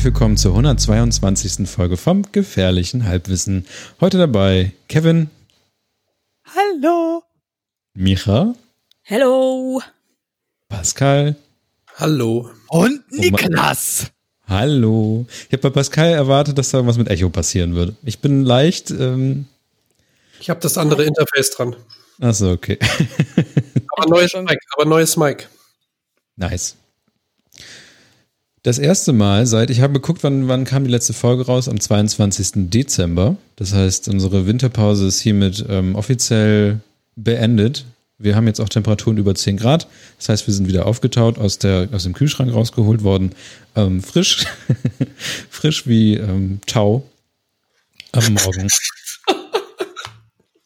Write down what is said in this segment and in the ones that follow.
herzlich willkommen zur 122. Folge vom Gefährlichen Halbwissen. Heute dabei Kevin. Hallo. Micha. Hello. Pascal. Hallo. Und Niklas. Hallo. Ich habe bei Pascal erwartet, dass da was mit Echo passieren würde. Ich bin leicht. Ähm ich habe das andere Interface dran. Achso, okay. aber neues Mic, aber neues Mic. Nice. Das erste Mal seit, ich habe geguckt, wann, wann kam die letzte Folge raus? Am 22. Dezember. Das heißt, unsere Winterpause ist hiermit ähm, offiziell beendet. Wir haben jetzt auch Temperaturen über 10 Grad. Das heißt, wir sind wieder aufgetaut, aus, der, aus dem Kühlschrank rausgeholt worden. Ähm, frisch. frisch wie ähm, Tau am Morgen.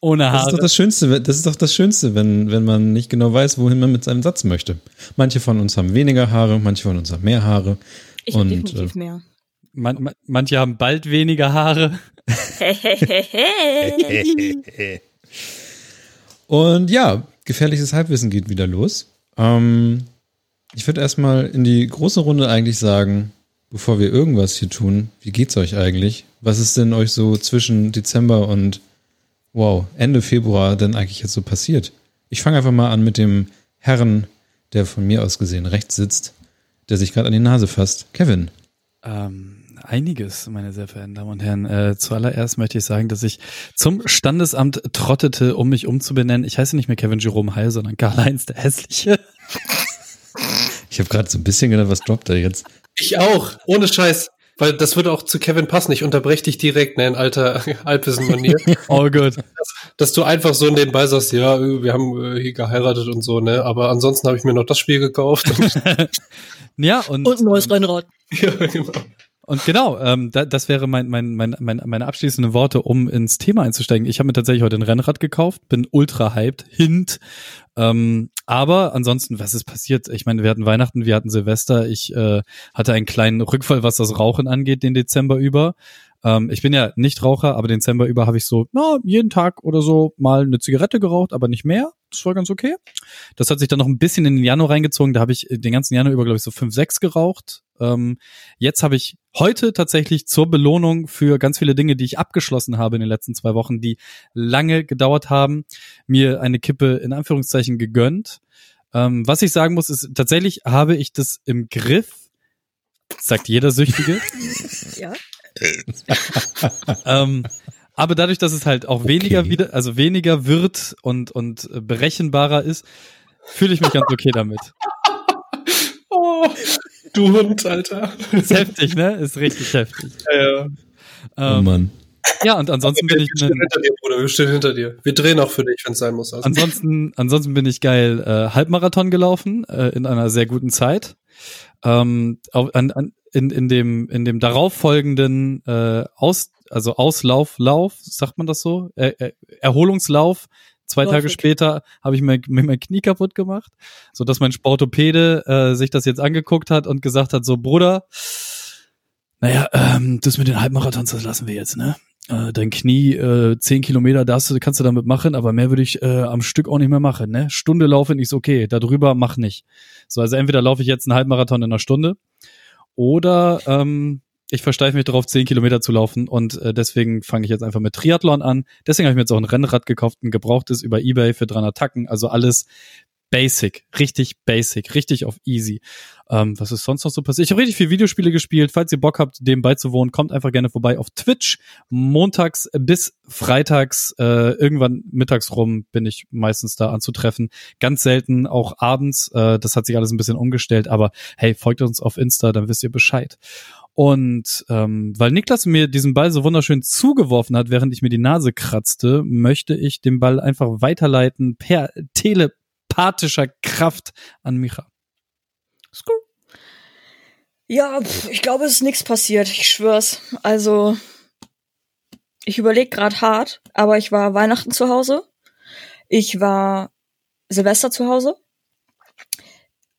Ohne Haare. Das ist doch das Schönste, das ist doch das Schönste, wenn, wenn man nicht genau weiß, wohin man mit seinem Satz möchte. Manche von uns haben weniger Haare, manche von uns haben mehr Haare. Ich habe definitiv äh, mehr. Man, man, manche haben bald weniger Haare. Und ja, gefährliches Halbwissen geht wieder los. Ähm, ich würde erstmal in die große Runde eigentlich sagen, bevor wir irgendwas hier tun, wie geht's euch eigentlich? Was ist denn euch so zwischen Dezember und wow, Ende Februar denn eigentlich jetzt so passiert? Ich fange einfach mal an mit dem Herrn, der von mir aus gesehen rechts sitzt, der sich gerade an die Nase fasst. Kevin. Ähm, einiges, meine sehr verehrten Damen und Herren. Äh, zuallererst möchte ich sagen, dass ich zum Standesamt trottete, um mich umzubenennen. Ich heiße nicht mehr Kevin Jerome Heil, sondern Karl-Heinz der Hässliche. Ich habe gerade so ein bisschen gedacht, was droppt er jetzt? Ich auch, ohne Scheiß. Weil das würde auch zu Kevin passen. Ich unterbreche dich direkt, ne, in alter Halbwissen-Manier. oh gut. Dass, dass, du einfach so nebenbei sagst, ja, wir haben äh, hier geheiratet und so, ne? Aber ansonsten habe ich mir noch das Spiel gekauft. ja, und. Und ein neues Rennrad. ja, genau. Und genau, ähm, da, das wäre mein, mein, mein, mein, meine abschließenden Worte, um ins Thema einzusteigen. Ich habe mir tatsächlich heute ein Rennrad gekauft, bin ultra hyped, hint. Ähm, aber ansonsten, was ist passiert? Ich meine, wir hatten Weihnachten, wir hatten Silvester. Ich äh, hatte einen kleinen Rückfall, was das Rauchen angeht, den Dezember über. Ähm, ich bin ja nicht Raucher, aber den Dezember über habe ich so, na, jeden Tag oder so mal eine Zigarette geraucht, aber nicht mehr. Das war ganz okay. Das hat sich dann noch ein bisschen in den Januar reingezogen. Da habe ich den ganzen Januar über, glaube ich, so fünf, sechs geraucht. Ähm, jetzt habe ich heute tatsächlich zur Belohnung für ganz viele Dinge, die ich abgeschlossen habe in den letzten zwei Wochen, die lange gedauert haben, mir eine Kippe in Anführungszeichen gegönnt. Ähm, was ich sagen muss, ist tatsächlich habe ich das im Griff, sagt jeder Süchtige. ja. ähm, aber dadurch, dass es halt auch okay. weniger wieder, also weniger wird und und berechenbarer ist, fühle ich mich ganz okay damit. Oh, du Hund, Alter. Ist heftig, ne? Ist richtig heftig. Ja, ja. Ähm, oh Mann. Ja, und ansonsten also, bin ich. Wir stehen hinter dir, Bruder, wir stehen hinter dir. Wir drehen auch für dich, wenn es sein muss. Also. Ansonsten, ansonsten bin ich geil äh, Halbmarathon gelaufen, äh, in einer sehr guten Zeit. Ähm, an, an, in, in dem, in dem darauffolgenden äh, Aus, also Auslauf, Lauf, sagt man das so? Er, er, Erholungslauf. Zwei Tage später habe ich mir, mir mein Knie kaputt gemacht, so dass mein Sportopäde äh, sich das jetzt angeguckt hat und gesagt hat, so Bruder, naja, ähm, das mit den Halbmarathons, das lassen wir jetzt, ne? Äh, dein Knie, äh, zehn Kilometer darfst du, kannst du damit machen, aber mehr würde ich äh, am Stück auch nicht mehr machen, ne? Stunde laufen ist okay, darüber mach nicht. So, also entweder laufe ich jetzt einen Halbmarathon in einer Stunde oder ähm, ich versteife mich darauf, zehn Kilometer zu laufen und äh, deswegen fange ich jetzt einfach mit Triathlon an. Deswegen habe ich mir jetzt auch ein Rennrad gekauft, ein gebrauchtes über Ebay für 300 Tacken, also alles basic, richtig basic, richtig auf easy. Ähm, was ist sonst noch so passiert? Ich habe richtig viele Videospiele gespielt. Falls ihr Bock habt, dem beizuwohnen, kommt einfach gerne vorbei auf Twitch. Montags bis freitags, äh, irgendwann mittags rum bin ich meistens da anzutreffen. Ganz selten auch abends. Äh, das hat sich alles ein bisschen umgestellt, aber hey, folgt uns auf Insta, dann wisst ihr Bescheid. Und ähm, weil Niklas mir diesen Ball so wunderschön zugeworfen hat, während ich mir die Nase kratzte, möchte ich den Ball einfach weiterleiten per Tele telepathischer Kraft an Micha. Ja, ich glaube, es ist nichts passiert. Ich schwör's. Also, ich überlege gerade hart, aber ich war Weihnachten zu Hause. Ich war Silvester zu Hause.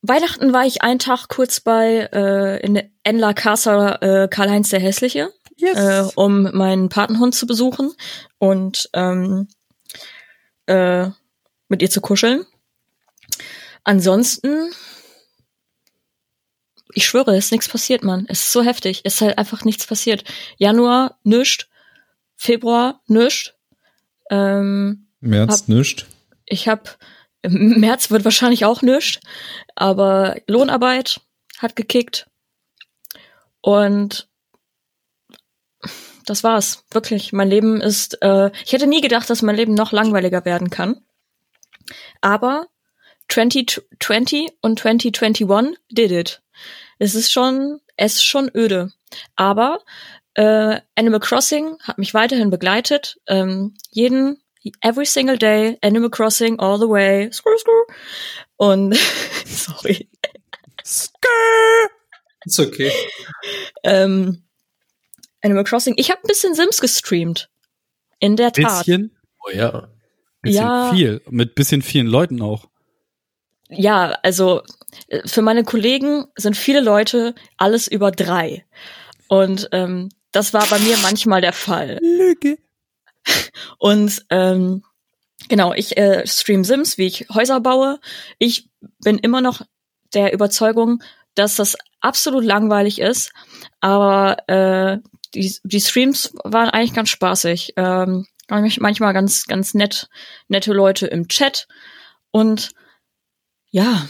Weihnachten war ich einen Tag kurz bei äh, in En La Casa äh, Karl-Heinz der Hässliche, yes. äh, um meinen Patenhund zu besuchen und ähm, äh, mit ihr zu kuscheln. Ansonsten ich schwöre, es ist nichts passiert, Mann. Es ist so heftig. Es ist halt einfach nichts passiert. Januar, nischt. Februar, nischt. Ähm, März, Hab- nischt. ich hab, im März wird wahrscheinlich auch nischt. Aber Lohnarbeit hat gekickt. Und das war's. Wirklich. Mein Leben ist, äh, ich hätte nie gedacht, dass mein Leben noch langweiliger werden kann. Aber 2020 und 2021 did it. Es ist schon, es ist schon öde. Aber äh, Animal Crossing hat mich weiterhin begleitet. Ähm, jeden, every single day, Animal Crossing all the way. Screw, screw. Und sorry. Ist okay. Ähm, Animal Crossing. Ich habe ein bisschen Sims gestreamt. In der Tat. Bisschen, Oh ja. bisschen Ja. viel. Mit bisschen vielen Leuten auch. Ja, also äh, für meine Kollegen sind viele Leute alles über drei. Und ähm, das war bei mir manchmal der Fall. Lüge. Und ähm, genau, ich äh, stream Sims, wie ich Häuser baue. Ich bin immer noch der Überzeugung, dass das absolut langweilig ist. Aber äh, die, die Streams waren eigentlich ganz spaßig. Ähm, manchmal ganz, ganz nett, nette Leute im Chat. Und ja.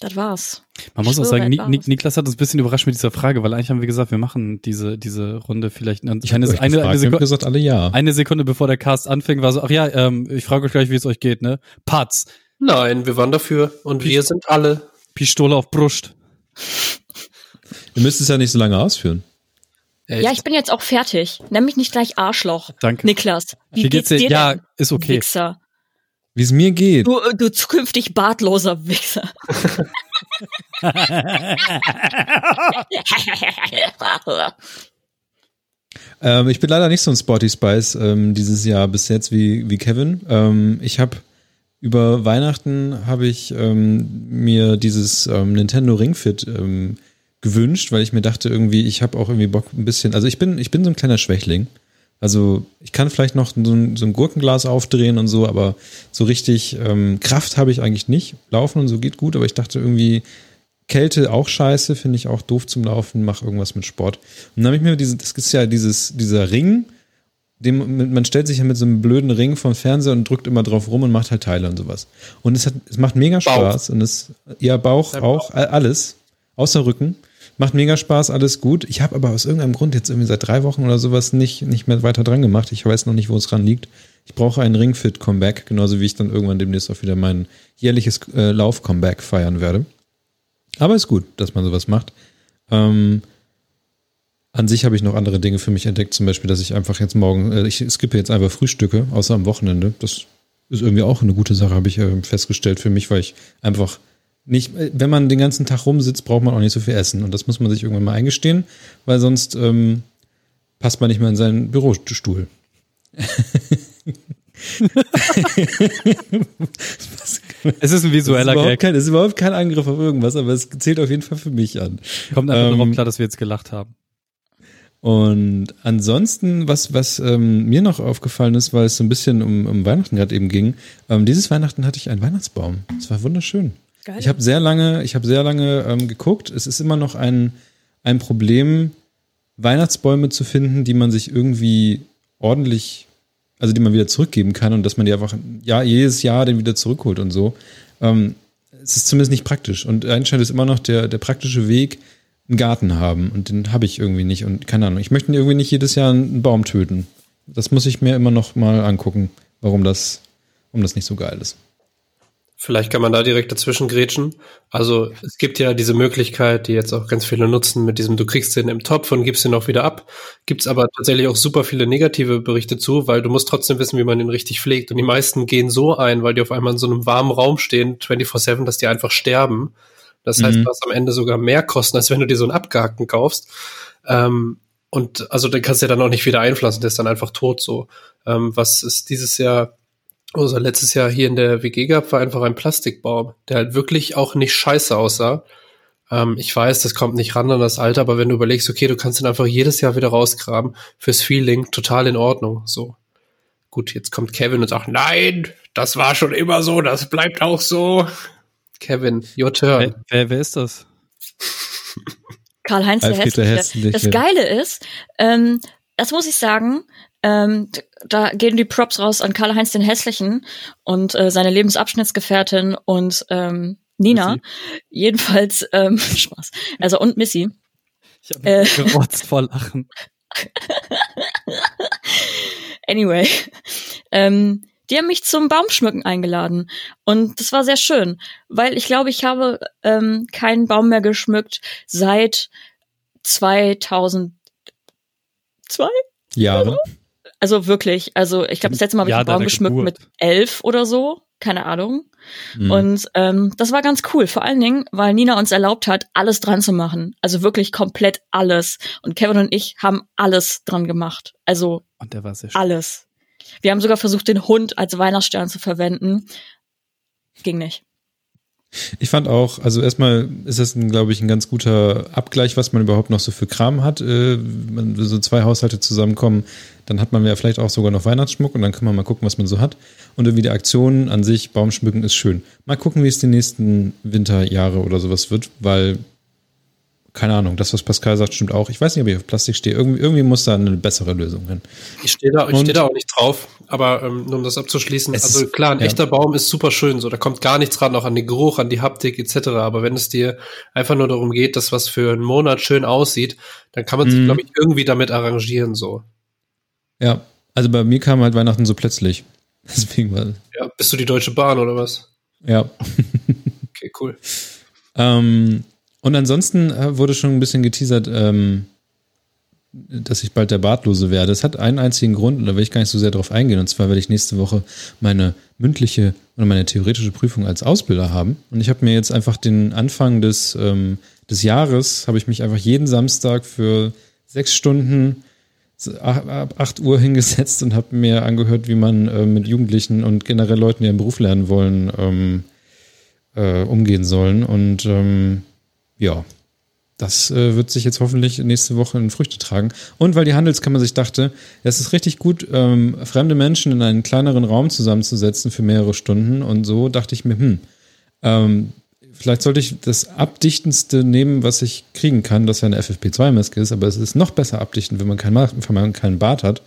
Das war's. Man muss auch sagen, Ni etwas. Ni Niklas hat uns ein bisschen überrascht mit dieser Frage, weil eigentlich haben wir gesagt, wir machen diese, diese Runde vielleicht eine, Ich eine, euch eine, gefragt, eine, Sekunde, gesagt, alle ja. eine Sekunde bevor der Cast anfing, war so, ach ja, ähm, ich frage euch gleich, wie es euch geht, ne? Patz, Nein, wir waren dafür und wir sind alle. Pistole auf Brust. Ihr müsst es ja nicht so lange ausführen. Echt. Ja, ich bin jetzt auch fertig. Nenn mich nicht gleich Arschloch. Danke. Niklas, wie, Wie geht's, dir Ja, denn? ist okay. Wichser. Wie es mir geht. Du, du zukünftig bartloser Wichser. Ähm, ich bin leider nicht so ein Sporty Spice ähm, dieses Jahr bis jetzt wie, wie Kevin. Ähm, ich habe über Weihnachten habe ich ähm, mir dieses ähm, Nintendo Ring Fit ähm, gewünscht, weil ich mir dachte irgendwie, ich habe auch irgendwie Bock ein bisschen, also ich bin ich bin so ein kleiner Schwächling. Also ich kann vielleicht noch so ein, so ein Gurkenglas aufdrehen und so, aber so richtig ähm, Kraft habe ich eigentlich nicht. Laufen und so geht gut, aber ich dachte irgendwie, Kälte auch scheiße, finde ich auch doof zum Laufen, mach irgendwas mit Sport. Und dann habe ich mir diese, das ist ja dieses, dieser Ring, dem, man stellt sich ja mit so einem blöden Ring vom Fernseher und drückt immer drauf rum und macht halt Teile und sowas. Und es hat, es macht mega Bauch. Spaß und es, ja, Bauch auch, alles, außer Rücken. Macht mega Spaß, alles gut. Ich habe aber aus irgendeinem Grund jetzt irgendwie seit drei Wochen oder sowas nicht, nicht mehr weiter dran gemacht. Ich weiß noch nicht, wo es dran liegt. Ich brauche ein Ringfit-Comeback, genauso wie ich dann irgendwann demnächst auch wieder mein jährliches äh, Lauf-Comeback feiern werde. Aber ist gut, dass man sowas macht. Ähm, an sich habe ich noch andere Dinge für mich entdeckt, zum Beispiel, dass ich einfach jetzt morgen, äh, ich skippe jetzt einfach Frühstücke, außer am Wochenende. Das ist irgendwie auch eine gute Sache, habe ich äh, festgestellt für mich, weil ich einfach nicht, äh, wenn man den ganzen Tag rumsitzt, braucht man auch nicht so viel Essen. Und das muss man sich irgendwann mal eingestehen, weil sonst ähm, passt man nicht mehr in seinen Bürostuhl. Es ist ein ist, visueller Gag. kein, das ist überhaupt kein Angriff auf irgendwas, aber es zählt auf jeden Fall für mich an. Kommt einfach Ähm, darauf klar, dass wir jetzt gelacht haben. Und ansonsten, was, was ähm, mir noch aufgefallen ist, weil es so ein bisschen um, um Weihnachten gerade eben ging, ähm, dieses Weihnachten hatte ich einen Weihnachtsbaum. Es war wunderschön. Geil. Ich habe sehr lange, ich habe sehr lange ähm, geguckt. Es ist immer noch ein, ein Problem, Weihnachtsbäume zu finden, die man sich irgendwie ordentlich, also die man wieder zurückgeben kann und dass man die einfach ja, jedes Jahr den wieder zurückholt und so. Ähm, es ist zumindest nicht praktisch. Und anscheinend ist immer noch der, der praktische Weg, einen Garten haben. Und den habe ich irgendwie nicht. Und keine Ahnung, ich möchte irgendwie nicht jedes Jahr einen Baum töten. Das muss ich mir immer noch mal angucken, warum das, warum das nicht so geil ist. Vielleicht kann man da direkt dazwischen grätschen. Also es gibt ja diese Möglichkeit, die jetzt auch ganz viele nutzen, mit diesem, du kriegst den im Topf und gibst den auch wieder ab. Gibt's aber tatsächlich auch super viele negative Berichte zu, weil du musst trotzdem wissen, wie man den richtig pflegt. Und die meisten gehen so ein, weil die auf einmal in so einem warmen Raum stehen, 24-7, dass die einfach sterben. Das heißt, Mhm. du hast am Ende sogar mehr Kosten, als wenn du dir so einen abgehackten kaufst. Ähm, und also den kannst du ja dann auch nicht wieder einpflanzen, der ist dann einfach tot so. Ähm, was ist dieses Jahr also letztes Jahr hier in der WG gab, war einfach ein Plastikbaum, der halt wirklich auch nicht scheiße aussah. Ähm, ich weiß, das kommt nicht ran an das Alter, aber wenn du überlegst, okay, du kannst ihn einfach jedes Jahr wieder rausgraben, fürs Feeling total in Ordnung. So. Gut, jetzt kommt Kevin und sagt, nein, das war schon immer so, das bleibt auch so. Kevin, your turn. Wer, wer, wer ist das? Karl-Heinz der Hässliche. Das. Geile ist, ähm, das muss ich sagen, ähm, da gehen die Props raus an Karl-Heinz den Hässlichen und äh, seine Lebensabschnittsgefährtin und ähm, Nina. Missy. Jedenfalls, ähm, Spaß. Also und Missy. Ich habe Äh. gerotzt vor Lachen. Anyway, ähm, die haben mich zum Baumschmücken eingeladen und das war sehr schön, weil ich glaube, ich habe ähm, keinen Baum mehr geschmückt seit 2002. Jahre. Also wirklich, also ich glaube, das letzte Mal habe ich Ja, einen Baum geschmückt Geburt. mit elf oder so, keine Ahnung. Mhm. Und ähm, das war ganz cool, vor allen Dingen, weil Nina uns erlaubt hat, alles dran zu machen. Also wirklich komplett alles. Und Kevin und ich haben alles dran gemacht. Also Und der war sehr schön. alles. Wir haben sogar versucht, den Hund als Weihnachtsstern zu verwenden. Ging nicht. Ich fand auch, also erstmal ist das, glaube ich, ein ganz guter Abgleich, was man überhaupt noch so für Kram hat. Äh, wenn so zwei Haushalte zusammenkommen, dann hat man ja vielleicht auch sogar noch Weihnachtsschmuck und dann kann man mal gucken, was man so hat. Und irgendwie die Aktion an sich, Baumschmücken, ist schön. Mal gucken, wie es die nächsten Winterjahre oder sowas wird, weil, keine Ahnung, das, was Pascal sagt, stimmt auch. Ich weiß nicht, ob ich auf Plastik stehe. Irgendwie, irgendwie muss da eine bessere Lösung hin. Ich stehe da, ich steh da auch nicht drauf, aber ähm, nur um das abzuschließen, also klar, ein ja. echter Baum ist super schön, so da kommt gar nichts ran, auch an den Geruch, an die Haptik etc. Aber wenn es dir einfach nur darum geht, dass was für einen Monat schön aussieht, dann kann man sich, Mhm. glaube ich, irgendwie damit arrangieren. So, Ja, also bei mir kam halt Weihnachten so plötzlich. Deswegen war, ja, bist du die Deutsche Bahn oder was? ja. Okay, cool. Ähm, und ansonsten äh, wurde schon ein bisschen geteasert, ähm, dass ich bald der Bartlose werde. Es hat einen einzigen Grund, und da will ich gar nicht so sehr drauf eingehen. Und zwar werde ich nächste Woche meine mündliche oder meine theoretische Prüfung als Ausbilder haben. Und ich habe mir jetzt einfach den Anfang des, ähm, des Jahres, habe ich mich einfach jeden Samstag für sechs Stunden ab 8 Uhr hingesetzt und habe mir angehört, wie man äh, mit Jugendlichen und generell Leuten, die einen Beruf lernen wollen, ähm, äh, umgehen sollen. Und ähm, ja, das äh, wird sich jetzt hoffentlich nächste Woche in Früchte tragen. Und weil die Handelskammer sich dachte, es ist richtig gut, ähm, fremde Menschen in einen kleineren Raum zusammenzusetzen für mehrere Stunden. Und so dachte ich mir, hm, ähm, vielleicht sollte ich das Abdichtendste nehmen, was ich kriegen kann, das ja eine FFP2-Maske ist, aber es ist noch besser abdichtend, wenn man, kein, Ma- wenn man keinen Bart hat.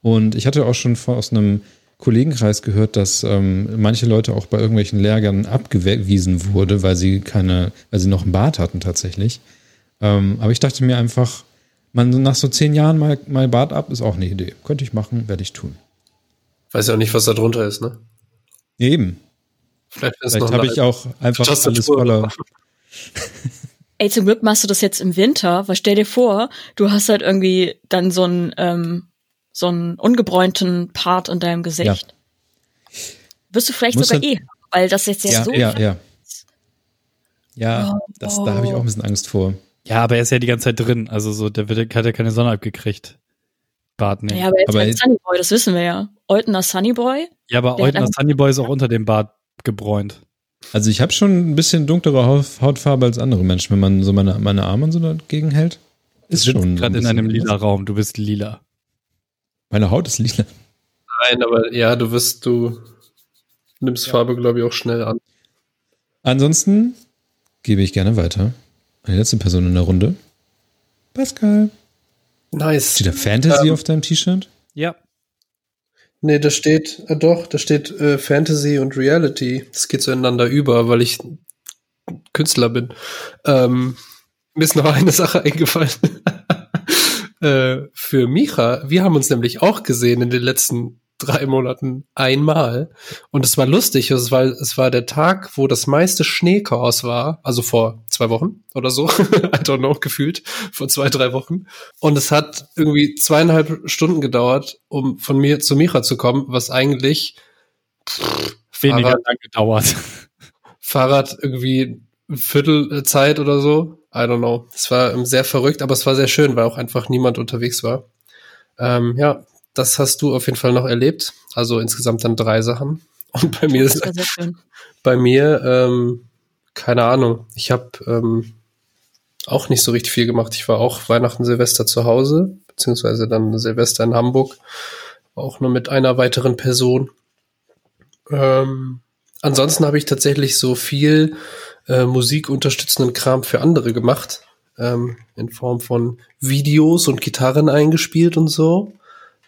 Und ich hatte auch schon vor, aus einem Kollegenkreis gehört, dass ähm, manche Leute auch bei irgendwelchen Lehrgängen abgewiesen wurde, weil sie keine, weil sie noch einen Bart hatten tatsächlich. Ähm, aber ich dachte mir einfach, man nach so zehn Jahren mal, mal Bart ab, ist auch eine Idee. Könnte ich machen, werde ich tun. Weiß ja auch nicht, was da drunter ist, ne? Eben. Vielleicht, ist Vielleicht noch habe ich auch einfach alles voller. Ey, zum Glück machst du das jetzt im Winter, weil stell dir vor, du hast halt irgendwie dann so einen, ähm, so einen ungebräunten Part in deinem Gesicht. Wirst du vielleicht Muss sogar halt- eh, weil das jetzt ja, Ja, so ja, ja. Ja, Oh. das, da habe ich auch ein bisschen Angst vor. Ja, aber er ist ja die ganze Zeit drin. Also so, der wird, hat ja keine Sonne abgekriegt. Bart nicht. Ja, aber jetzt Aber halt jetzt- Sunny Boy, das wissen wir ja. Eutener Sunny Boy. Ja, aber Eutner Sunnyboy ist auch unter dem Bart gebräunt. Also ich habe schon ein bisschen dunklere Haut, Hautfarbe als andere Menschen, wenn man so meine, meine Arme so dagegen hält. Ist Wir schon. sind so gerade in einem lila Raum. Du bist lila. Meine Haut ist lila. Nein, aber ja, du wirst, du nimmst Farbe, glaube ich, auch schnell an. Ansonsten gebe ich gerne weiter. Eine letzte Person in der Runde. Pascal. Nice. Steht da Fantasy Ähm, auf deinem T-Shirt? Ja. Nee, da steht, äh, doch, da steht äh, Fantasy und Reality. Das geht so ineinander über, weil ich Künstler bin. Ähm, mir ist noch eine Sache eingefallen. Äh, für Micha, wir haben uns nämlich auch gesehen in den letzten drei Monaten einmal. Und es war lustig. Es war, es war der Tag, wo das meiste Schneechaos war. Also vor zwei Wochen oder so. I don't know, gefühlt. Vor zwei, drei Wochen. Und es hat irgendwie zweieinhalb Stunden gedauert, um von mir zu Micha zu kommen, was eigentlich Weniger Fahrrad- lang gedauert. Fahrrad irgendwie Viertel äh, Zeit oder so. I don't know. Es war ähm, sehr verrückt, aber es war sehr schön, weil auch einfach niemand unterwegs war. Ähm, ja, das hast du auf jeden Fall noch erlebt. Also insgesamt dann drei Sachen. Und bei mir ist bei mir, ähm, keine Ahnung. Ich habe ähm, auch nicht so richtig viel gemacht. Ich war auch Weihnachten, Silvester zu Hause, beziehungsweise dann Silvester in Hamburg. Auch nur mit einer weiteren Person. Ähm, ansonsten habe ich tatsächlich so viel äh, musikunterstützenden Kram für andere gemacht, ähm, in Form von Videos und Gitarren eingespielt und so.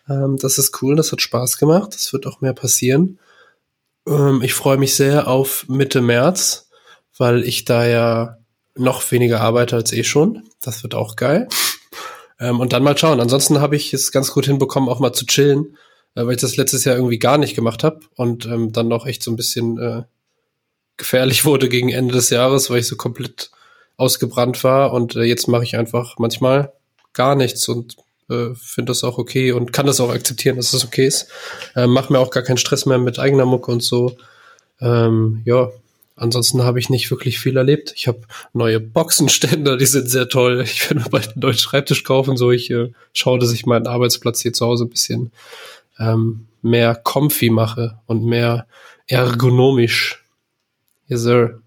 Ähm, das ist cool, das hat Spaß gemacht, das wird auch mehr passieren. Ähm, ich freue mich sehr auf Mitte März, weil ich da ja noch weniger arbeite als eh schon. Das wird auch geil. Ähm, und dann mal schauen. Ansonsten habe ich es ganz gut hinbekommen, auch mal zu chillen, äh, weil ich das letztes Jahr irgendwie gar nicht gemacht habe und ähm, dann noch echt so ein bisschen äh, gefährlich wurde gegen Ende des Jahres, weil ich so komplett ausgebrannt war. Und äh, jetzt mache ich einfach manchmal gar nichts und äh, finde das auch okay und kann das auch akzeptieren, dass das okay ist. Äh, mach mir auch gar keinen Stress mehr mit eigener Mucke und so. Ähm, ja, ansonsten habe ich nicht wirklich viel erlebt. Ich habe neue Boxenständer, die sind sehr toll. Ich werde mir bald einen neuen Schreibtisch kaufen, so ich äh, schaue, dass ich meinen Arbeitsplatz hier zu Hause ein bisschen ähm, mehr comfy mache und mehr ergonomisch. Yes, sir.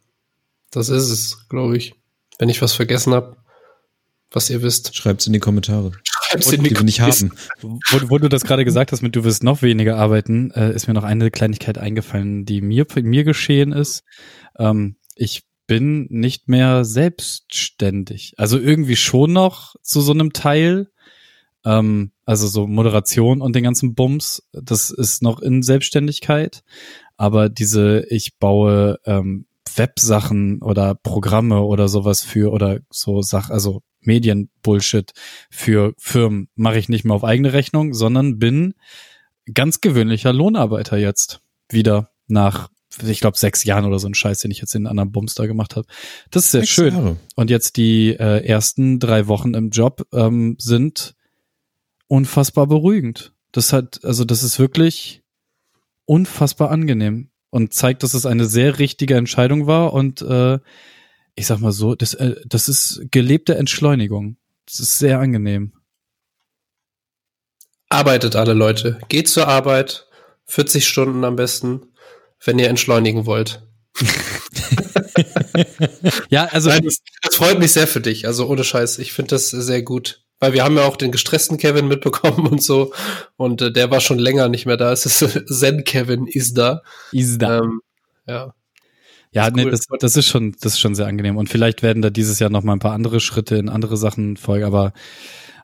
Das ist es, glaube ich. Wenn ich was vergessen habe, was ihr wisst. Schreibt's in die Kommentare. Schreibt's in die, die wir nicht haben. Wo, wo du das gerade gesagt hast, mit du wirst noch weniger arbeiten, äh, ist mir noch eine Kleinigkeit eingefallen, die mir, mir geschehen ist. Ähm, ich bin nicht mehr selbstständig. Also irgendwie schon noch zu so einem Teil. Ähm, also so Moderation und den ganzen Bums, das ist noch in Selbstständigkeit. Aber diese, ich baue ähm, Websachen oder Programme oder sowas für oder so Sach, also Medienbullshit für Firmen mache ich nicht mehr auf eigene Rechnung, sondern bin ganz gewöhnlicher Lohnarbeiter jetzt wieder nach ich glaube sechs Jahren oder so ein Scheiß, den ich jetzt in einem anderen Bums da gemacht habe. Das ist sehr sechs schön. Jahre. Und jetzt die äh, ersten drei Wochen im Job ähm, sind unfassbar beruhigend. Das hat, also das ist wirklich unfassbar angenehm und zeigt, dass es eine sehr richtige Entscheidung war und äh, ich sag mal so, das, äh, das ist gelebte Entschleunigung. Das ist sehr angenehm. Arbeitet alle Leute. Geht zur Arbeit. 40 Stunden am besten, wenn ihr entschleunigen wollt. ja, also. Nein, das, das, freut mich sehr für dich. Also ohne Scheiß. Ich finde das sehr gut. Weil wir haben ja auch den gestressten Kevin mitbekommen und so. Und äh, der war schon länger nicht mehr da. Es ist Zen Kevin ist da. Ist da. Ähm, ja. Ja, nee, das, das ist schon, das ist schon sehr angenehm. Und vielleicht werden da dieses Jahr noch mal ein paar andere Schritte in andere Sachen folgen, aber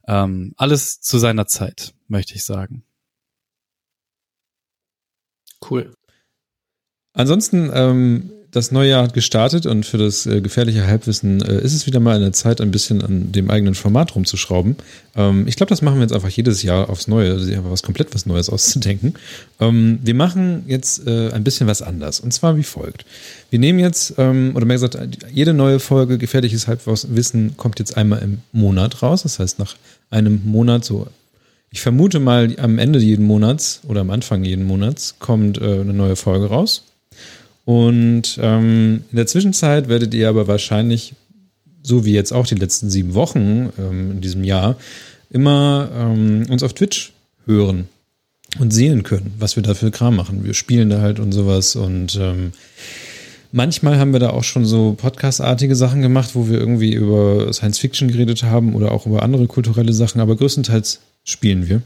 ähm, alles zu seiner Zeit, möchte ich sagen. Cool. Ansonsten ähm, das neue Jahr hat gestartet und für das äh, gefährliche Halbwissen äh, ist es wieder mal eine Zeit, ein bisschen an dem eigenen Format rumzuschrauben. Ähm, ich glaube, das machen wir jetzt einfach jedes Jahr aufs Neue, sich einfach was komplett was Neues auszudenken. Ähm, wir machen jetzt äh, ein bisschen was anders und zwar wie folgt. Wir nehmen jetzt, ähm, oder mehr gesagt, jede neue Folge gefährliches Halbwissen kommt jetzt einmal im Monat raus. Das heißt, nach einem Monat so ich vermute mal, am Ende jeden Monats oder am Anfang jeden Monats kommt äh, eine neue Folge raus. Und ähm, in der Zwischenzeit werdet ihr aber wahrscheinlich, so wie jetzt auch die letzten sieben Wochen ähm, in diesem Jahr, immer ähm, uns auf Twitch hören und sehen können, was wir da für Kram machen. Wir spielen da halt und sowas und ähm, manchmal haben wir da auch schon so Podcast-artige Sachen gemacht, wo wir irgendwie über Science Fiction geredet haben oder auch über andere kulturelle Sachen, aber größtenteils spielen wir.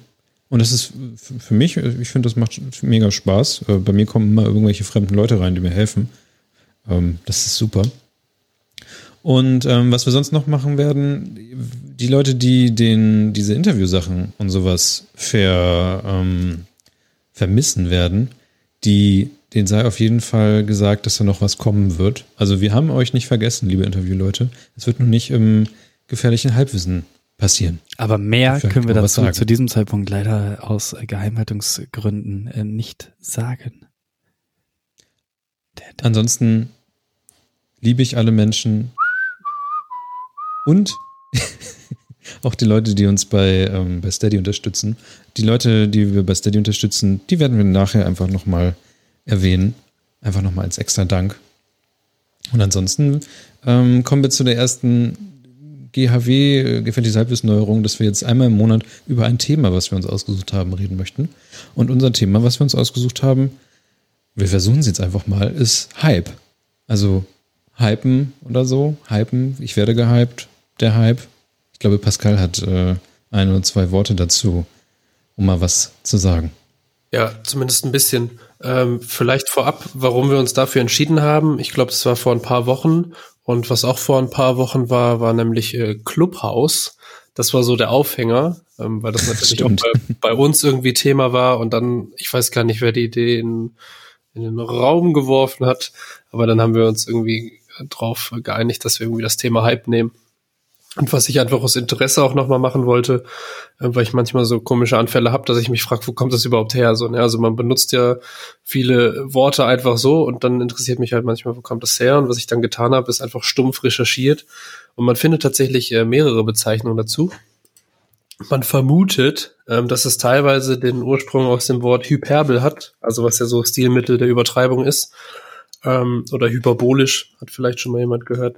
Und das ist für mich, ich finde, das macht mega Spaß. Äh, bei mir kommen immer irgendwelche fremden Leute rein, die mir helfen. Ähm, das ist super. Und ähm, was wir sonst noch machen werden, die Leute, die den, diese Interviewsachen und sowas ver, ähm, vermissen werden, die, denen sei auf jeden Fall gesagt, dass da noch was kommen wird. Also wir haben euch nicht vergessen, liebe Interviewleute. Es wird nur nicht im gefährlichen Halbwissen passieren. Aber mehr können wir dazu zu diesem Zeitpunkt leider aus Geheimhaltungsgründen äh, nicht sagen. Ansonsten liebe ich alle Menschen und auch die Leute, die uns bei, ähm, bei Steady unterstützen. Die Leute, die wir bei Steady unterstützen, die werden wir nachher einfach nochmal erwähnen. Einfach nochmal als extra Dank. Und ansonsten ähm, kommen wir zu der ersten GHW, äh, gefährliche Halbwissenneuerung, dass wir jetzt einmal im Monat über ein Thema, was wir uns ausgesucht haben, reden möchten. Und unser Thema, was wir uns ausgesucht haben, wir versuchen es jetzt einfach mal, ist Hype. Also Hypen oder so. Hypen, ich werde gehypt, der Hype. Ich glaube, Pascal hat äh, ein oder zwei Worte dazu, um mal was zu sagen. Ja, zumindest ein bisschen. Ähm, vielleicht vorab, warum wir uns dafür entschieden haben. Ich glaube, das war vor ein paar Wochen. Und was auch vor ein paar Wochen war, war nämlich äh, Clubhouse. Das war so der Aufhänger, ähm, weil das natürlich auch bei, bei, uns irgendwie Thema war. Und dann, ich weiß gar nicht, wer die Idee in, in den Raum geworfen hat. Aber dann haben wir uns irgendwie drauf geeinigt, dass wir irgendwie das Thema Hype nehmen. Und was ich einfach aus Interesse auch nochmal machen wollte, äh, weil ich manchmal so komische Anfälle habe, dass ich mich frage, wo kommt das überhaupt her? So, ne? Also man benutzt ja viele Worte einfach so und dann interessiert mich halt manchmal, wo kommt das her? Und was ich dann getan habe, ist einfach stumpf recherchiert. Und man findet tatsächlich äh, mehrere Bezeichnungen dazu. Man vermutet, ähm, dass es teilweise den Ursprung aus dem Wort Hyperbel hat, also was ja so Stilmittel der Übertreibung ist. Ähm, oder hyperbolisch, hat vielleicht schon mal jemand gehört.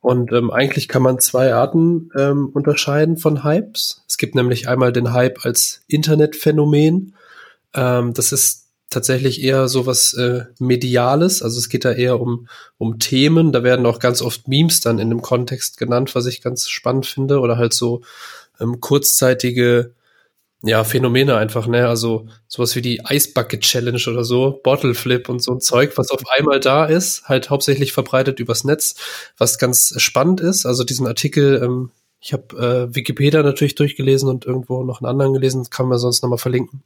Und ähm, eigentlich kann man zwei Arten ähm, unterscheiden von Hypes. Es gibt nämlich einmal den Hype als Internetphänomen. Ähm, das ist tatsächlich eher so was äh, Mediales. Also es geht da eher um, um Themen. Da werden auch ganz oft Memes dann in dem Kontext genannt, was ich ganz spannend finde. Oder halt so ähm, kurzzeitige ja, Phänomene einfach, ne? Also sowas wie die Ice Bucket Challenge oder so, Bottle Flip und so ein Zeug, was auf einmal da ist, halt hauptsächlich verbreitet übers Netz, was ganz spannend ist. Also diesen Artikel, ähm, ich habe äh, Wikipedia natürlich durchgelesen und irgendwo noch einen anderen gelesen, kann man sonst nochmal verlinken.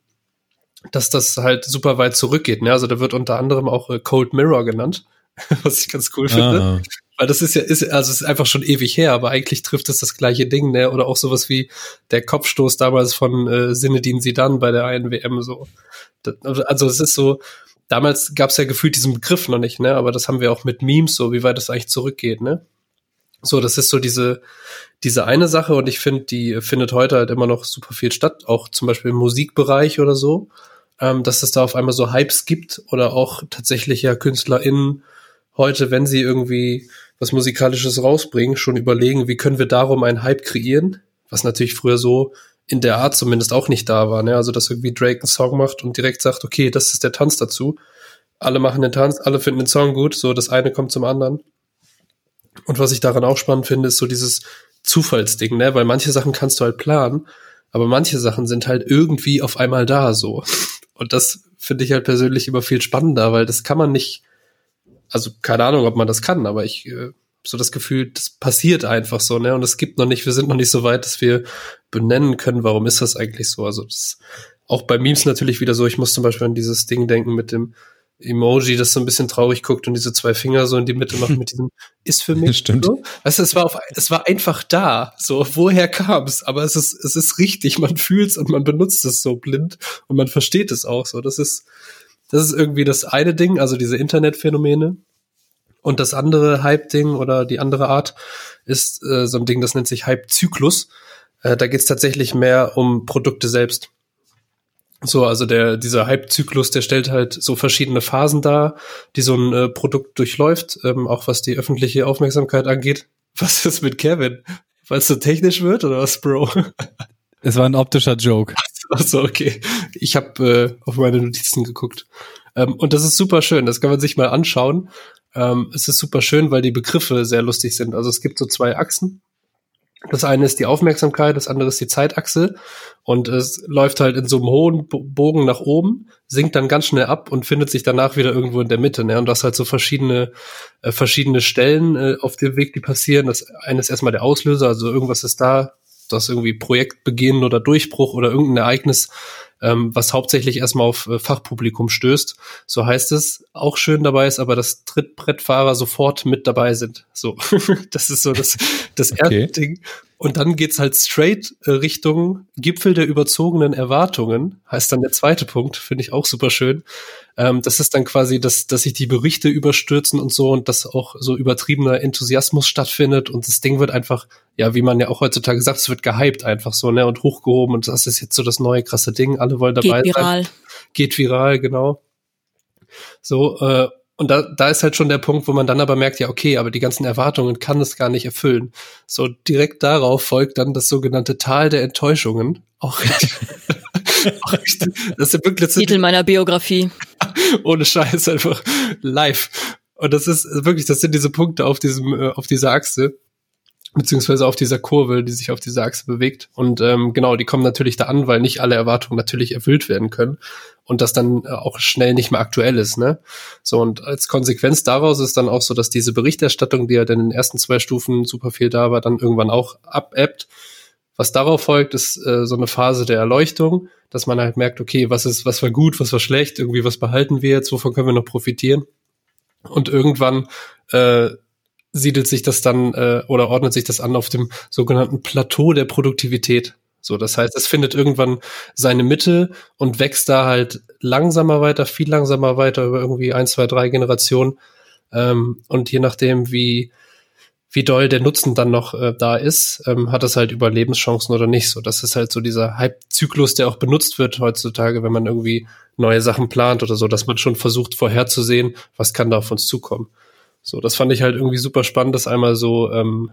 Dass das halt super weit zurückgeht, ne? Also da wird unter anderem auch äh, Cold Mirror genannt, was ich ganz cool finde. Ah. Weil das ist ja, ist, also es ist einfach schon ewig her, aber eigentlich trifft es das gleiche Ding, ne? Oder auch sowas wie der Kopfstoß damals von äh, Sinedin Sidan bei der einen WM so. Das, also es ist so, damals gab es ja gefühlt diesen Begriff noch nicht, ne? Aber das haben wir auch mit Memes so, wie weit das eigentlich zurückgeht, ne? So, das ist so diese, diese eine Sache und ich finde, die findet heute halt immer noch super viel statt, auch zum Beispiel im Musikbereich oder so, ähm, dass es da auf einmal so Hypes gibt oder auch tatsächlich ja KünstlerInnen heute, wenn sie irgendwie was Musikalisches rausbringen, schon überlegen, wie können wir darum einen Hype kreieren, was natürlich früher so in der Art zumindest auch nicht da war. Ne? Also, dass irgendwie Drake einen Song macht und direkt sagt, okay, das ist der Tanz dazu. Alle machen den Tanz, alle finden den Song gut, so das eine kommt zum anderen. Und was ich daran auch spannend finde, ist so dieses Zufallsding, ne? Weil manche Sachen kannst du halt planen, aber manche Sachen sind halt irgendwie auf einmal da so. Und das finde ich halt persönlich immer viel spannender, weil das kann man nicht also keine Ahnung, ob man das kann, aber ich äh, so das Gefühl, das passiert einfach so, ne? Und es gibt noch nicht, wir sind noch nicht so weit, dass wir benennen können, warum ist das eigentlich so. Also das auch bei Memes natürlich wieder so, ich muss zum Beispiel an dieses Ding denken mit dem Emoji, das so ein bisschen traurig guckt und diese zwei Finger so in die Mitte macht mit diesem ist für mich. Stimmt. So. Weißt du, es war auf, es war einfach da. So, woher kam es? Aber es ist, es ist richtig. Man fühlt es und man benutzt es so blind und man versteht es auch so. Das ist, das ist irgendwie das eine Ding, also diese Internetphänomene. Und das andere Hype-Ding oder die andere Art ist äh, so ein Ding, das nennt sich Hype-Zyklus. Äh, da geht es tatsächlich mehr um Produkte selbst. So, also der, dieser Hype-Zyklus, der stellt halt so verschiedene Phasen dar, die so ein äh, Produkt durchläuft, ähm, auch was die öffentliche Aufmerksamkeit angeht. Was ist mit Kevin? Weil es so technisch wird oder was, Bro? Es war ein optischer Joke. Achso, okay. Ich habe äh, auf meine Notizen geguckt. Ähm, und das ist super schön. Das kann man sich mal anschauen. Ähm, es ist super schön, weil die Begriffe sehr lustig sind. Also es gibt so zwei Achsen. Das eine ist die Aufmerksamkeit, das andere ist die Zeitachse. Und es läuft halt in so einem hohen Bogen nach oben, sinkt dann ganz schnell ab und findet sich danach wieder irgendwo in der Mitte. Ne? Und das halt so verschiedene, äh, verschiedene Stellen äh, auf dem Weg, die passieren. Das eine ist erstmal der Auslöser, also irgendwas ist da, das irgendwie Projektbeginn oder Durchbruch oder irgendein Ereignis, ähm, was hauptsächlich erstmal auf äh, Fachpublikum stößt. So heißt es. Auch schön dabei ist aber, dass Trittbrettfahrer sofort mit dabei sind. So, das ist so das, das erste okay. Ding. Und dann geht's halt straight äh, Richtung Gipfel der überzogenen Erwartungen, heißt dann der zweite Punkt, finde ich auch super schön. Ähm, das ist dann quasi, dass, dass sich die Berichte überstürzen und so und dass auch so übertriebener Enthusiasmus stattfindet und das Ding wird einfach, ja, wie man ja auch heutzutage sagt, es wird gehypt einfach so, ne, und hochgehoben und das ist jetzt so das neue krasse Ding, alle wollen dabei Geht viral. Sein. Geht viral, genau. So, äh, und da, da ist halt schon der Punkt, wo man dann aber merkt, ja, okay, aber die ganzen Erwartungen kann es gar nicht erfüllen. So direkt darauf folgt dann das sogenannte Tal der Enttäuschungen. Auch richtig. auch das ist wirklich, das Titel meiner Biografie. Ohne Scheiß einfach live. Und das ist wirklich, das sind diese Punkte auf diesem, äh, auf dieser Achse. Beziehungsweise auf dieser Kurve, die sich auf dieser Achse bewegt. Und ähm, genau, die kommen natürlich da an, weil nicht alle Erwartungen natürlich erfüllt werden können und das dann äh, auch schnell nicht mehr aktuell ist. Ne? So und als Konsequenz daraus ist dann auch so, dass diese Berichterstattung, die ja dann in den ersten zwei Stufen super viel da war, dann irgendwann auch abebbt. Was darauf folgt, ist äh, so eine Phase der Erleuchtung, dass man halt merkt, okay, was ist, was war gut, was war schlecht, irgendwie was behalten wir jetzt, wovon können wir noch profitieren? Und irgendwann äh, siedelt sich das dann äh, oder ordnet sich das an auf dem sogenannten Plateau der Produktivität. So, das heißt, es findet irgendwann seine Mitte und wächst da halt langsamer weiter, viel langsamer weiter über irgendwie ein, zwei, drei Generationen. Ähm, und je nachdem, wie wie doll der Nutzen dann noch äh, da ist, ähm, hat das halt Überlebenschancen oder nicht. So, das ist halt so dieser Hype-Zyklus, der auch benutzt wird heutzutage, wenn man irgendwie neue Sachen plant oder so, dass man schon versucht vorherzusehen, was kann da auf uns zukommen. So, das fand ich halt irgendwie super spannend, das einmal so ähm,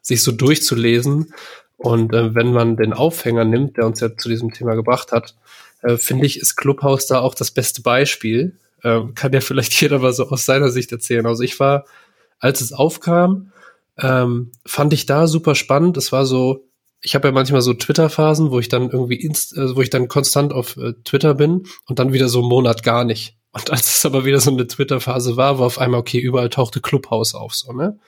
sich so durchzulesen. Und äh, wenn man den Aufhänger nimmt, der uns ja zu diesem Thema gebracht hat, äh, finde ich, ist Clubhouse da auch das beste Beispiel. Äh, kann ja vielleicht jeder mal so aus seiner Sicht erzählen. Also ich war als es aufkam, ähm, fand ich da super spannend. Es war so, ich habe ja manchmal so Twitter-Phasen, wo ich dann irgendwie inst äh, wo ich dann konstant auf äh, Twitter bin und dann wieder so einen Monat gar nicht. Und als es aber wieder so eine Twitter-Phase war, war auf einmal, okay, überall tauchte Clubhouse auf, so, ne?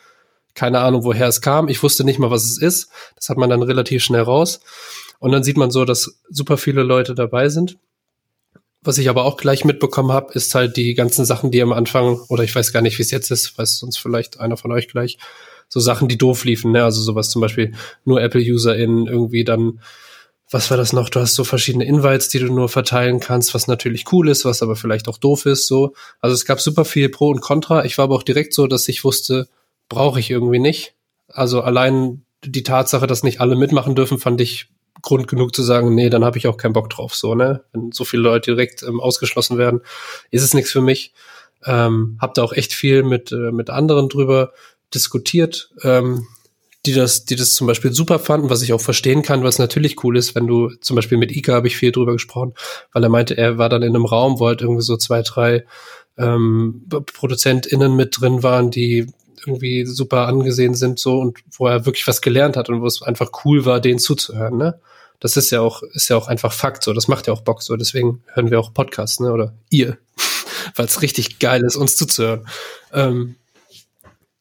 Keine Ahnung, woher es kam. Ich wusste nicht mal, was es ist. Das hat man dann relativ schnell raus. Und dann sieht man so, dass super viele Leute dabei sind. Was ich aber auch gleich mitbekommen habe, ist halt die ganzen Sachen, die am Anfang, oder ich weiß gar nicht, wie es jetzt ist, weiß sonst vielleicht einer von euch gleich, so Sachen, die doof liefen, ne? Also sowas zum Beispiel nur Apple-UserInnen irgendwie dann, was war das noch? Du hast so verschiedene Invites, die du nur verteilen kannst, was natürlich cool ist, was aber vielleicht auch doof ist, so. Also es gab super viel Pro und Contra. Ich war aber auch direkt so, dass ich wusste, brauche ich irgendwie nicht. Also allein die Tatsache, dass nicht alle mitmachen dürfen, fand ich Grund genug zu sagen, nee, dann habe ich auch keinen Bock drauf. So, ne? Wenn so viele Leute direkt ähm, ausgeschlossen werden, ist es nichts für mich. Ähm, hab da auch echt viel mit, äh, mit anderen drüber diskutiert, ähm, die das, die das zum Beispiel super fanden, was ich auch verstehen kann, was natürlich cool ist, wenn du zum Beispiel mit Ika habe ich viel drüber gesprochen, weil er meinte, er war dann in einem Raum, wo halt irgendwie so zwei, drei ähm, ProduzentInnen mit drin waren, die irgendwie super angesehen sind so und wo er wirklich was gelernt hat und wo es einfach cool war, denen zuzuhören, ne? Das ist ja auch, ist ja auch einfach Fakt so. Das macht ja auch Bock so. Deswegen hören wir auch Podcasts, ne? Oder ihr. Weil es richtig geil ist, uns zuzuhören. Ähm,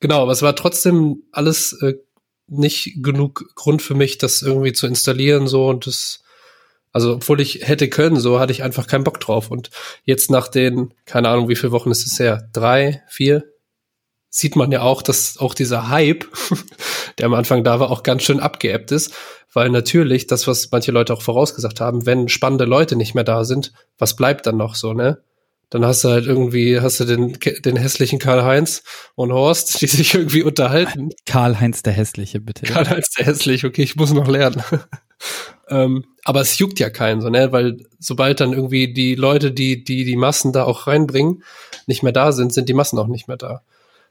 genau, aber es war trotzdem alles äh, nicht genug Grund für mich, das irgendwie zu installieren, so und das, also obwohl ich hätte können, so hatte ich einfach keinen Bock drauf. Und jetzt nach den, keine Ahnung, wie viele Wochen ist es her? Drei, vier, sieht man ja auch, dass auch dieser Hype, der am Anfang da war, auch ganz schön abgeebbt ist, weil natürlich das, was manche Leute auch vorausgesagt haben, wenn spannende Leute nicht mehr da sind, was bleibt dann noch so, ne? Dann hast du halt irgendwie, hast du den, den hässlichen Karl-Heinz und Horst, die sich irgendwie unterhalten. Karl-Heinz der Hässliche, bitte. Karl-Heinz der Hässliche, okay, ich muss noch lernen. ähm, aber es juckt ja keinen so, ne? Weil sobald dann irgendwie die Leute, die, die die Massen da auch reinbringen, nicht mehr da sind, sind die Massen auch nicht mehr da.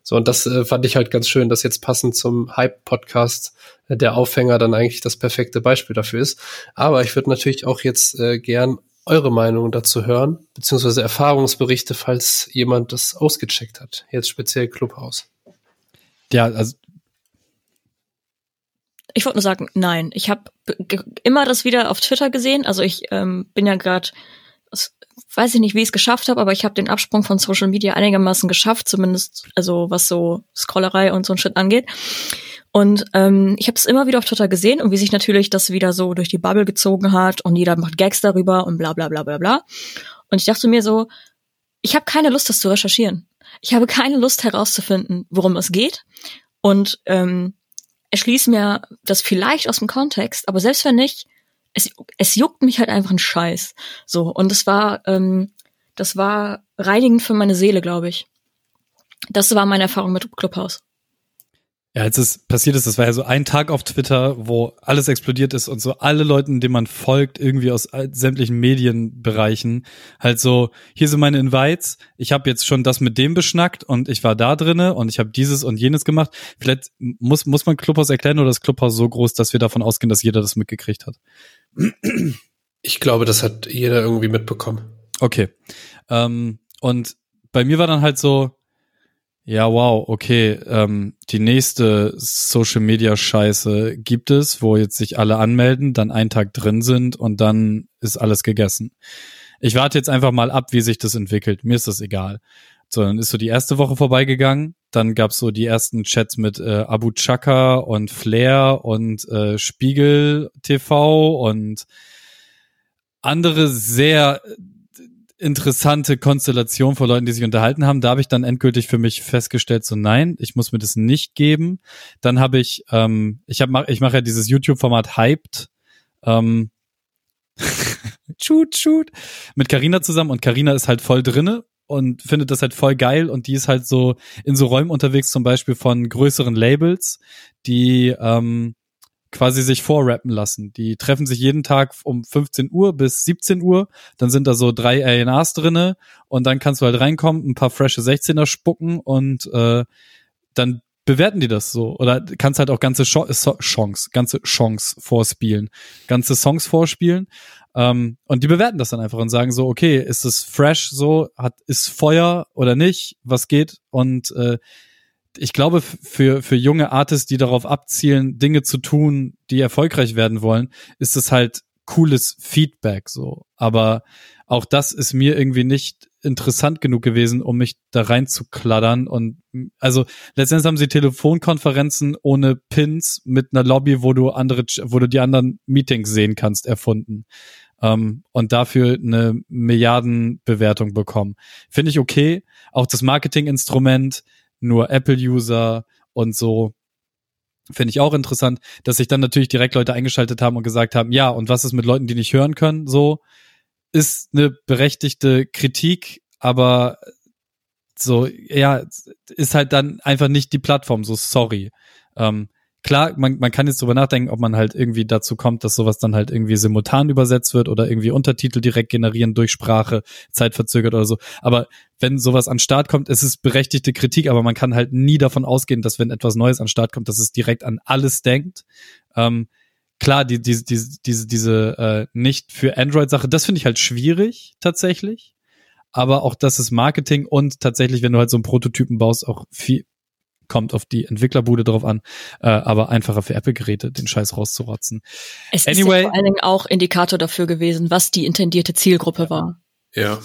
So, und das äh, fand ich halt ganz schön, dass jetzt passend zum Hype-Podcast äh, der Aufhänger dann eigentlich das perfekte Beispiel dafür ist. Aber ich würde natürlich auch jetzt äh, gern eure Meinung dazu hören, beziehungsweise Erfahrungsberichte, falls jemand das ausgecheckt hat. Jetzt speziell Clubhouse. Ja, also ich wollte nur sagen, nein. Ich habe immer das wieder auf Twitter gesehen. Also ich ähm, bin ja gerade weiß ich nicht, wie ich es geschafft habe, aber ich habe den Absprung von Social Media einigermaßen geschafft, zumindest also was so Scrollerei und so ein Shit angeht. Und ähm, ich habe es immer wieder auf Twitter gesehen und wie sich natürlich das wieder so durch die Bubble gezogen hat und jeder macht Gags darüber und bla bla bla bla bla. Und ich dachte mir so, ich habe keine Lust, das zu recherchieren. Ich habe keine Lust herauszufinden, worum es geht. Und ähm, erschließe mir das vielleicht aus dem Kontext, aber selbst wenn nicht, es, es juckt mich halt einfach ein Scheiß. So, und es war, ähm, das war reinigend für meine Seele, glaube ich. Das war meine Erfahrung mit Clubhouse. Ja, als es passiert ist, das war ja so ein Tag auf Twitter, wo alles explodiert ist und so alle Leuten, denen man folgt, irgendwie aus sämtlichen Medienbereichen, halt so, hier sind meine Invites, ich habe jetzt schon das mit dem beschnackt und ich war da drinne und ich habe dieses und jenes gemacht. Vielleicht muss, muss man Clubhouse erklären oder ist Clubhouse so groß, dass wir davon ausgehen, dass jeder das mitgekriegt hat? Ich glaube, das hat jeder irgendwie mitbekommen. Okay. Ähm, und bei mir war dann halt so, Ja, wow, okay. Ähm, die nächste Social Media Scheiße gibt es, wo jetzt sich alle anmelden, dann einen Tag drin sind und dann ist alles gegessen. Ich warte jetzt einfach mal ab, wie sich das entwickelt. Mir ist das egal. So, dann ist so die erste Woche vorbeigegangen. Dann gab's so die ersten Chats mit äh, Abu Chaka und Flair und äh, Spiegel TV und andere sehr interessante Konstellation von Leuten, die sich unterhalten haben. Da habe ich dann endgültig für mich festgestellt, so nein, ich muss mir das nicht geben. Dann habe ich, ähm, ich habe, ich mache ja dieses YouTube-Format Hyped. Ähm, shoot, shoot, mit Carina zusammen und Carina ist halt voll drinne und findet das halt voll geil und die ist halt so in so Räumen unterwegs, zum Beispiel von größeren Labels, die ähm, quasi sich vorrappen lassen. Die treffen sich jeden Tag um 15 Uhr bis 17 Uhr, dann sind da so drei ANAs drinne. Und dann kannst du halt reinkommen, ein paar frische 16er spucken und äh, dann bewerten die das so. Oder kannst halt auch ganze Chance, ganze Chance vorspielen, ganze Songs vorspielen. Ähm, und die bewerten das dann einfach und sagen so, okay, ist es fresh so, hat ist Feuer oder nicht, was geht? Und äh, ich glaube, für, für junge Artists, die darauf abzielen, Dinge zu tun, die erfolgreich werden wollen, ist es halt cooles Feedback so. Aber auch das ist mir irgendwie nicht interessant genug gewesen, um mich da reinzukladdern. Und also letztendlich haben sie Telefonkonferenzen ohne Pins mit einer Lobby, wo du andere, wo du die anderen Meetings sehen kannst, erfunden. Um, und dafür eine Milliardenbewertung bekommen. Finde ich okay. Auch das Marketinginstrument, nur Apple-User und so. Finde ich auch interessant, dass sich dann natürlich direkt Leute eingeschaltet haben und gesagt haben, ja, und was ist mit Leuten, die nicht hören können? So ist eine berechtigte Kritik, aber so, ja, ist halt dann einfach nicht die Plattform, so sorry. Ähm, klar, man, man kann jetzt drüber nachdenken, ob man halt irgendwie dazu kommt, dass sowas dann halt irgendwie simultan übersetzt wird oder irgendwie Untertitel direkt generieren durch Sprache, zeitverzögert oder so. Aber wenn sowas an Start kommt, es ist berechtigte Kritik, aber man kann halt nie davon ausgehen, dass wenn etwas Neues an Start kommt, dass es direkt an alles denkt. Ähm, klar, die, die, die, diese, diese äh, nicht für Android-Sache, das finde ich halt schwierig tatsächlich. Aber auch das ist Marketing und tatsächlich, wenn du halt so einen Prototypen baust, auch viel, kommt auf die Entwicklerbude drauf an, äh, aber einfacher für Apple-Geräte, den Scheiß rauszurotzen. Es anyway, ist ja vor allen Dingen auch Indikator dafür gewesen, was die intendierte Zielgruppe war. Ja.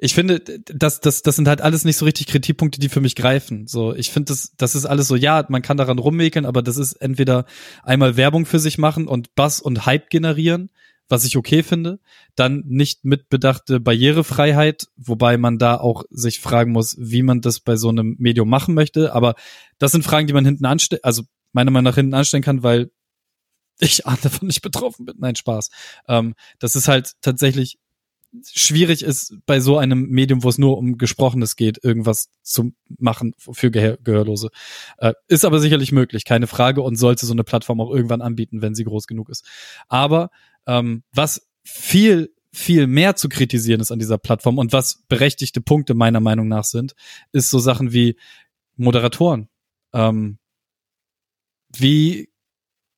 Ich finde, das, das, das sind halt alles nicht so richtig Kritikpunkte, die für mich greifen. So, ich finde, das, das ist alles so, ja, man kann daran rummäkeln, aber das ist entweder einmal Werbung für sich machen und Bass und Hype generieren was ich okay finde. Dann nicht mitbedachte Barrierefreiheit, wobei man da auch sich fragen muss, wie man das bei so einem Medium machen möchte. Aber das sind Fragen, die man hinten anstellt, also meiner Meinung nach hinten anstellen kann, weil ich davon nicht betroffen bin. Nein, Spaß. Ähm, das ist halt tatsächlich schwierig ist bei so einem Medium, wo es nur um Gesprochenes geht, irgendwas zu machen für Gehör Gehörlose. Äh, ist aber sicherlich möglich, keine Frage, und sollte so eine Plattform auch irgendwann anbieten, wenn sie groß genug ist. Aber ähm, was viel viel mehr zu kritisieren ist an dieser Plattform und was berechtigte Punkte meiner Meinung nach sind, ist so Sachen wie Moderatoren. Ähm, wie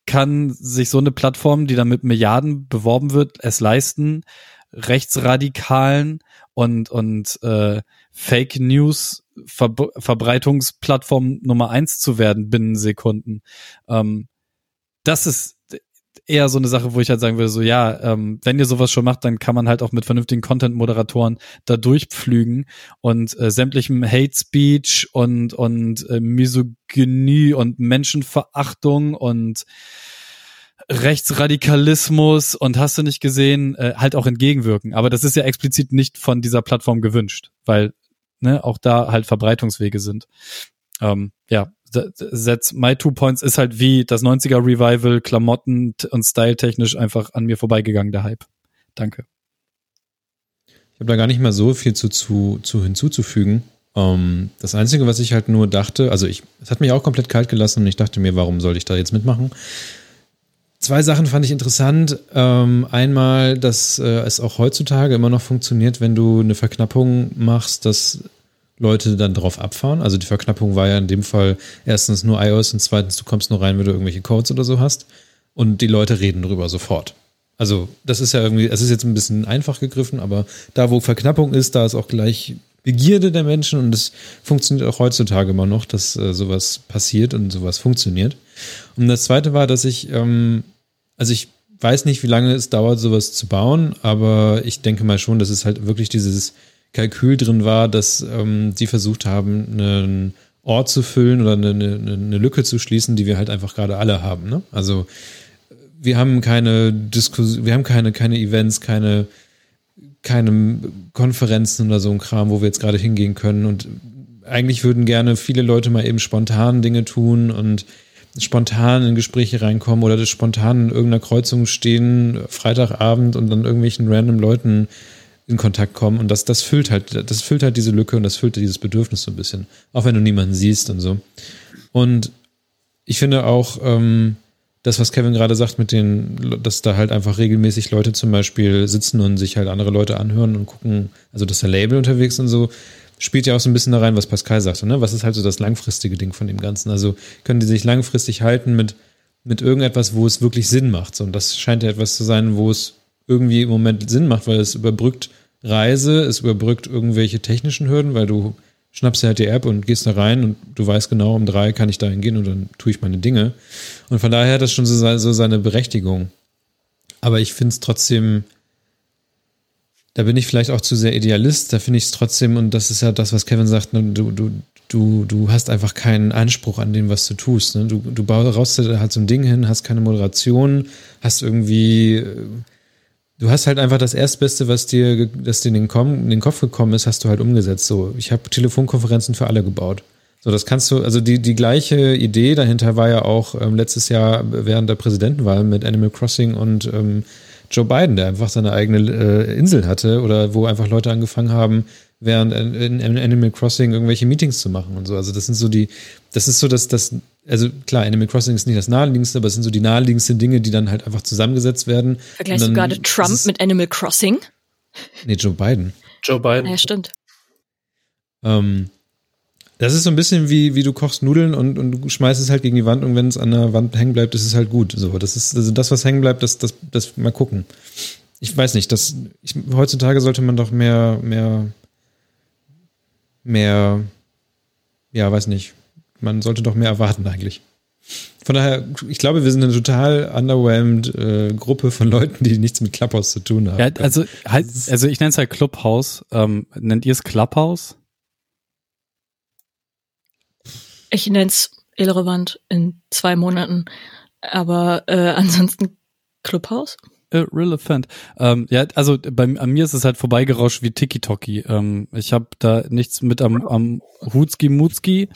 kann sich so eine Plattform, die dann mit Milliarden beworben wird, es leisten, rechtsradikalen und und äh, Fake News Ver Verbreitungsplattform Nummer eins zu werden binnen Sekunden. Ähm, das ist eher so eine Sache, wo ich halt sagen würde, so ja, ähm, wenn ihr sowas schon macht, dann kann man halt auch mit vernünftigen Content-Moderatoren da durchpflügen und äh, sämtlichem Hate Speech und und äh, Misogynie und Menschenverachtung und Rechtsradikalismus und hast du nicht gesehen, äh, halt auch entgegenwirken. Aber das ist ja explizit nicht von dieser Plattform gewünscht, weil ne, auch da halt Verbreitungswege sind. Ähm, ja, That's My Two Points ist halt wie das 90er Revival, Klamotten und Style technisch einfach an mir vorbeigegangen, der Hype. Danke. Ich habe da gar nicht mehr so viel zu, zu, zu hinzuzufügen. Um, ähm, das Einzige, was ich halt nur dachte, also ich, es hat mich auch komplett kalt gelassen und ich dachte mir, warum soll ich da jetzt mitmachen? Zwei Sachen fand ich interessant. Ähm, einmal, dass äh, es auch heutzutage immer noch funktioniert, wenn du eine Verknappung machst, dass Leute dann drauf abfahren. Also die Verknappung war ja in dem Fall erstens nur iOS und zweitens, du kommst nur rein, wenn du irgendwelche Codes oder so hast. Und die Leute reden drüber sofort. Also das ist ja irgendwie, es ist jetzt ein bisschen einfach gegriffen, aber da, wo Verknappung ist, da ist auch gleich Begierde der Menschen und es funktioniert auch heutzutage immer noch, dass äh, sowas passiert und sowas funktioniert. Und das zweite war, dass ich, ähm, also ich weiß nicht, wie lange es dauert, sowas zu bauen, aber ich denke mal schon, dass es halt wirklich dieses Kalkül drin war, dass ähm, die versucht haben, einen Ort zu füllen oder eine, eine, eine Lücke zu schließen, die wir halt einfach gerade alle haben. Ne? Also wir haben keine Diskussion, wir haben keine, keine Events, keine, keine Konferenzen oder so ein Kram, wo wir jetzt gerade hingehen können. Und eigentlich würden gerne viele Leute mal eben spontan Dinge tun und spontan in Gespräche reinkommen oder spontan in irgendeiner Kreuzung stehen, Freitagabend und dann irgendwelchen random Leuten in Kontakt kommen. Und das, das füllt halt, das füllt halt diese Lücke und das füllt dieses Bedürfnis so ein bisschen. Auch wenn du niemanden siehst und so. Und ich finde auch, ähm, das, was Kevin gerade sagt, mit den, dass da halt einfach regelmäßig Leute zum Beispiel sitzen und sich halt andere Leute anhören und gucken, also dass der Label unterwegs und so, spielt ja auch so ein bisschen da rein, was Pascal sagte, ne? Was ist halt so das langfristige Ding von dem Ganzen? Also können die sich langfristig halten mit, mit irgendetwas, wo es wirklich Sinn macht. So, und das scheint ja etwas zu sein, wo es irgendwie im Moment Sinn macht, weil es überbrückt Reise, es überbrückt irgendwelche technischen Hürden, weil du schnappst dir halt die App und gehst da rein und du weißt genau, um drei kann ich da hingehen und dann tue ich meine Dinge. Und von daher hat das schon so, so seine Berechtigung. Aber ich finde es trotzdem, da bin ich vielleicht auch zu sehr Idealist, da finde ich es trotzdem, und das ist ja das, was Kevin sagt, ne, du, du, du, du hast einfach keinen Anspruch an dem, was du tust. Ne? Du, du baust halt so ein Ding hin, hast keine Moderation, hast irgendwie äh, du hast halt einfach das Erstbeste, was dir, das dir in den, in den Kopf gekommen ist, hast du halt umgesetzt. So, ich habe Telefonkonferenzen für alle gebaut. So, das kannst du, also die, die gleiche Idee dahinter war ja auch ähm, letztes Jahr während der Präsidentenwahl mit Animal Crossing und ähm, Joe Biden, der einfach seine eigene äh, Insel hatte oder wo einfach Leute angefangen haben, während in, in Animal Crossing irgendwelche Meetings zu machen und so. Also das sind so die, das ist so das, das, also klar, Animal Crossing ist nicht das naheliegendste, aber es sind so die naheliegendsten Dinge, die dann halt einfach zusammengesetzt werden. Vergleichst du gerade Trump mit Animal Crossing? Nee, Joe Biden. Joe Biden. Ja, stimmt. Ähm, das ist so ein bisschen wie, wie du kochst Nudeln und, und du schmeißt es halt gegen die Wand und wenn es an der Wand hängen bleibt, ist es halt gut. So, das ist also das, was hängen bleibt, das, das, das mal gucken. Ich weiß nicht, das, ich, heutzutage sollte man doch mehr, mehr mehr, ja, weiß nicht, man sollte doch mehr erwarten eigentlich. Von daher, ich glaube, wir sind eine total underwhelmed äh, Gruppe von Leuten, die nichts mit Clubhouse zu tun haben. Ja, also, halt, also ich nenne es halt Clubhouse. Ähm, nennt ihr es Clubhouse? Ich nenne es irrelevant in zwei Monaten. Aber äh, ansonsten Clubhouse? Irrelevant. Ähm, ja, also bei an mir ist es halt vorbeigerauscht wie Tiki-Toki. Ähm, ich habe da nichts mit am, am Hutski-Mutski.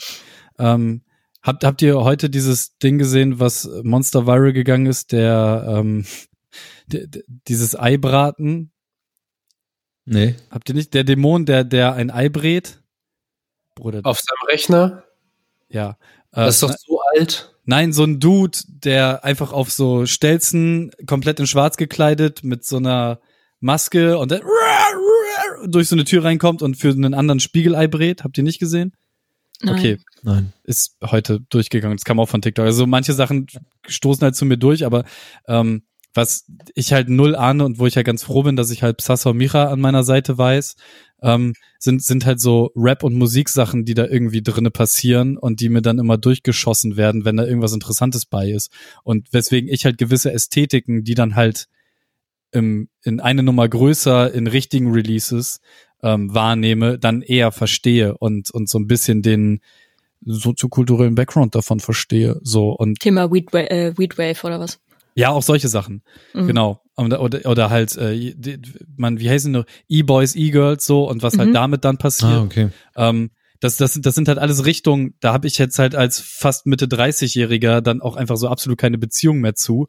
Ähm, habt, habt ihr heute dieses Ding gesehen, was Monster Viral gegangen ist, der ähm, dieses Eibraten? Nee. Habt ihr nicht? Der Dämon, der, der ein Ei brät? Bruder. Auf seinem Rechner? Ja. Das ist doch so alt. Nein, so ein Dude, der einfach auf so Stelzen komplett in schwarz gekleidet mit so einer Maske und dann durch so eine Tür reinkommt und für einen anderen Spiegelei brät. Habt ihr nicht gesehen? Nein. Okay. Nein. Ist heute durchgegangen. Das kam auch von TikTok. Also manche Sachen stoßen halt zu mir durch, aber ähm, was ich halt null ahne und wo ich halt ganz froh bin, dass ich halt Psassa und Micha an meiner Seite weiß, ähm, sind, sind halt so Rap- und Musiksachen, die da irgendwie drinne passieren und die mir dann immer durchgeschossen werden, wenn da irgendwas Interessantes bei ist. Und weswegen ich halt gewisse Ästhetiken, die dann halt im, in eine Nummer größer in richtigen Releases ähm, wahrnehme, dann eher verstehe und, und so ein bisschen den soziokulturellen Background davon verstehe. So und Thema Weedwave, äh, Weedwave oder was? Ja, auch solche Sachen. Mhm. Genau. Oder, oder, oder halt, äh, die, man, wie heißen noch, E-Boys, E-Girls so und was halt mhm. halt damit dann passiert. Ah, okay. Ähm, das, das, das sind halt alles Richtungen, da habe ich jetzt halt als fast Mitte 30-Jähriger dann auch einfach so absolut keine Beziehung mehr zu.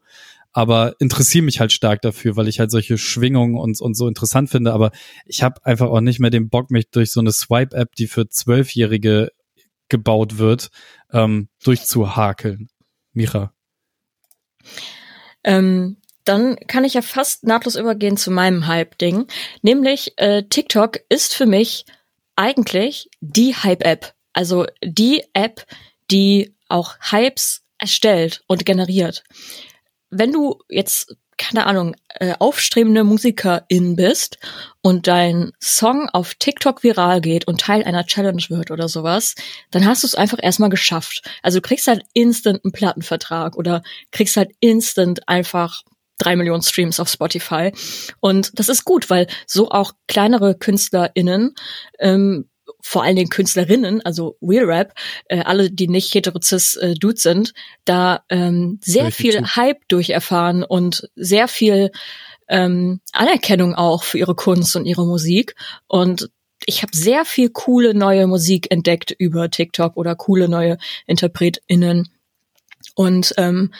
Aber interessiere mich halt stark dafür, weil ich halt solche Schwingungen und, und so interessant finde. Aber ich habe einfach auch nicht mehr den Bock, mich durch so eine Swipe-App, die für Zwölfjährige gebaut wird, ähm, durchzuhakeln. Micha. Ähm, dann kann ich ja fast nahtlos übergehen zu meinem Hype-Ding. Nämlich äh, TikTok ist für mich eigentlich die Hype-App. Also die App, die auch Hypes erstellt und generiert. Wenn du jetzt keine Ahnung, äh, aufstrebende Musikerin bist und dein Song auf TikTok viral geht und Teil einer Challenge wird oder sowas, dann hast du es einfach erstmal geschafft. Also du kriegst halt instant einen Plattenvertrag oder kriegst halt instant einfach drei Millionen Streams auf Spotify. Und das ist gut, weil so auch kleinere KünstlerInnen ähm, vor allen Dingen Künstlerinnen, also Real Rap, äh, alle, die nicht heterozis äh, Dudes sind, da ähm, sehr viel Hype durcherfahren und sehr viel ähm, Anerkennung auch für ihre Kunst und ihre Musik. Und ich habe sehr viel coole neue Musik entdeckt über TikTok oder coole neue InterpretInnen. Und ähm,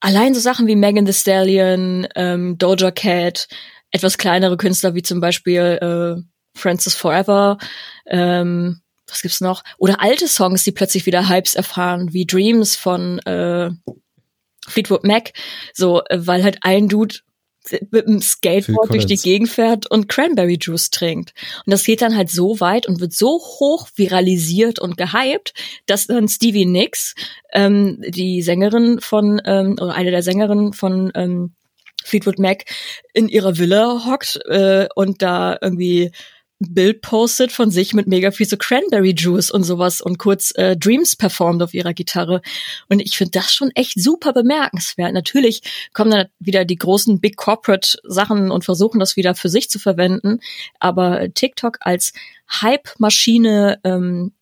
allein so Sachen wie Megan Thee Stallion, ähm, Doja Cat, etwas kleinere Künstler wie zum Beispiel äh, Francis Forever, ähm, was gibt's noch? Oder alte Songs, die plötzlich wieder Hypes erfahren, wie Dreams von äh, Fleetwood Mac, so, äh, weil halt ein Dude mit dem Skateboard durch die Gegend fährt und Cranberry Juice trinkt. Und das geht dann halt so weit und wird so hoch viralisiert und gehypt, dass dann Stevie Nicks, ähm, die Sängerin von, ähm, oder eine der Sängerinnen von ähm, Fleetwood Mac, in ihrer Villa hockt äh, und da irgendwie Bild postet von sich mit mega viel so Cranberry Juice und sowas und kurz äh, Dreams performt auf ihrer Gitarre. Und ich finde das schon echt super bemerkenswert. Natürlich kommen dann wieder die großen Big Corporate Sachen und versuchen das wieder für sich zu verwenden. Aber TikTok als Hype-Maschine ähm,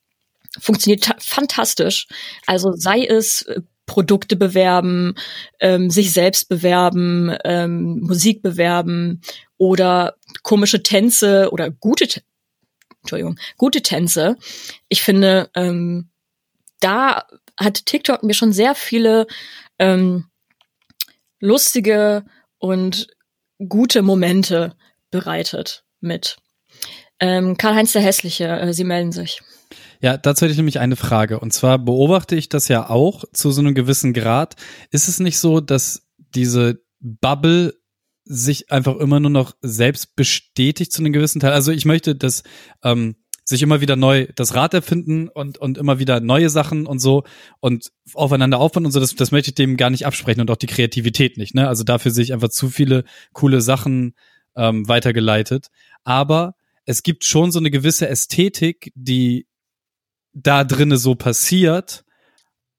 funktioniert fantastisch. Also sei es äh, Produkte bewerben, ähm, sich selbst bewerben, ähm, Musik bewerben oder komische Tänze oder gute, Entschuldigung, gute Tänze. Ich finde, ähm, da hat TikTok mir schon sehr viele ähm, lustige und gute Momente bereitet mit. Ähm, Karl-Heinz der Hässliche, äh, Sie melden sich. Ja, dazu hätte ich nämlich eine Frage. Und zwar beobachte ich das ja auch zu so einem gewissen Grad. Ist es nicht so, dass diese Bubble sich einfach immer nur noch selbst bestätigt zu einem gewissen Teil? Also ich möchte, dass ähm, sich immer wieder neu das Rad erfinden und, und immer wieder neue Sachen und so und aufeinander aufbauen und so, das, das möchte ich dem gar nicht absprechen und auch die Kreativität nicht. Ne? Also dafür sehe ich einfach zu viele coole Sachen ähm, weitergeleitet. Aber es gibt schon so eine gewisse Ästhetik, die da drinne so passiert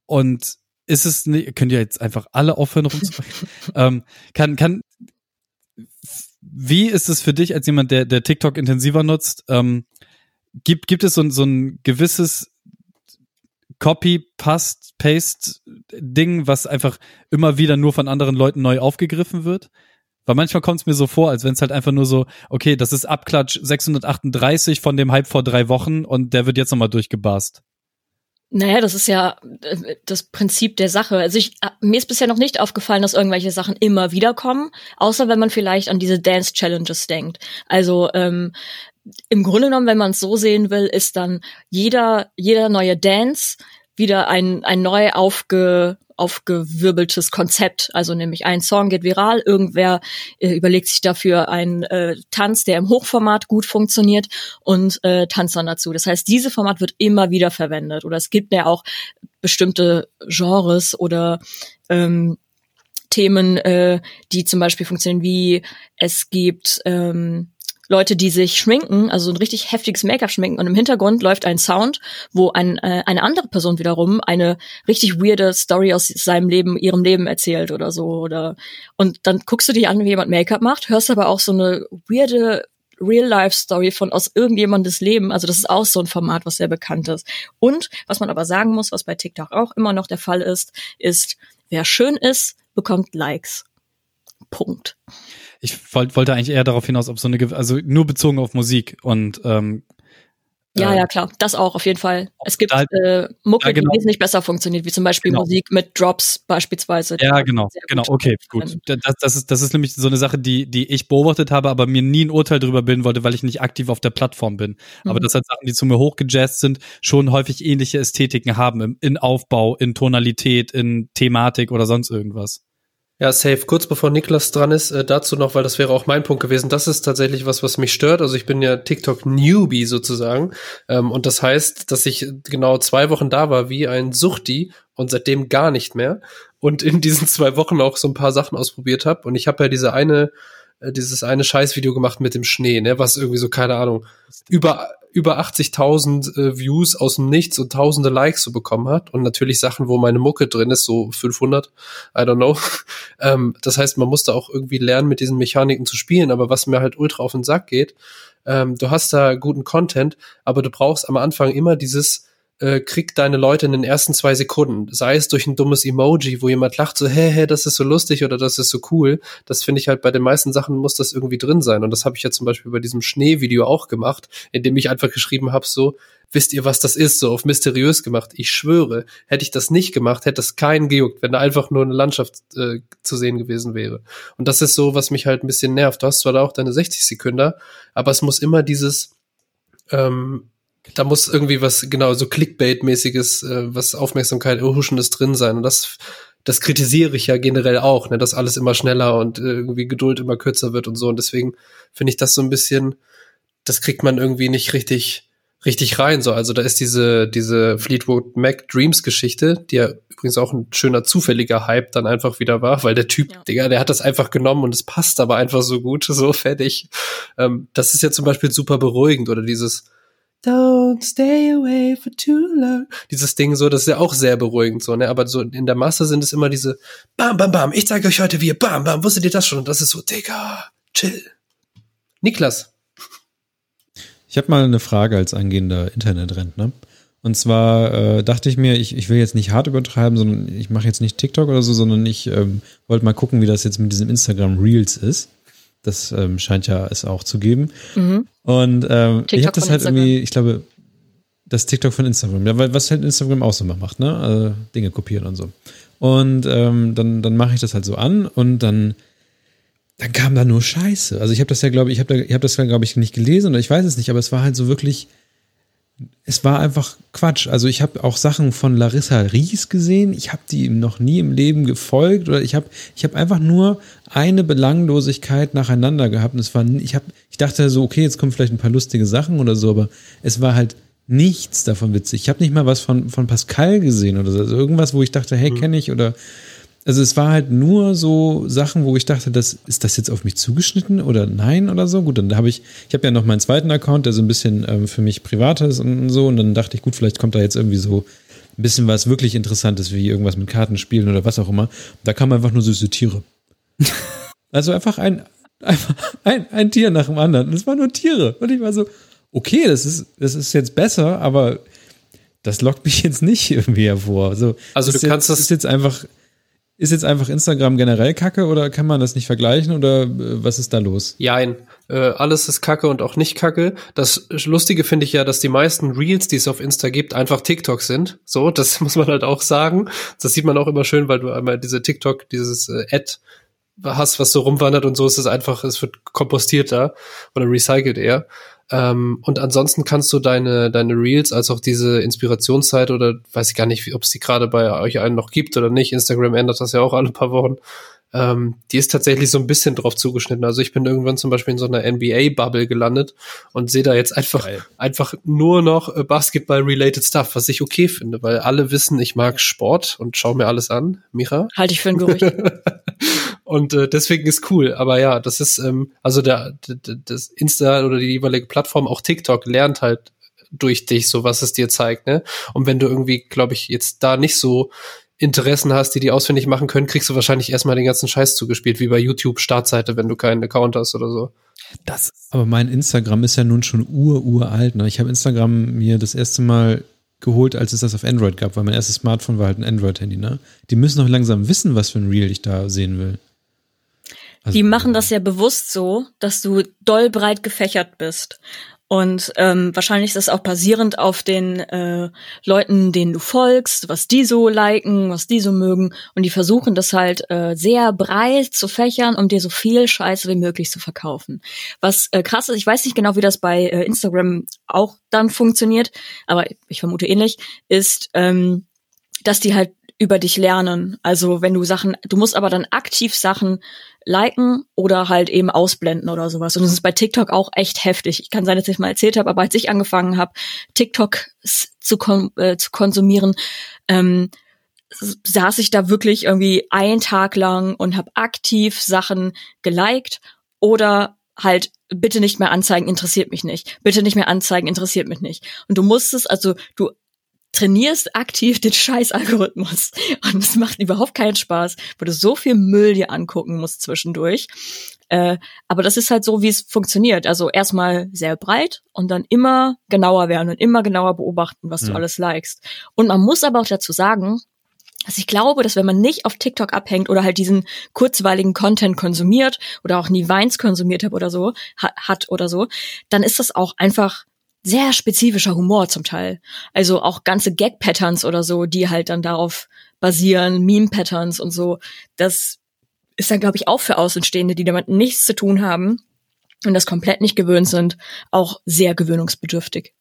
und ist es nicht, könnt ihr jetzt einfach alle aufhören rumzusprechen? ähm, kann, kann, wie ist es für dich als jemand, der, der TikTok intensiver nutzt? Ähm, gibt, gibt es so, so ein gewisses Copy, Paste, Paste Ding, was einfach immer wieder nur von anderen Leuten neu aufgegriffen wird? Weil manchmal kommt es mir so vor, als wenn es halt einfach nur so, okay, das ist Abklatsch 638 von dem Hype vor drei Wochen und der wird jetzt nochmal durchgebast. Naja, das ist ja äh, das Prinzip der Sache. Also ich, äh, mir ist bisher noch nicht aufgefallen, dass irgendwelche Sachen immer wieder kommen, außer wenn man vielleicht an diese Dance Challenges denkt. Also ähm, im Grunde genommen, wenn man es so sehen will, ist dann jeder jeder neue Dance wieder ein ein neu aufge aufgewirbeltes Konzept. Also nämlich ein Song geht viral, irgendwer äh, überlegt sich dafür einen äh, Tanz, der im Hochformat gut funktioniert und äh, tanzt dann dazu. Das heißt, diese Format wird immer wieder verwendet. Oder es gibt ja auch bestimmte Genres oder ähm, Themen, äh, die zum Beispiel funktionieren, wie es gibt ähm, Leute, die sich schminken, also ein richtig heftiges Make-up schminken und im Hintergrund läuft ein Sound, wo ein, äh, eine andere Person wiederum eine richtig weirde Story aus seinem Leben, ihrem Leben erzählt oder so oder und dann guckst du dich an, wie jemand Make-up macht, hörst aber auch so eine weirde Real-Life-Story von aus irgendjemandes Leben. Also das ist auch so ein Format, was sehr bekannt ist. Und was man aber sagen muss, was bei TikTok auch immer noch der Fall ist, ist, wer schön ist, bekommt Likes. Punkt ich wollt, wollte eigentlich eher darauf hinaus, ob so eine, also nur bezogen auf Musik und ähm, ja, äh, ja, klar, das auch auf jeden Fall. Es gibt halt, äh, Mucke, ja, genau. die wesentlich besser funktioniert, wie zum Beispiel genau. Musik mit Drops beispielsweise. Ja, genau, genau, okay, gut. Das, das, ist, das ist nämlich so eine Sache, die, die ich beobachtet habe, aber mir nie ein Urteil darüber bilden wollte, weil ich nicht aktiv auf der Plattform bin. Mhm. Aber das halt Sachen, die zu mir hochgejazzt sind, schon häufig ähnliche Ästhetiken haben, im, in Aufbau, in Tonalität, in Thematik oder sonst irgendwas. Ja, safe. Kurz bevor Niklas dran ist, äh, dazu noch, weil das wäre auch mein Punkt gewesen. Das ist tatsächlich was, was mich stört. Also ich bin ja TikTok-Newbie sozusagen. Ähm, und das heißt, dass ich genau zwei Wochen da war wie ein Suchti und seitdem gar nicht mehr. Und in diesen zwei Wochen auch so ein paar Sachen ausprobiert habe. Und ich habe ja diese eine, dieses eine Scheißvideo gemacht mit dem Schnee, ne, was irgendwie so, keine Ahnung, über über 80.000 äh, Views aus dem Nichts und tausende Likes so bekommen hat. Und natürlich Sachen, wo meine Mucke drin ist, so 500, I don't know. ähm, das heißt, man musste auch irgendwie lernen, mit diesen Mechaniken zu spielen, aber was mir halt ultra auf den Sack geht, ähm, du hast da guten Content, aber du brauchst am Anfang immer dieses äh, kriegt deine Leute in den ersten zwei Sekunden. Sei es durch ein dummes Emoji, wo jemand lacht, so, hä, hä, das ist so lustig oder das ist so cool. Das finde ich halt bei den meisten Sachen muss das irgendwie drin sein. Und das habe ich ja zum Beispiel bei diesem Schneevideo auch gemacht, in dem ich einfach geschrieben habe, so, wisst ihr, was das ist, so auf mysteriös gemacht. Ich schwöre, hätte ich das nicht gemacht, hätte das keinen gejuckt, wenn da einfach nur eine Landschaft äh, zu sehen gewesen wäre. Und das ist so, was mich halt ein bisschen nervt. Du hast zwar da auch deine 60 Sekunden, aber es muss immer dieses ähm, da muss irgendwie was, genau, so Clickbait-mäßiges, äh, was Aufmerksamkeit erhuschendes drin sein. Und das, das kritisiere ich ja generell auch, ne, dass alles immer schneller und äh, irgendwie Geduld immer kürzer wird und so. Und deswegen finde ich das so ein bisschen, das kriegt man irgendwie nicht richtig, richtig rein. So, also da ist diese, diese Fleetwood Mac Dreams Geschichte, die ja übrigens auch ein schöner zufälliger Hype dann einfach wieder war, weil der Typ, ja. Digga, der hat das einfach genommen und es passt aber einfach so gut, so fertig. Ähm, das ist ja zum Beispiel super beruhigend oder dieses, Don't stay away for too long. Dieses Ding so, das ist ja auch sehr beruhigend so, ne? Aber so in der Masse sind es immer diese Bam, bam, bam, ich zeige euch heute wie, bam, bam, wusstet ihr das schon? Und das ist so, Digga, chill. Niklas. Ich habe mal eine Frage als angehender Internetrentner. Und zwar äh, dachte ich mir, ich, ich will jetzt nicht hart übertreiben, sondern ich mache jetzt nicht TikTok oder so, sondern ich ähm, wollte mal gucken, wie das jetzt mit diesem Instagram Reels ist. Das ähm, scheint ja es auch zu geben. Mhm. Und ähm, ich habe das halt Instagram. irgendwie, ich glaube, das TikTok von Instagram, ja, weil was halt Instagram auch so macht, ne? Also Dinge kopieren und so. Und ähm, dann, dann mache ich das halt so an und dann, dann kam da nur Scheiße. Also ich habe das ja, glaube ich, ich habe da, ich hab das ja, glaube ich, nicht gelesen oder ich weiß es nicht, aber es war halt so wirklich es war einfach Quatsch. Also ich habe auch Sachen von Larissa Ries gesehen. Ich habe die noch nie im Leben gefolgt oder ich habe ich habe einfach nur eine Belanglosigkeit nacheinander gehabt. Und es war ich habe ich dachte so okay jetzt kommen vielleicht ein paar lustige Sachen oder so, aber es war halt nichts davon witzig. Ich habe nicht mal was von von Pascal gesehen oder so. Also irgendwas, wo ich dachte hey mhm. kenne ich oder also es war halt nur so Sachen, wo ich dachte, das, ist das jetzt auf mich zugeschnitten oder nein oder so. Gut, dann habe ich, ich habe ja noch meinen zweiten Account, der so ein bisschen ähm, für mich privat ist und so. Und dann dachte ich, gut, vielleicht kommt da jetzt irgendwie so ein bisschen was wirklich Interessantes, wie irgendwas mit Kartenspielen oder was auch immer. Da kamen einfach nur süße Tiere. also einfach ein, einfach ein, ein Tier nach dem anderen. Und es waren nur Tiere. Und ich war so, okay, das ist, das ist jetzt besser, aber das lockt mich jetzt nicht irgendwie hervor. Also, also du kannst jetzt, das ist jetzt einfach ist jetzt einfach Instagram generell kacke oder kann man das nicht vergleichen oder äh, was ist da los? Jein. Äh, alles ist kacke und auch nicht kacke. Das Lustige finde ich ja, dass die meisten Reels, die es auf Insta gibt, einfach TikTok sind. So, das muss man halt auch sagen. Das sieht man auch immer schön, weil du einmal diese TikTok, dieses äh, Ad hast, was so rumwandert und so ist es einfach, es wird kompostiert da oder recycelt eher. Ähm, und ansonsten kannst du deine, deine Reels als auch diese Inspirationsseite oder weiß ich gar nicht, ob es die gerade bei euch einen noch gibt oder nicht. Instagram ändert das ja auch alle paar Wochen. Ähm, die ist tatsächlich so ein bisschen drauf zugeschnitten. Also ich bin irgendwann zum Beispiel in so einer NBA-Bubble gelandet und sehe da jetzt einfach, einfach nur noch äh, Basketball-related Stuff, was ich okay finde, weil alle wissen, ich mag Sport und schaue mir alles an. Micha? Halte ich für ein Gerücht. Und äh, deswegen ist cool. Aber ja, das ist, ähm, also der, der, das Insta oder die jeweilige Plattform, auch TikTok, lernt halt durch dich, so was es dir zeigt, ne? Und wenn du irgendwie, glaube ich, jetzt da nicht so Interessen hast, die die ausfindig machen können, kriegst du wahrscheinlich erstmal den ganzen Scheiß zugespielt, wie bei YouTube Startseite, wenn du keinen Account hast oder so. Das, aber mein Instagram ist ja nun schon ur uralt. Ne? Ich habe Instagram mir das erste Mal geholt, als es das auf Android gab, weil mein erstes Smartphone war halt ein Android-Handy. Ne? Die müssen doch langsam wissen, was für ein Reel ich da sehen will. Also, die machen das ja bewusst so, dass du doll breit gefächert bist. Und ähm, wahrscheinlich ist das auch basierend auf den äh, Leuten, denen du folgst, was die so liken, was die so mögen. Und die versuchen das halt äh, sehr breit zu fächern, um dir so viel Scheiße wie möglich zu verkaufen. Was äh, krass ist, ich weiß nicht genau, wie das bei äh, Instagram auch dann funktioniert, aber ich vermute ähnlich, ist, ähm, dass die halt über dich lernen. Also wenn du Sachen, du musst aber dann aktiv Sachen liken oder halt eben ausblenden oder sowas. Und das ist bei TikTok auch echt heftig. Ich kann sein, dass ich mal erzählt habe, aber als ich angefangen habe, TikTok zu, äh, zu konsumieren, ähm, saß ich da wirklich irgendwie einen Tag lang und habe aktiv Sachen geliked oder halt bitte nicht mehr anzeigen, interessiert mich nicht. Bitte nicht mehr anzeigen, interessiert mich nicht. Und du musstest, also du trainierst aktiv den Scheiß-Algorithmus. Und es macht überhaupt keinen Spaß, wo du so viel Müll dir angucken musst zwischendurch. Äh, aber das ist halt so, wie es funktioniert. Also erstmal sehr breit und dann immer genauer werden und immer genauer beobachten, was mhm. du alles likest. Und man muss aber auch dazu sagen, also ich glaube, dass wenn man nicht auf TikTok abhängt oder halt diesen kurzweiligen Content konsumiert oder auch nie Weins konsumiert hat oder so, hat oder so, dann ist das auch einfach sehr spezifischer Humor zum Teil. Also auch ganze Gag-Patterns oder so, die halt dann darauf basieren, Meme-Patterns und so. Das ist dann, glaube ich, auch für Außenstehende, die damit nichts zu tun haben und das komplett nicht gewöhnt sind, auch sehr gewöhnungsbedürftig.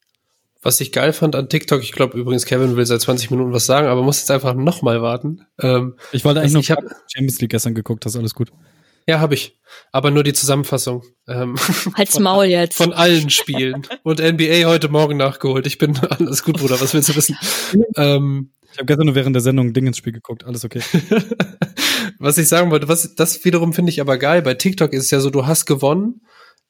Was ich geil fand an TikTok, ich glaube übrigens, Kevin will seit 20 Minuten was sagen, aber muss jetzt einfach noch mal warten. Ähm, ich wollte eigentlich also noch, ich hab Champions League gestern geguckt, das ist alles gut. Ja, habe ich. Aber nur die Zusammenfassung. Ähm, Halt's Maul jetzt. Von allen Spielen. Und NBA heute Morgen nachgeholt. Ich bin alles gut, Bruder. Was willst du wissen? ähm, ich habe gestern nur während der Sendung Ding ins Spiel geguckt. Alles okay. was ich sagen wollte, was das wiederum finde ich aber geil. Bei TikTok ist es ja so, du hast gewonnen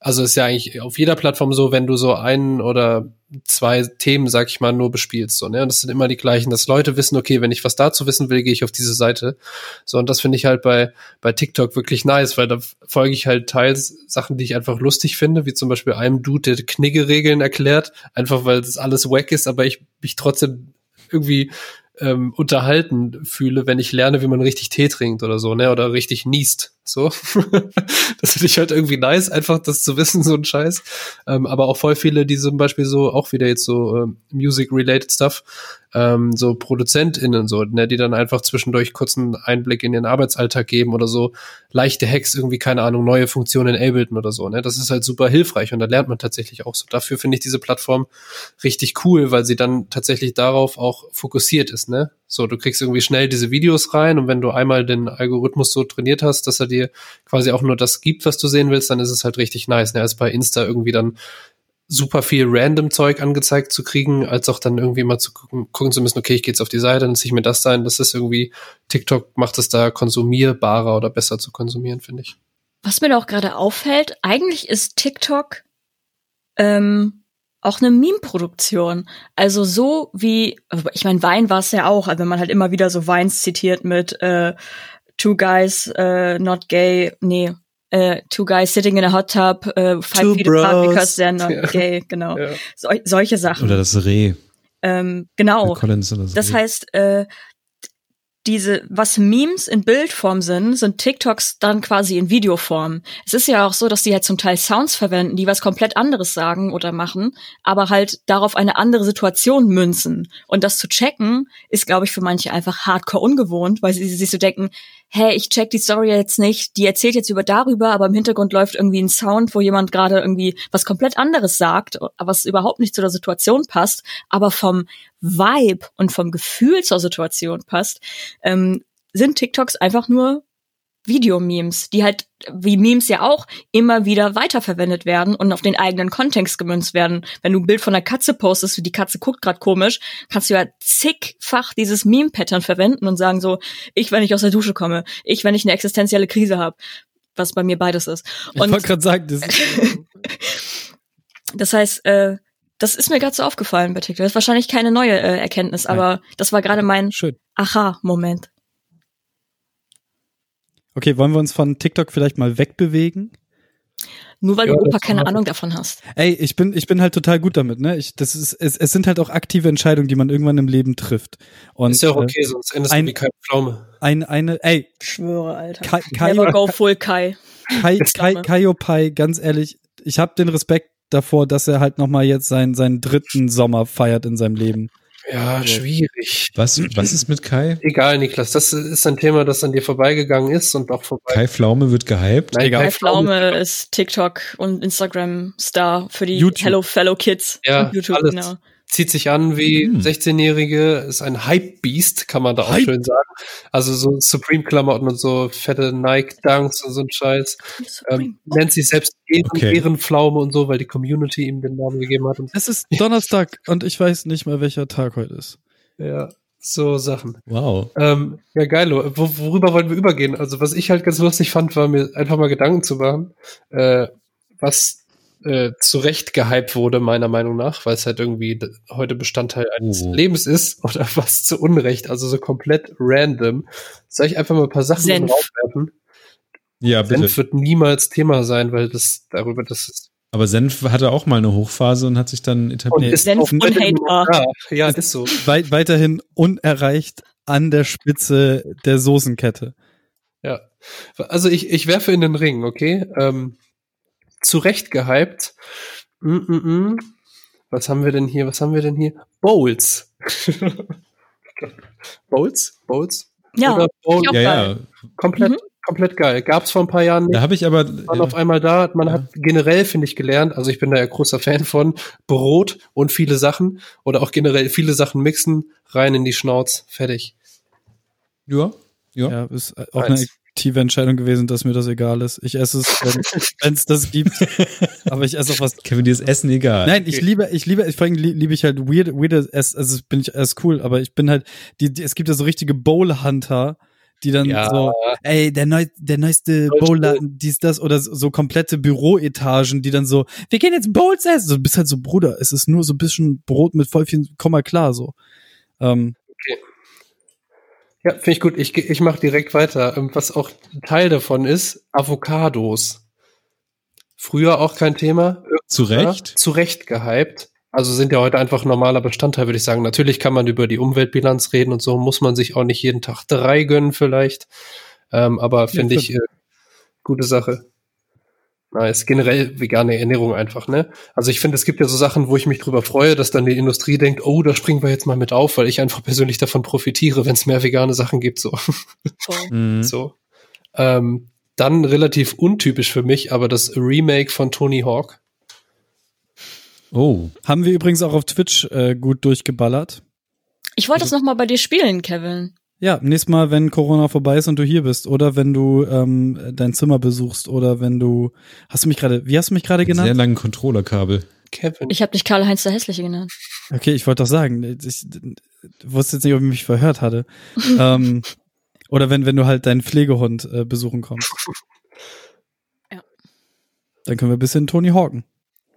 also ist ja eigentlich auf jeder Plattform so, wenn du so einen oder zwei Themen, sag ich mal, nur bespielst. So, ne? Und das sind immer die gleichen, dass Leute wissen, okay, wenn ich was dazu wissen will, gehe ich auf diese Seite. So, und das finde ich halt bei, bei TikTok wirklich nice, weil da folge ich halt teils Sachen, die ich einfach lustig finde, wie zum Beispiel einem Dude, der Knigge-Regeln erklärt, einfach weil das alles wack ist, aber ich mich trotzdem irgendwie ähm, unterhalten fühle, wenn ich lerne, wie man richtig Tee trinkt oder so, ne? Oder richtig niest. So. das finde ich halt irgendwie nice, einfach das zu wissen, so ein Scheiß. Ähm, aber auch voll viele, die zum Beispiel so, auch wieder jetzt so äh, Music-related Stuff, ähm, so ProduzentInnen so, ne, die dann einfach zwischendurch kurzen Einblick in ihren Arbeitsalltag geben oder so leichte Hacks, irgendwie, keine Ahnung, neue Funktionen in oder so, ne. Das ist halt super hilfreich und da lernt man tatsächlich auch so. Dafür finde ich diese Plattform richtig cool, weil sie dann tatsächlich darauf auch fokussiert ist, ne. So, du kriegst irgendwie schnell diese Videos rein und wenn du einmal den Algorithmus so trainiert hast, dass er dir quasi auch nur das gibt, was du sehen willst, dann ist es halt richtig nice. Ne? Als bei Insta irgendwie dann super viel random Zeug angezeigt zu kriegen, als auch dann irgendwie mal zu gucken, gucken zu müssen, okay, ich gehe jetzt auf die Seite, dann ziehe ich mir das ein. Das ist irgendwie, TikTok macht es da konsumierbarer oder besser zu konsumieren, finde ich. Was mir da auch gerade auffällt, eigentlich ist TikTok ähm, auch eine Meme-Produktion. Also so wie, ich meine, Wein war es ja auch, also wenn man halt immer wieder so Weins zitiert mit äh, Two Guys uh, Not Gay, nee, Uh, two guys sitting in a hot tub, uh, five two feet bros. apart because they're not ja. gay, genau. Ja. So, solche Sachen. Oder das Reh. Ähm, genau. Das, das heißt, äh, diese, was Memes in Bildform sind, sind TikToks dann quasi in Videoform. Es ist ja auch so, dass die halt zum Teil Sounds verwenden, die was komplett anderes sagen oder machen, aber halt darauf eine andere Situation münzen. Und das zu checken, ist, glaube ich, für manche einfach hardcore ungewohnt, weil sie sich so denken, hey, ich check die Story jetzt nicht, die erzählt jetzt über darüber, aber im Hintergrund läuft irgendwie ein Sound, wo jemand gerade irgendwie was komplett anderes sagt, was überhaupt nicht zu der Situation passt, aber vom Vibe und vom Gefühl zur Situation passt, ähm, sind TikToks einfach nur Videomemes, die halt wie Memes ja auch immer wieder weiterverwendet werden und auf den eigenen Kontext gemünzt werden. Wenn du ein Bild von einer Katze postest, die Katze guckt gerade komisch, kannst du ja zigfach dieses Meme-Pattern verwenden und sagen so, ich, wenn ich aus der Dusche komme, ich, wenn ich eine existenzielle Krise habe, was bei mir beides ist. Und ich wollte gerade sagen, das, das heißt, äh, das ist mir gerade so aufgefallen bei TikTok. Das ist wahrscheinlich keine neue äh, Erkenntnis, aber das war gerade mein Aha-Moment. Okay, wollen wir uns von TikTok vielleicht mal wegbewegen? Nur weil ja, du Opa keine Ahnung davon hast. Ey, ich bin, ich bin halt total gut damit, ne? Ich, das ist, es, es sind halt auch aktive Entscheidungen, die man irgendwann im Leben trifft. Und, ist ja auch okay, äh, sonst endest ein, du wie Kai Pflaume. Ein, eine, ey. Schwöre, Alter. Kai, Kai, Never go full Kai. Kai, Kai, Kai ganz ehrlich, ich habe den Respekt davor, dass er halt nochmal jetzt seinen, seinen dritten Sommer feiert in seinem Leben. Ja, also, schwierig. Was, was ist mit Kai? Egal, Niklas. Das ist ein Thema, das an dir vorbeigegangen ist und auch vorbei. Kai Pflaume wird gehypt. Nein, Kai, Kai Pflaume ist TikTok und Instagram-Star für die YouTube. Hello Fellow Kids. Ja, YouTube, alles. genau. Zieht sich an wie Hm. 16-Jährige, ist ein Hype-Beast, kann man da auch Hype. schön sagen. Also so Supreme-Klamotten und so fette Nike-Dunks und so ein Scheiß. Ähm, nennt sich selbst Ehren, Okay. Ehrenpflaume und so, weil die Community ihm den Namen gegeben hat. Und Es ist Donnerstag und ich weiß nicht mal, welcher Tag heute ist. ja, so Sachen. Wow. Ähm, ja, geil. Wo, worüber wollen wir übergehen? Also, was ich halt ganz lustig fand, war mir einfach mal Gedanken zu machen, äh, was äh, zu Recht gehypt wurde, meiner Meinung nach, weil es halt irgendwie heute Bestandteil eines Oh. Lebens ist oder was zu Unrecht, also so komplett random. Soll ich einfach mal ein paar Sachen in den Senf. Raum werfen? Ja, bitte. Senf wird niemals Thema sein, weil das darüber, das ist, Aber Senf hatte auch mal eine Hochphase und hat sich dann und etabliert. ist Senf und heute immer hatebar. da. Ja, ist so. Weit, weiterhin unerreicht an der Spitze der Soßenkette. Ja. Also ich, ich werfe in den Ring, okay? Ähm, zu Recht gehypt. Mm -mm -mm. Was haben wir denn hier? Was haben wir denn hier? Bowls. Bowls? Bowls? Ja, Oder Bowl? ich auch ja, geil. ja. Komplett, Mhm. komplett geil. Gab's vor ein paar Jahren nicht. Da habe ich aber. Waren auf einmal da. Man Ja. hat generell, finde ich, gelernt, also ich bin da ja großer Fan von, Brot und viele Sachen oder auch generell viele Sachen mixen, rein in die Schnauz, fertig. Ja, ja. Ja, ist auch eine Eins. Aktive Entscheidung gewesen, dass mir das egal ist. Ich esse es, wenn es das gibt. Aber ich esse auch was. Kevin, dir ist Essen egal. Nein, ich liebe, ich liebe, ich vor allem lie- liebe ich halt weird, weirde Ess, also bin ich erst cool, aber ich bin halt, die, die es gibt ja so richtige Bowl-Hunter, die dann Ja. so, ey, der, neu, der neueste Bowladen, dies, das, oder so, so komplette Büroetagen, die dann so, wir gehen jetzt Bowls essen. So, du bist halt so, Bruder, es ist nur so ein bisschen Brot mit voll viel, komm mal klar, so. Ähm, Ja, finde ich gut. Ich, ich mache direkt weiter. Ähm, Was auch Teil davon ist, Avocados. Früher auch kein Thema. Zu Recht. Ja, zu Recht gehypt. Also sind ja heute einfach normaler Bestandteil, würde ich sagen. Natürlich kann man über die Umweltbilanz reden und so, muss man sich auch nicht jeden Tag drei gönnen vielleicht. Ähm, aber finde ich äh, gute Sache. Nice. Generell vegane Ernährung einfach, ne? Also ich finde, es gibt ja so Sachen, wo ich mich drüber freue, dass dann die Industrie denkt, oh, da springen wir jetzt mal mit auf, weil ich einfach persönlich davon profitiere, wenn es mehr vegane Sachen gibt, so. Mhm. so. Ähm, dann relativ untypisch für mich, aber das Remake von Tony Hawk. Oh. haben wir übrigens auch auf Twitch äh, gut durchgeballert. Ich wollte das noch mal bei dir spielen, Kevin. Ja, nächstes Mal, wenn Corona vorbei ist und du hier bist, oder wenn du ähm, dein Zimmer besuchst, oder wenn du, hast du mich gerade, wie hast du mich gerade Sehr genannt? langen Controllerkabel. Kevin. Ich habe dich Karl-Heinz der Hässliche genannt. Okay, ich wollte doch sagen, ich, wusste jetzt nicht, ob ich mich verhört hatte. ähm, oder wenn, wenn du halt deinen Pflegehund äh, besuchen kommst. Ja. Dann können wir ein bisschen Tony Hawken.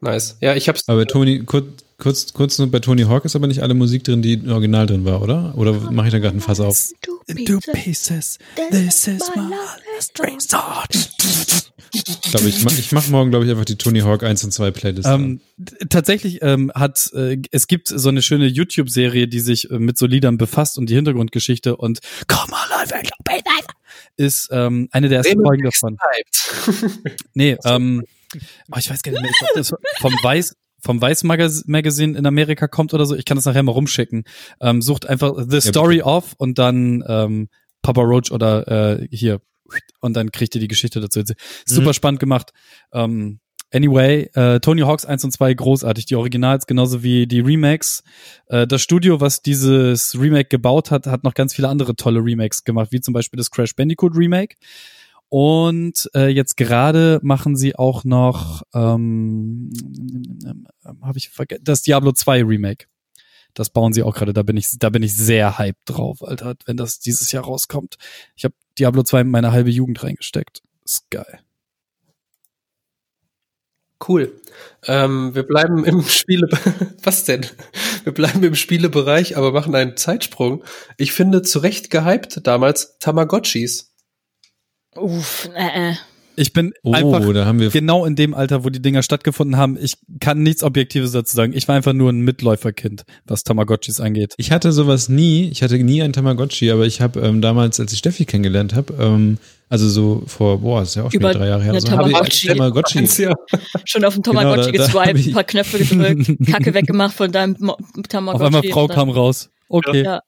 Nice. Ja, ich hab's. Aber Tony, kurz, kurz, kurz nur bei Tony Hawk ist aber nicht alle Musik drin, die im Original drin war, oder? Oder mache ich da gerade ein Fass auf? Two pieces, this is my last resort. Ich glaube, ich mache ich mach morgen, glaube ich, einfach die Tony Hawk 1 und 2 Playlist. Ähm, tatsächlich ähm, hat äh, es gibt so eine schöne YouTube-Serie, die sich äh, mit so Liedern befasst und die Hintergrundgeschichte und Come be alive ist ähm, eine der ersten Folgen davon. Hyped. Nee, ähm, oh, ich weiß gar nicht mehr, ich glaub, das vom Weiß vom Weiß Magaz Magazine in Amerika kommt oder so. Ich kann das nachher mal rumschicken. Ähm, sucht einfach The Story of und dann ähm, Papa Roach oder äh, hier und dann kriegt ihr die Geschichte dazu. Super spannend gemacht. Ähm, anyway, äh, Tony Hawks 1 und 2 großartig. Die Originals genauso wie die Remakes. Äh, das Studio, was dieses Remake gebaut hat, hat noch ganz viele andere tolle Remakes gemacht, wie zum Beispiel das Crash Bandicoot Remake. Und äh, jetzt gerade machen sie auch noch, ähm, habe ich vergessen, das Diablo 2 Remake. Das bauen sie auch gerade. Da bin ich, da bin ich sehr hyped drauf, Alter, wenn das dieses Jahr rauskommt. Ich habe Diablo 2 in meine halbe Jugend reingesteckt. Ist geil. Cool. Ähm, wir bleiben im Spiele. Was denn? Wir bleiben im Spielebereich, aber machen einen Zeitsprung. Ich finde zu Recht gehypt damals Tamagotchis. Uff, äh, äh. Ich bin oh, einfach da haben wir. genau in dem Alter, wo die Dinger stattgefunden haben. Ich kann nichts Objektives dazu sagen. Ich war einfach nur ein Mitläuferkind, was Tamagotchis angeht. Ich hatte sowas nie. Ich hatte nie ein Tamagotchi, aber ich habe ähm, damals, als ich Steffi kennengelernt habe, ähm, also so vor, boah, das ist ja auch schon Über drei Jahre her, so, habe ich ein Tamagotchi. Tamagotchi. Ja. Schon auf dem Genau, Tamagotchi hab geswiped, ein paar Knöpfe gedrückt, Kacke weggemacht von deinem Mo Auf Tamagotchi. einmal Frau kam raus. Okay. Ja.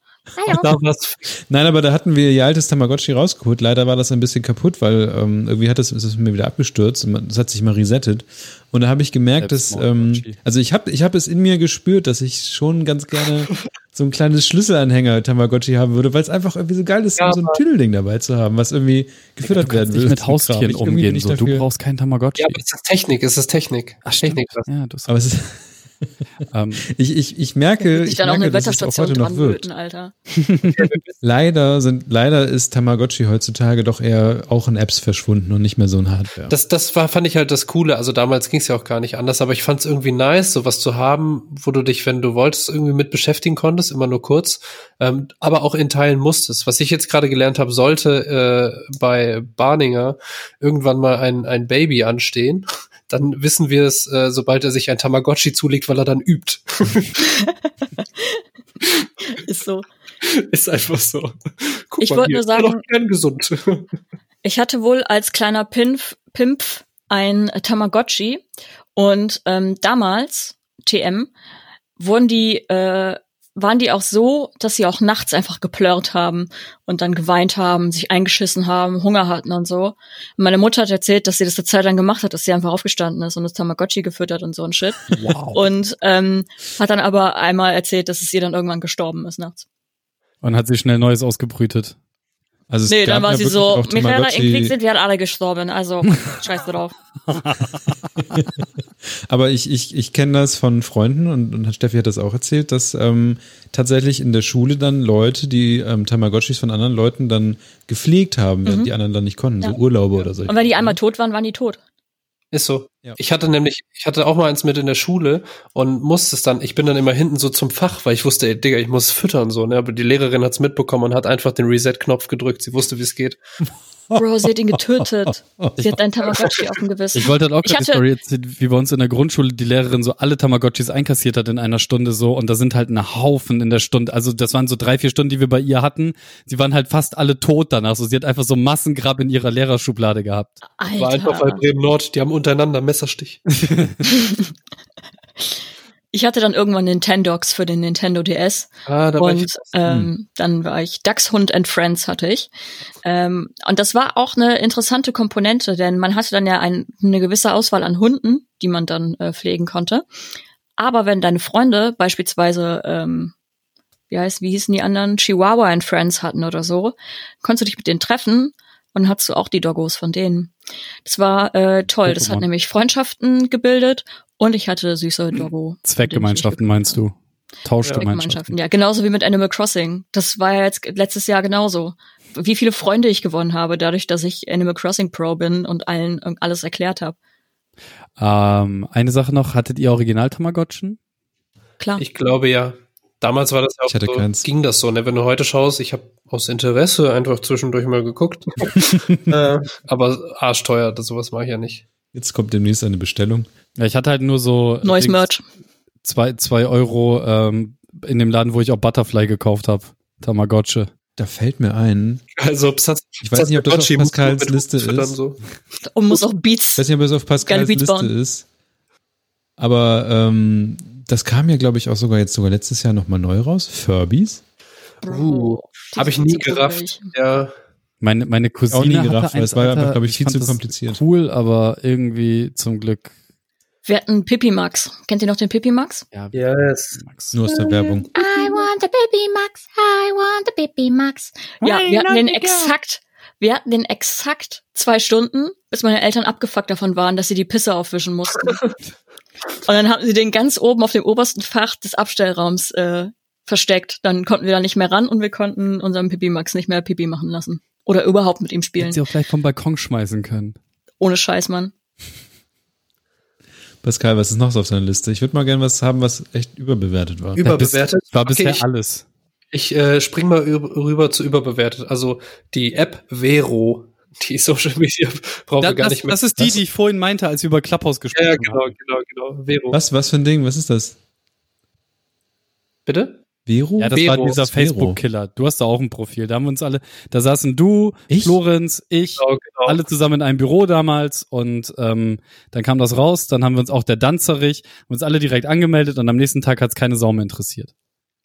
Da war's Nein, aber da hatten wir ihr altes Tamagotchi rausgeholt. Leider war das ein bisschen kaputt, weil ähm, irgendwie hat es, ist es mir wieder abgestürzt und man- es hat sich mal resettet. Und da habe ich gemerkt, dass, ähm, also ich habe ich hab es in mir gespürt, dass ich schon ganz gerne so ein kleines Schlüsselanhänger Tamagotchi haben würde, weil es einfach irgendwie so geil ist, Ja, so ein Tüdelding dabei zu haben, was irgendwie gefüttert werden nicht mit Das. Haustieren umgehen. So. Du brauchst kein Tamagotchi. Ja, aber es ist Technik, es ist Technik. Ach, Technik. Ja, du hast Aber es ist, ähm, ich, ich, ich merke, Sich ich dann auch merke, eine dass es auch Wetterstation heute noch dran wirkt. Alter. Leider sind, leider ist Tamagotchi heutzutage doch eher auch in Apps verschwunden und nicht mehr so ein Hardware. Das, das war, fand ich halt das Coole. Also damals ging es ja auch gar nicht anders, aber ich fand es irgendwie nice, sowas zu haben, wo du dich, wenn du wolltest, irgendwie mit beschäftigen konntest, immer nur kurz, ähm, aber auch in Teilen musstest. Was ich jetzt gerade gelernt habe, sollte äh, bei Barninger irgendwann mal ein, ein Baby anstehen, dann wissen wir es, äh, sobald er sich ein Tamagotchi zulegt, weil er dann übt. Ist so. Ist einfach so. Guck Ich wollte nur sagen- gern gesund. Ich hatte wohl als kleiner Pimpf, Pimpf ein Tamagotchi und ähm, damals, TM, wurden die, äh, waren die auch so, dass sie auch nachts einfach geplörrt haben und dann geweint haben, sich eingeschissen haben, Hunger hatten und so. Und meine Mutter hat erzählt, dass sie das eine Zeit lang gemacht hat, dass sie einfach aufgestanden ist und das Tamagotchi gefüttert und so ein Shit. wow. Und ähm, hat dann aber einmal erzählt, dass es ihr dann irgendwann gestorben ist nachts. Und hat sich schnell Neues ausgebrütet. Also es Nee, dann war ja sie so, Michaela, im Krieg sind wir alle gestorben, also scheiß drauf. Aber ich, ich, ich kenne das von Freunden und, und Steffi hat das auch erzählt, dass ähm, tatsächlich in der Schule dann Leute, die ähm, Tamagotchis von anderen Leuten dann gepflegt haben, während die anderen dann nicht konnten, so Mhm. Ja. Urlaube oder so. Und wenn die einmal tot waren, waren die tot. Ist so. Ja. Ich hatte nämlich, ich hatte auch mal eins mit in der Schule und musste es dann, ich bin dann immer hinten so zum Fach, weil ich wusste, ey, Digga, ich muss füttern so, ne? Aber die Lehrerin hat's mitbekommen und hat einfach den Reset-Knopf gedrückt. Sie wusste, wie es geht. Bro, sie hat ihn getötet. Sie hat einen Tamagotchi auf dem Gewissen. Ich wollte halt auch gerade die Story erzählen, wie bei uns in der Grundschule die Lehrerin so alle Tamagotchis einkassiert hat in einer Stunde so und da sind halt ein Haufen in der Stunde. Also das waren so drei, vier Stunden, die wir bei ihr hatten. Sie waren halt fast alle tot danach. So, sie hat einfach so Massengrab in ihrer Lehrerschublade gehabt. War einfach bei Alter. Bremen Nord, die haben untereinander Messerstich. Ich hatte dann irgendwann Nintendogs für den Nintendo DS Ah, da war und ich. ähm, dann war ich Dachshund and Friends hatte ich. Ähm, und das war auch eine interessante Komponente, denn man hatte dann ja ein, eine gewisse Auswahl an Hunden, die man dann äh, pflegen konnte. Aber wenn deine Freunde beispielsweise, ähm, wie heißt, wie hießen die anderen, Chihuahua and Friends hatten oder so, konntest du dich mit denen treffen und hattest du auch die Doggos von denen. Das war äh, toll. Das hat nämlich Freundschaften gebildet und ich hatte süße Doggo. Zweckgemeinschaften meinst du? Tauschgemeinschaften. Zweckgemeinschaften, ja, genauso wie mit Animal Crossing. Das war ja jetzt letztes Jahr genauso. Wie viele Freunde ich gewonnen habe, dadurch, dass ich Animal Crossing Pro bin und allen alles erklärt habe. Ähm, eine Sache noch, hattet ihr Original Tamagotchen? Klar. Ich glaube ja. Damals war das ja auch Ich hatte so, keins. ging das so, ne? Wenn du heute schaust, ich habe aus Interesse einfach zwischendurch mal geguckt. äh, aber arschteuer, das sowas mache ich ja nicht. Jetzt kommt demnächst eine Bestellung. Ja, ich hatte halt nur so Neues Dings, Merch. Zwei, zwei Euro ähm, in dem Laden, wo ich auch Butterfly gekauft habe. Tamagotchi. Da fällt mir ein, Also Psatz, Ich weiß nicht, ob das auf Pascals mit Liste ist. So. Und muss auch ich Beats. weiß nicht, ob es auf Pascals Liste bauen. ist, aber ähm, das kam ja, glaube ich, auch sogar jetzt sogar letztes Jahr nochmal neu raus. Furbies. Uh, Habe ich nie gerafft. Ja, Meine, meine Cousine Auch nie hatte gerafft, weil es war einfach, glaub ich, viel fand zu das kompliziert. Cool, aber irgendwie zum Glück. Wir hatten Pippi Max. Kennt ihr noch den Pippi Max? Ja, yes. Max. Nur aus der Werbung. I want a baby Max. I want a baby Max. Ja, wir hatten den exakt, wir hatten den exakt zwei Stunden, bis meine Eltern abgefuckt davon waren, dass sie die Pisse aufwischen mussten. Und dann haben sie den ganz oben auf dem obersten Fach des Abstellraums äh, versteckt. Dann konnten wir da nicht mehr ran und wir konnten unseren Pipi Max nicht mehr Pipi machen lassen. Oder überhaupt mit ihm Hätte spielen. sie auch gleich vom Balkon schmeißen können. Ohne Scheiß, Mann. Pascal, was ist noch so auf seiner Liste? Ich würde mal gerne was haben, was echt überbewertet war. Überbewertet. War bisher Okay, ich, alles. ich äh, spring mal rüber zu überbewertet. Also die App Vero, die Social Media brauchen wir Das, gar das, nicht mehr. das ist die, Was? die ich vorhin meinte, als wir über Clubhouse gesprochen ja, ja, haben. genau, genau, genau. Vero. Was, was für ein Ding? Was ist das? Bitte? Vero? Ja, das Vero. war dieser? Facebook-Killer. Du hast da auch ein Profil. Da haben wir uns alle, da saßen du, Ich? Florenz, ich, Genau, genau. alle zusammen in einem Büro damals und ähm, dann kam das raus, dann haben wir uns auch der Danzerich, haben uns alle direkt angemeldet und am nächsten Tag hat es keine Sau mehr interessiert.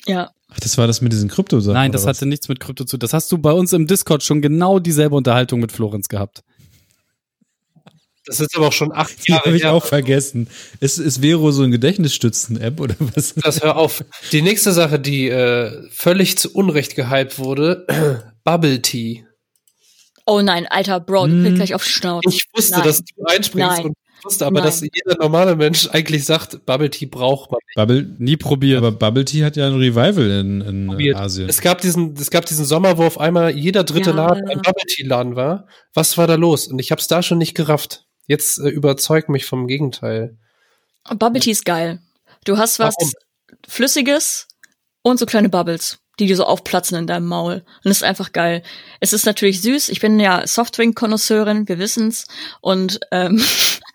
Ja. Ach, das war das mit diesen Kryptosachen. Nein, das oder was? hatte nichts mit Krypto zu. Das hast du bei uns im Discord schon genau dieselbe Unterhaltung mit Florenz gehabt. Das ist aber auch schon acht Die Jahre habe ich her. auch vergessen. Ist, ist Vero so ein Gedächtnisstützen-App oder was? Das hör auf. Die nächste Sache, die äh, völlig zu Unrecht gehypt wurde, Bubble Tea. Oh nein, alter Bro, du Hm. gleich auf die Schnauze. Ich wusste, Nein. dass du einspringst Nein. und ich wusste aber, Nein. dass jeder normale Mensch eigentlich sagt, Bubble Tea braucht man. Bubble, Nie probiert. aber Bubble Tea hat ja ein Revival in, in Probiert. Asien. Es gab diesen, es gab diesen Sommer, wo auf einmal jeder dritte Ja. Laden ein Bubble Tea Laden war. Was war da los? Und ich habe es da schon nicht gerafft. Jetzt äh, überzeugt mich vom Gegenteil. Bubble Tea ist geil. Du hast was Warum? Flüssiges und so kleine Bubbles, die dir so aufplatzen in deinem Maul. Und das ist einfach geil. Es ist natürlich süß. Ich bin ja Softdrink-Konnoisseurin, wir wissen's. Und ähm,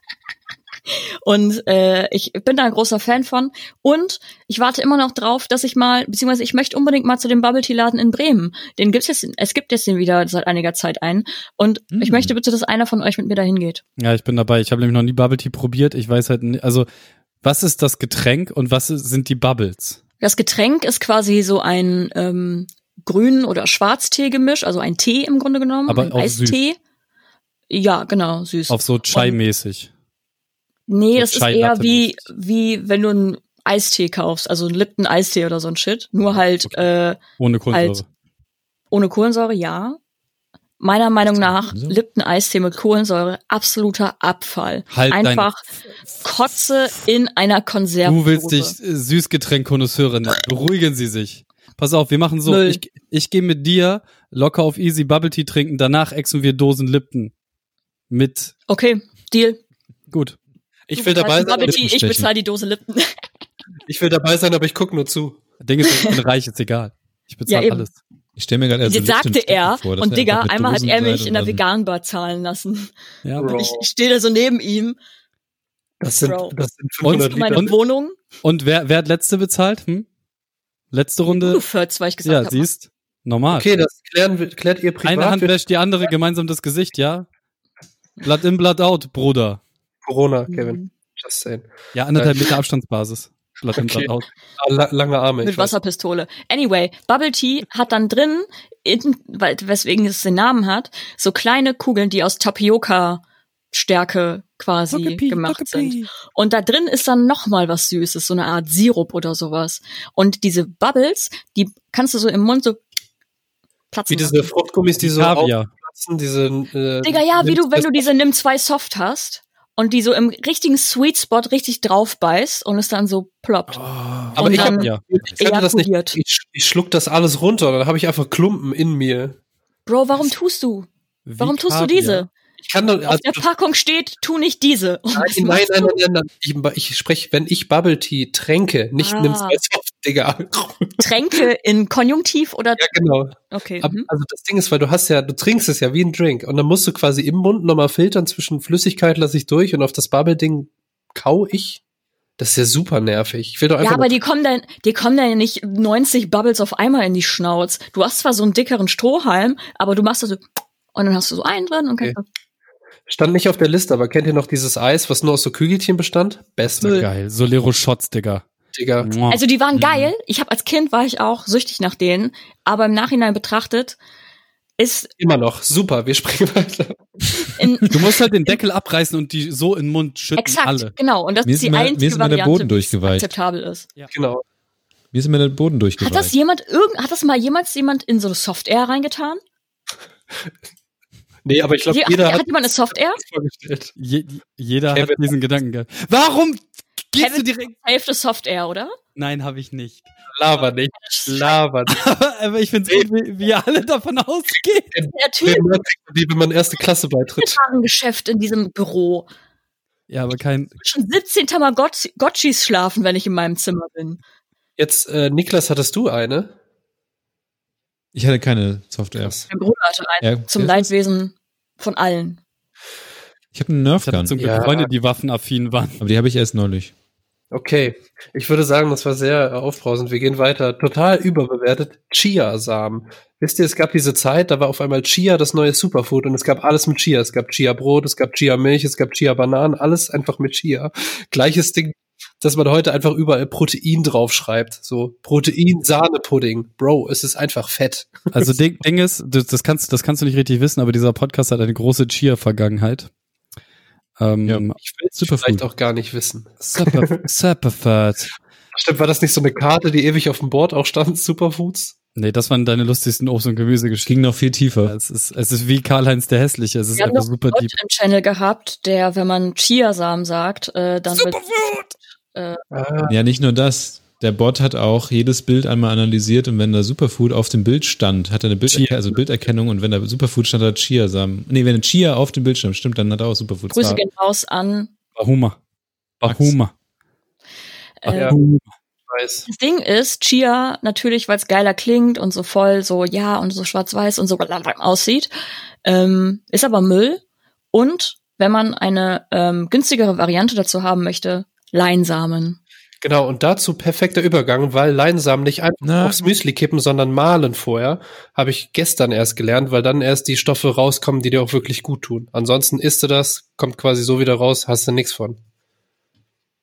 und äh, ich bin da ein großer Fan von. Und ich warte immer noch drauf, dass ich mal, beziehungsweise ich möchte unbedingt mal zu dem Bubble Tea Laden in Bremen. Den gibt's jetzt, es gibt jetzt den wieder seit einiger Zeit ein. Und ich Mm. möchte bitte, dass einer von euch mit mir dahin geht. Ja, ich bin dabei. Ich habe nämlich noch nie Bubble Tea probiert. Ich weiß halt nicht, also was ist das Getränk und was sind die Bubbles? Das Getränk ist quasi so ein ähm, Grün- oder Schwarztee-Gemisch, also ein Tee im Grunde genommen, Aber ein Eistee. Ja, genau, süß. Auf so Chai-mäßig. Nee, das ist eher wie wie wenn du einen Eistee kaufst, also einen Lipton Eistee oder so ein Shit, nur halt äh, Ohne Kohlensäure. Halt. ohne Kohlensäure, ja. Meiner Meinung nach Kohlensäure? Lipton Eistee mit Kohlensäure absoluter Abfall. Halt Einfach Kotze in einer Konserve. Du willst dich äh, Süßgetränk-Konnoisseurin. Beruhigen Sie sich. Pass auf, wir machen so. Müll. Ich, ich gehe mit dir locker auf easy Bubble Tea trinken. Danach exen wir Dosen Lipton. Mit, Okay, Deal. gut. Ich Du will dabei sein, Tea, ich bezahle die Dose Lipton. ich will dabei sein, aber ich gucke nur zu. Ding ist, ich bin reich, ist egal. Ich bezahle Ja, alles. Ich stelle mir gerade eher so Jetzt sagte er, vor, und Digga, einmal hat er mich und in der dann- Vegan-Bar zahlen lassen. Ja, Bro. Und ich, ich stehe da so neben ihm. Das sind, Bro. das sind Und 500 Meine Liter. Und- Wohnung. Und wer, wer hat letzte bezahlt? Hm? Letzte Du Runde? Fötz, weil ich gesagt Ja, siehst? Normal. Okay, das klären wir, klärt ihr privat. Eine Hand wäscht die andere gemeinsam das Gesicht, ja? Blood in, Blood out, Bruder. Corona, Mhm. Kevin. Just saying. Ja, anderthalb Meter Abstandsbasis. Okay. Lange Arme. Mit. Wasserpistole. Anyway, Bubble Tea hat dann drin, in, weil, weswegen es den Namen hat, so kleine Kugeln, die aus Tapioca-Stärke quasi Togepi, gemacht Togepi. sind. Und da drin ist dann noch mal was Süßes, so eine Art Sirup oder sowas. Und diese Bubbles, die kannst du so im Mund so platzen Wie diese lassen. Fruchtgummis, die so aufplatzen, diese. Äh, Digga, ja, wie du, wenn du diese Nimm 2 Soft hast und die so im richtigen Sweet Spot richtig drauf beißt und es dann so ploppt. Aber und ich, hab, dann Ja. ich das nicht. Ich, ich schluck das alles runter, dann habe ich einfach Klumpen in mir. Bro, warum tust du? Wie Warum tust du diese? Ich kann doch. Auf Also, der Packung steht, tu nicht diese. Nein, nein, nein, nein, nein, nein. Ich, ich spreche, wenn ich Bubble Tea tränke, nicht Ah. nimm's als Digga. Tränke in Konjunktiv oder? Ja, genau. Okay. Aber, mhm. also das Ding ist, weil du hast ja, du trinkst es ja wie ein Drink und dann musst du quasi im Mund nochmal filtern zwischen Flüssigkeit lasse ich durch und auf das Bubble-Ding kau ich. Das ist ja super nervig. Ich will doch einfach Ja, aber die kommen dann, die kommen dann ja nicht 90 Bubbles auf einmal in die Schnauz. Du hast zwar so einen dickeren Strohhalm, aber du machst da so und dann hast du so einen drin und kannst stand nicht auf der Liste, aber kennt ihr noch dieses Eis, was nur aus so Kügelchen bestand? Beste. Geil. Solero Shots, Digga. Digga. Also die waren Mhm. geil. Ich habe als Kind war ich auch süchtig nach denen, aber im Nachhinein betrachtet ist Immer noch. Super, wir springen weiter. in Du musst halt den Deckel abreißen und die so in den Mund schütten exakt alle. genau und das Mir ist die mir einzige ist immer der Variante, Boden die durchgeweicht. akzeptabel ist. Genau. Mir ist immer der Boden Hat durchgeweicht. das jemand irgend hat das mal jemals jemand in so eine Soft Air reingetan? Nee, aber ich glaube, Je- jeder hat, hat hat jemand eine Soft Air? das vorgestellt. Je, jeder Kevin. hat diesen Gedanken gehabt. Warum gehst du direkt? Hälfte Soft Air, oder? Nein, habe ich nicht. Laber nicht. Laber nicht. Aber, aber ich finde es gut, wie, wie alle davon ausgehen. Der Typ Wie wenn man erste Klasse beitritt. im Geschäft in diesem Büro. Ja, aber kein. Schon 17 Tamagotchis schlafen, wenn ich in meinem Zimmer bin. Jetzt, äh, Niklas, hattest du eine? Ich hatte keine Software. Mein Bruder hatte einen. Ja, Zum. Leidwesen von allen. Ich habe eine Ich hatte Nerfgun, zum Glück Ja. Freunde, die waffenaffin waren. aber die habe ich erst neulich. Okay. Ich würde sagen, das war sehr aufbrausend. Wir gehen weiter. Total überbewertet. Chia-Samen. Wisst ihr, es gab diese Zeit, da war auf einmal Chia das neue Superfood und es gab alles mit Chia. Es gab Chia-Brot, es gab Chia-Milch, es gab Chia-Bananen, alles einfach mit Chia. Gleiches Ding. dass man heute einfach überall Protein draufschreibt. So Protein-Sahne-Pudding. Bro, es ist einfach Fett. Also Ding, Ding ist, das, das kannst, das kannst du nicht richtig wissen, aber dieser Podcast hat eine große Chia-Vergangenheit. Ähm, Ja. Ich will es Superfood. vielleicht auch gar nicht wissen. Super, Superfood. Stimmt, war das nicht so eine Karte, die ewig auf dem Board auch stand? Superfoods? Nee, das waren deine lustigsten Obst- und Es Gemüsegeschichten. ging noch viel tiefer. Es ist, es ist wie Karl-Heinz der Hässliche. Es ist Wir haben einfach noch super einen deep. Im Channel gehabt, der, wenn man Chiasamen sagt, äh, dann wird Ah, Ja, nicht nur das. Der Bot hat auch jedes Bild einmal analysiert und wenn da Superfood auf dem Bild stand, hat er eine Bilderke Chia. also Bilderkennung und wenn da Superfood stand, hat er Chiasamen. Nee, wenn Chia auf dem Bild stand, stimmt, dann hat er auch Superfood. Grüße gehen raus an. Bahuma. Bahuma. Äh, Ja. Bahuma. weiß. Das Ding ist, Chia, natürlich, weil es geiler klingt und so voll so, ja, und so schwarz-weiß und so aussieht, ähm, ist aber Müll. Und wenn man eine ähm, günstigere Variante dazu haben möchte, Leinsamen. Genau, und dazu perfekter Übergang, weil Leinsamen nicht einfach Na. aufs Müsli kippen, sondern mahlen vorher. Habe ich gestern erst gelernt, weil dann erst die Stoffe rauskommen, die dir auch wirklich gut tun. Ansonsten isst du das, kommt quasi so wieder raus, hast du nichts von.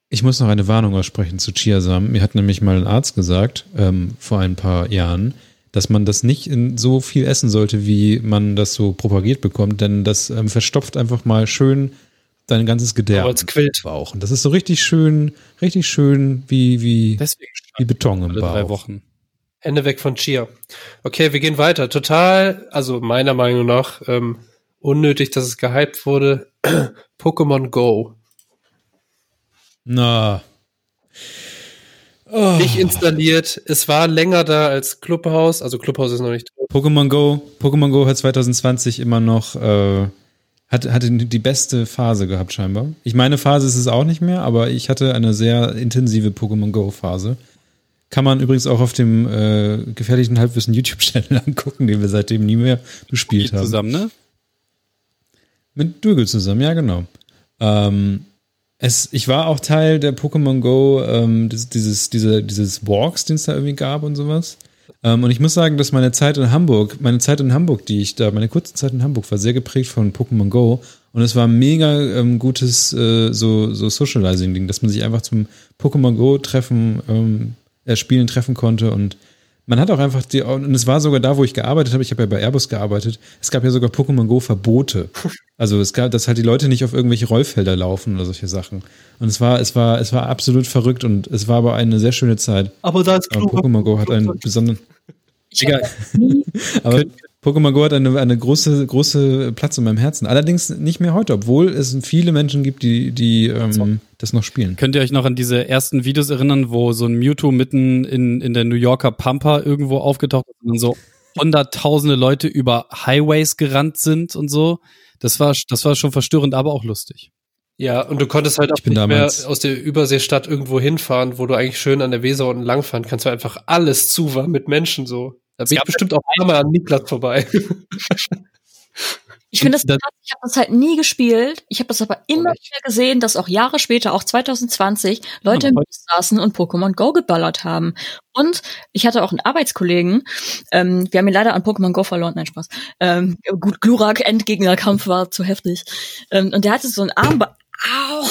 Ich muss noch eine Warnung aussprechen zu Chiasamen. Mir hat nämlich mal ein Arzt gesagt, ähm, vor ein paar Jahren, dass man das nicht in so viel essen sollte, wie man das so propagiert bekommt, denn das ähm, verstopft einfach mal schön dein ganzes Gedärm. Aber es quillt. Bauch. Und das ist so richtig schön, richtig schön wie, wie, wie Beton im alle Bauch. drei Wochen. Hände weg von Chia. Okay, wir gehen weiter. Total, also meiner Meinung nach, ähm, unnötig, dass es gehypt wurde. Pokémon Go. Na. Oh. Nicht installiert. Es war länger da als Clubhouse. Also Clubhouse ist noch nicht tot. Pokémon Go, Pokémon Go hat 2020 immer noch, äh, hat, hatte die beste Phase gehabt scheinbar. Ich meine Phase ist es auch nicht mehr, aber ich hatte eine sehr intensive Pokémon Go Phase. Kann man übrigens auch auf dem äh, gefährlichen Halbwissen YouTube-Channel angucken, den wir seitdem nie mehr bespielt haben. Zusammen, ne? Mit Dougal zusammen, ja, genau. Ähm, es, ich war auch Teil der Pokémon Go, ähm, dieses, dieses, diese, dieses Walks, den es da irgendwie gab und sowas. Ähm, und ich muss sagen, dass meine Zeit in Hamburg, meine Zeit in Hamburg, die ich da, meine kurze Zeit in Hamburg war sehr geprägt von Pokémon Go. Und es war mega ähm, gutes äh, so, so Socializing-Ding, dass man sich einfach zum Pokémon Go-Treffen, ähm, äh, Spielen treffen konnte und man hat auch einfach die, und es war sogar da, wo ich gearbeitet habe, ich habe ja bei Airbus gearbeitet, es gab ja sogar Pokémon Go Verbote. Also es gab, dass halt die Leute nicht auf irgendwelche Rollfelder laufen oder solche Sachen. Und es war, es war, es war absolut verrückt und es war aber eine sehr schöne Zeit. Aber da ist Pokémon Go hat einen besonderen, Egal. aber Pokémon Go hat eine, eine große, große Platz in meinem Herzen. Allerdings nicht mehr heute, obwohl es viele Menschen gibt, die, die ähm, das noch spielen. Könnt ihr euch noch an diese ersten Videos erinnern, wo so ein Mewtwo mitten in, in der New Yorker Pampa irgendwo aufgetaucht ist und dann so hunderttausende Leute über Highways gerannt sind und so? Das war, das war schon verstörend, aber auch lustig. Ja, und du konntest halt auch bin nicht mehr aus der Überseestadt irgendwo hinfahren, wo du eigentlich schön an der Weser unten langfahren kannst, weil einfach alles zu war mit Menschen so. Da bin ich bestimmt auch einmal an Niklas vorbei. ich finde das Da- krass, ich habe das halt nie gespielt. Ich habe das aber immer nicht. wieder gesehen, dass auch Jahre später, auch 2020, Leute im Bus saßen und Pokémon Go geballert haben. Und ich hatte auch einen Arbeitskollegen, ähm, wir haben ihn leider an Pokémon Go verloren, nein Spaß. Ähm, gut, Glurak Endgegnerkampf war zu heftig. Ähm, und der hatte so ein Armband. Au!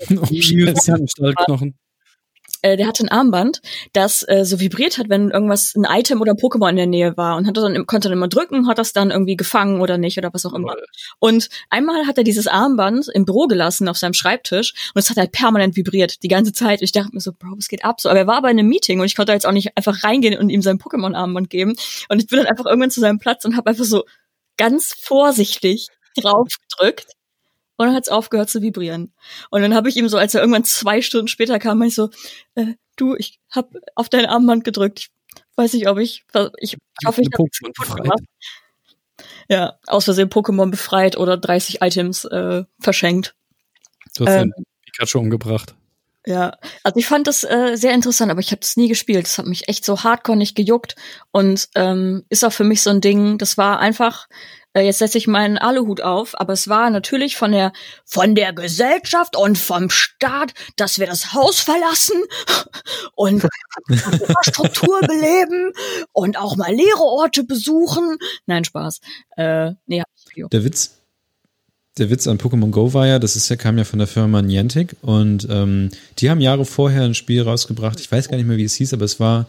Stahlknochen. Äh, der hatte ein Armband, das äh, so vibriert hat, wenn irgendwas, ein Item oder ein Pokémon in der Nähe war und hat dann, konnte dann immer drücken, hat das dann irgendwie gefangen oder nicht oder was auch immer. Und einmal hat er dieses Armband im Büro gelassen auf seinem Schreibtisch und es hat halt permanent vibriert, die ganze Zeit. Ich dachte mir so, Bro, was geht ab? So, aber er war bei einem Meeting und ich konnte jetzt auch nicht einfach reingehen und ihm sein Pokémon-Armband geben. Und ich bin dann einfach irgendwann zu seinem Platz und habe einfach so ganz vorsichtig drauf gedrückt. Und dann hat es aufgehört zu vibrieren. Und dann habe ich ihm so, als er irgendwann zwei Stunden später kam, meinte ich so, äh, du, ich habe auf dein Armband gedrückt. Ich weiß nicht, ob ich, ich, ich hoffe, ich habe Pokémon gut befreit. gemacht. Ja, aus Versehen Pokémon befreit oder 30 Items äh, verschenkt. Du hast Ähm. den Pikachu umgebracht. Ja, also ich fand das äh, sehr interessant, aber ich habe das nie gespielt. Das hat mich echt so hardcore nicht gejuckt und ähm, ist auch für mich so ein Ding. Das war einfach. Äh, jetzt setze ich meinen Aluhut auf, aber es war natürlich von der von der Gesellschaft und vom Staat, dass wir das Haus verlassen und Infrastruktur beleben und auch mal leere Orte besuchen. Nein, Spaß. Äh, nee. Der Witz, der Witz an Pokémon Go war ja, das ist ja, kam ja von der Firma Niantic und ähm, die haben Jahre vorher ein Spiel rausgebracht. Ich weiß gar nicht mehr, wie es hieß, aber es war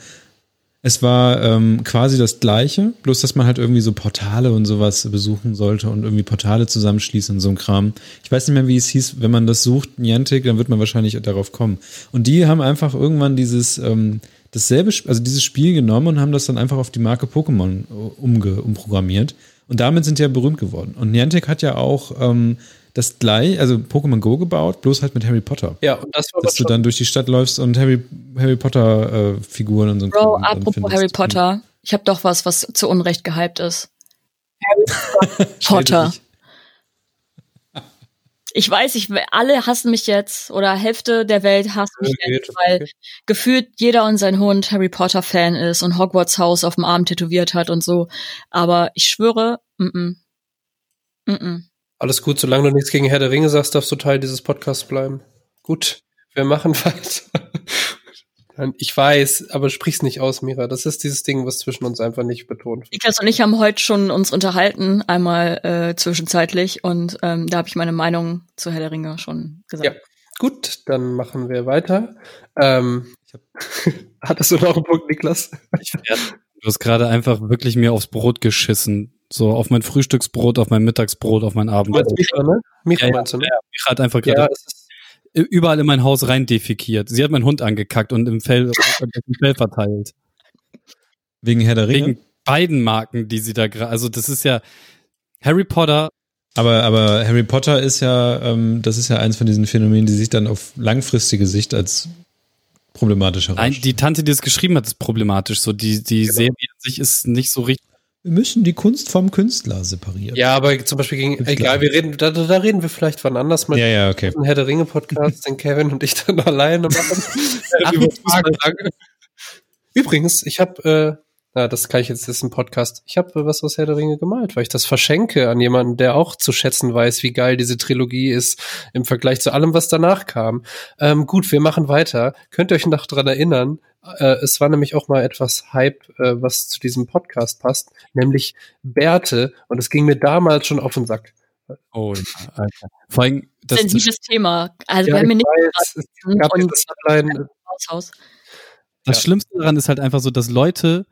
es war ähm, quasi das gleiche, bloß dass man halt irgendwie so Portale und sowas besuchen sollte und irgendwie Portale zusammenschließen und so ein Kram. Ich weiß nicht mehr, wie es hieß, wenn man das sucht, Niantic, dann wird man wahrscheinlich darauf kommen. Und die haben einfach irgendwann dieses, ähm, dasselbe, also dieses Spiel genommen und haben das dann einfach auf die Marke Pokémon äh, umge umprogrammiert. Und damit sind die ja berühmt geworden. Und Niantic hat ja auch ähm, das gleich, also Pokémon Go gebaut, bloß halt mit Harry Potter. Ja, und das war Dass du dann durch die Stadt läufst und Harry, Harry Potter äh, Figuren und so ein Bro, apropos findest. Harry Potter. Ich habe doch was, was zu Unrecht gehypt ist. Harry Potter. Ich weiß, ich, alle hassen mich jetzt oder Hälfte der Welt hasst mich Okay, jetzt, weil okay. gefühlt jeder und sein Hund Harry Potter Fan ist und Hogwarts Haus auf dem Arm tätowiert hat und so. Aber ich schwöre, mm -mm. Mm -mm. Alles gut, solange du nichts gegen Herr der Ringe sagst, darfst du Teil dieses Podcasts bleiben. Gut, wir machen weiter. Ich weiß, aber sprich's nicht aus, Mira. Das ist dieses Ding, was zwischen uns einfach nicht betont wird. Niklas und ich haben heute schon uns unterhalten, einmal äh, zwischenzeitlich, und ähm, da habe ich meine Meinung zu Herr der Ringe schon gesagt. Ja. Gut, dann machen wir weiter. Ähm, hattest du noch einen Punkt, Niklas? Du hast gerade einfach wirklich mir aufs Brot geschissen. So auf mein Frühstücksbrot, auf mein Mittagsbrot, auf mein Du Abend. meinst Mira, ne? Mira Ja, ja, meinst du, ne? ja, Mira hat einfach Ja, gerade ist, überall in mein Haus rein defekiert. Sie hat meinen Hund angekackt und im Fell, im Fell verteilt. Wegen Herr der Ringe. Wegen beiden Marken, die sie da gerade, also das ist ja Harry Potter, Aber, aber Harry Potter ist ja, ähm, das ist ja eins von diesen Phänomenen, die sich dann auf langfristige Sicht als problematisch nein, herausstellen. die Tante, die es geschrieben hat, ist problematisch. So die, die Genau. Serie an sich ist nicht so richtig. Wir müssen die Kunst vom Künstler separieren. ja, aber zum Beispiel gegen, Ist egal, wir reden, da, da reden wir vielleicht wann anders mal. ja, ja, okay. Herr der Ringe Podcast, den Kevin und ich dann alleine machen. Ach. Übrigens, ich habe, äh, na, das kann ich jetzt, das ist ein Podcast. Ich habe äh, was aus Herr der Ringe gemalt, weil ich das verschenke an jemanden, der auch zu schätzen weiß, wie geil diese Trilogie ist im Vergleich zu allem, was danach kam. Ähm, gut, wir machen weiter. Könnt ihr euch noch dran erinnern? Äh, es war nämlich auch mal etwas Hype, äh, was zu diesem Podcast passt, nämlich Bärte. Und es ging mir damals schon auf den Sack. Oh, Alter. Vor allem, das, das, Sensibles Thema. Also wir Ja, haben hier ich nicht weiß, es gab und das Ja. Schlimmste daran ist halt einfach so, dass Leute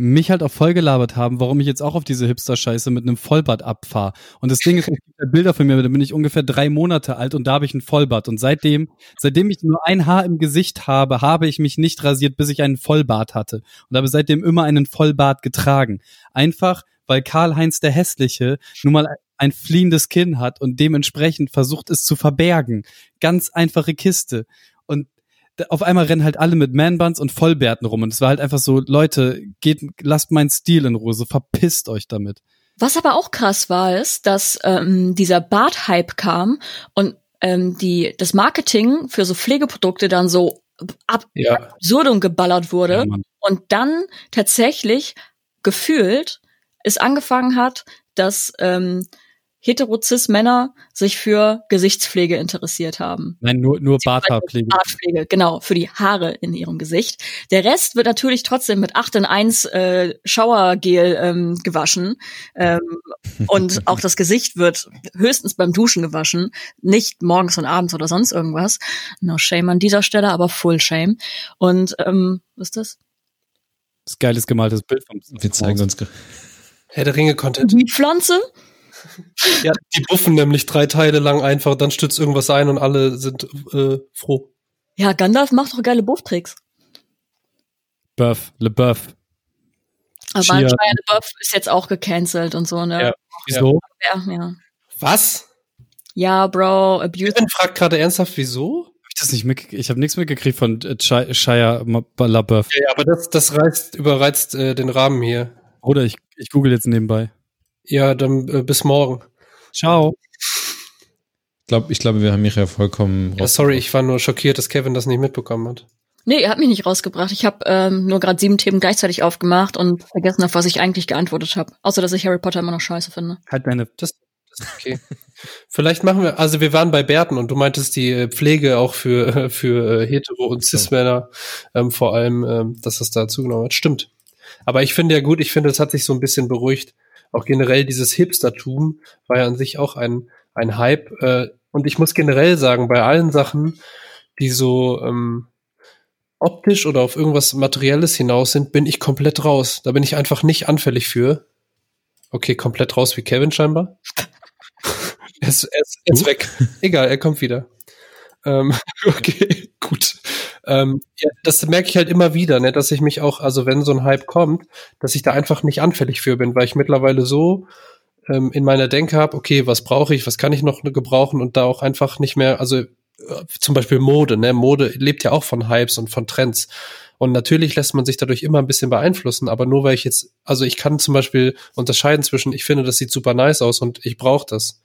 mich halt auch vollgelabert haben, warum ich jetzt auch auf diese Hipster-Scheiße mit einem Vollbart abfahre. Und das Ding ist, gibt ja Bilder von mir, da bin ich ungefähr drei Monate alt und da habe ich ein Vollbart. Und seitdem, seitdem ich nur ein Haar im Gesicht habe, habe ich mich nicht rasiert, bis ich einen Vollbart hatte. Und habe seitdem immer einen Vollbart getragen. Einfach, weil Karl-Heinz der Hässliche nun mal ein fliehendes Kinn hat und dementsprechend versucht es zu verbergen. Ganz einfache Kiste. Auf einmal rennen halt alle mit Man-Buns und Vollbärten rum. Und es war halt einfach so, Leute, geht, lasst meinen Stil in Ruhe, so verpisst euch damit. Was aber auch krass war, ist, dass ähm, dieser Bart-Hype kam und ähm, die, das Marketing für so Pflegeprodukte dann so ab ja, absurdum geballert wurde Ja, und dann tatsächlich gefühlt es angefangen hat, dass ähm, Heterozis-Männer sich für Gesichtspflege interessiert haben. Nein, nur, nur Barthaarpflege. Bartpflege, genau, für die Haare in ihrem Gesicht. Der Rest wird natürlich trotzdem mit 8 in 1 äh, Showergel ähm, gewaschen. Ähm, und auch das Gesicht wird höchstens beim Duschen gewaschen, nicht morgens und abends oder sonst irgendwas. No shame an dieser Stelle, aber full shame. Und ähm, was ist das? Das ist geiles gemaltes Bild vom Wir zeigen uns. ge- Herr der Ringe Content. Die Pflanze? Ja, die buffen nämlich drei Teile lang einfach, dann stützt irgendwas ein und alle sind äh, froh. Ja, Gandalf macht doch geile Bufftricks. Buff, LeBuff. Aber Shia. LaBeouf ist jetzt auch gecancelt und so, ne? Ja. Wieso? Ja, ja. Was? Ja, Bro, Abuse. Kevin fragt gerade ernsthaft, wieso? Hab ich das nicht mitgekriegt? Ich habe nichts mitgekriegt von äh, Shia Shia LaBeouf. Ja, ja aber das, das reizt, überreizt äh, den Rahmen hier. Oder ich, ich google jetzt nebenbei. Ja, dann äh, bis morgen. Ciao. Ich glaube, ich glaube, wir haben mich ja vollkommen Ja, sorry, ich war nur schockiert, dass Kevin das nicht mitbekommen hat. Nee, er hat mich nicht rausgebracht. Ich habe ähm, nur gerade sieben Themen gleichzeitig aufgemacht und vergessen, auf was ich eigentlich geantwortet habe. Außer, dass ich Harry Potter immer noch scheiße finde. Halt deine. Das, das ist okay. Vielleicht machen wir, also wir waren bei Bärten und du meintest die äh, Pflege auch für, äh, für äh, Hetero- und Cis-Männer, ähm, vor allem, ähm, dass das da zugenommen hat. Stimmt. Aber ich finde ja gut, ich finde, es hat sich so ein bisschen beruhigt. Auch generell dieses Hipstertum war ja an sich auch ein, ein Hype. Äh, und ich muss generell sagen, bei allen Sachen, die so ähm, optisch oder auf irgendwas Materielles hinaus sind, bin ich komplett raus. Da bin ich einfach nicht anfällig für. Okay, komplett raus wie Kevin scheinbar. er ist, er ist, er ist weg. Egal, er kommt wieder. Ähm, okay, gut. Ähm, ja, das merke ich halt immer wieder, ne, dass ich mich auch, also wenn so ein Hype kommt, dass ich da einfach nicht anfällig für bin, weil ich mittlerweile so ähm, in meiner Denke habe, okay, was brauche ich, was kann ich noch gebrauchen und da auch einfach nicht mehr, also äh, zum Beispiel Mode, ne, Mode lebt ja auch von Hypes und von Trends. Und natürlich lässt man sich dadurch immer ein bisschen beeinflussen, aber nur weil ich jetzt, also ich kann zum Beispiel unterscheiden zwischen, ich finde, das sieht super nice aus und ich brauche das.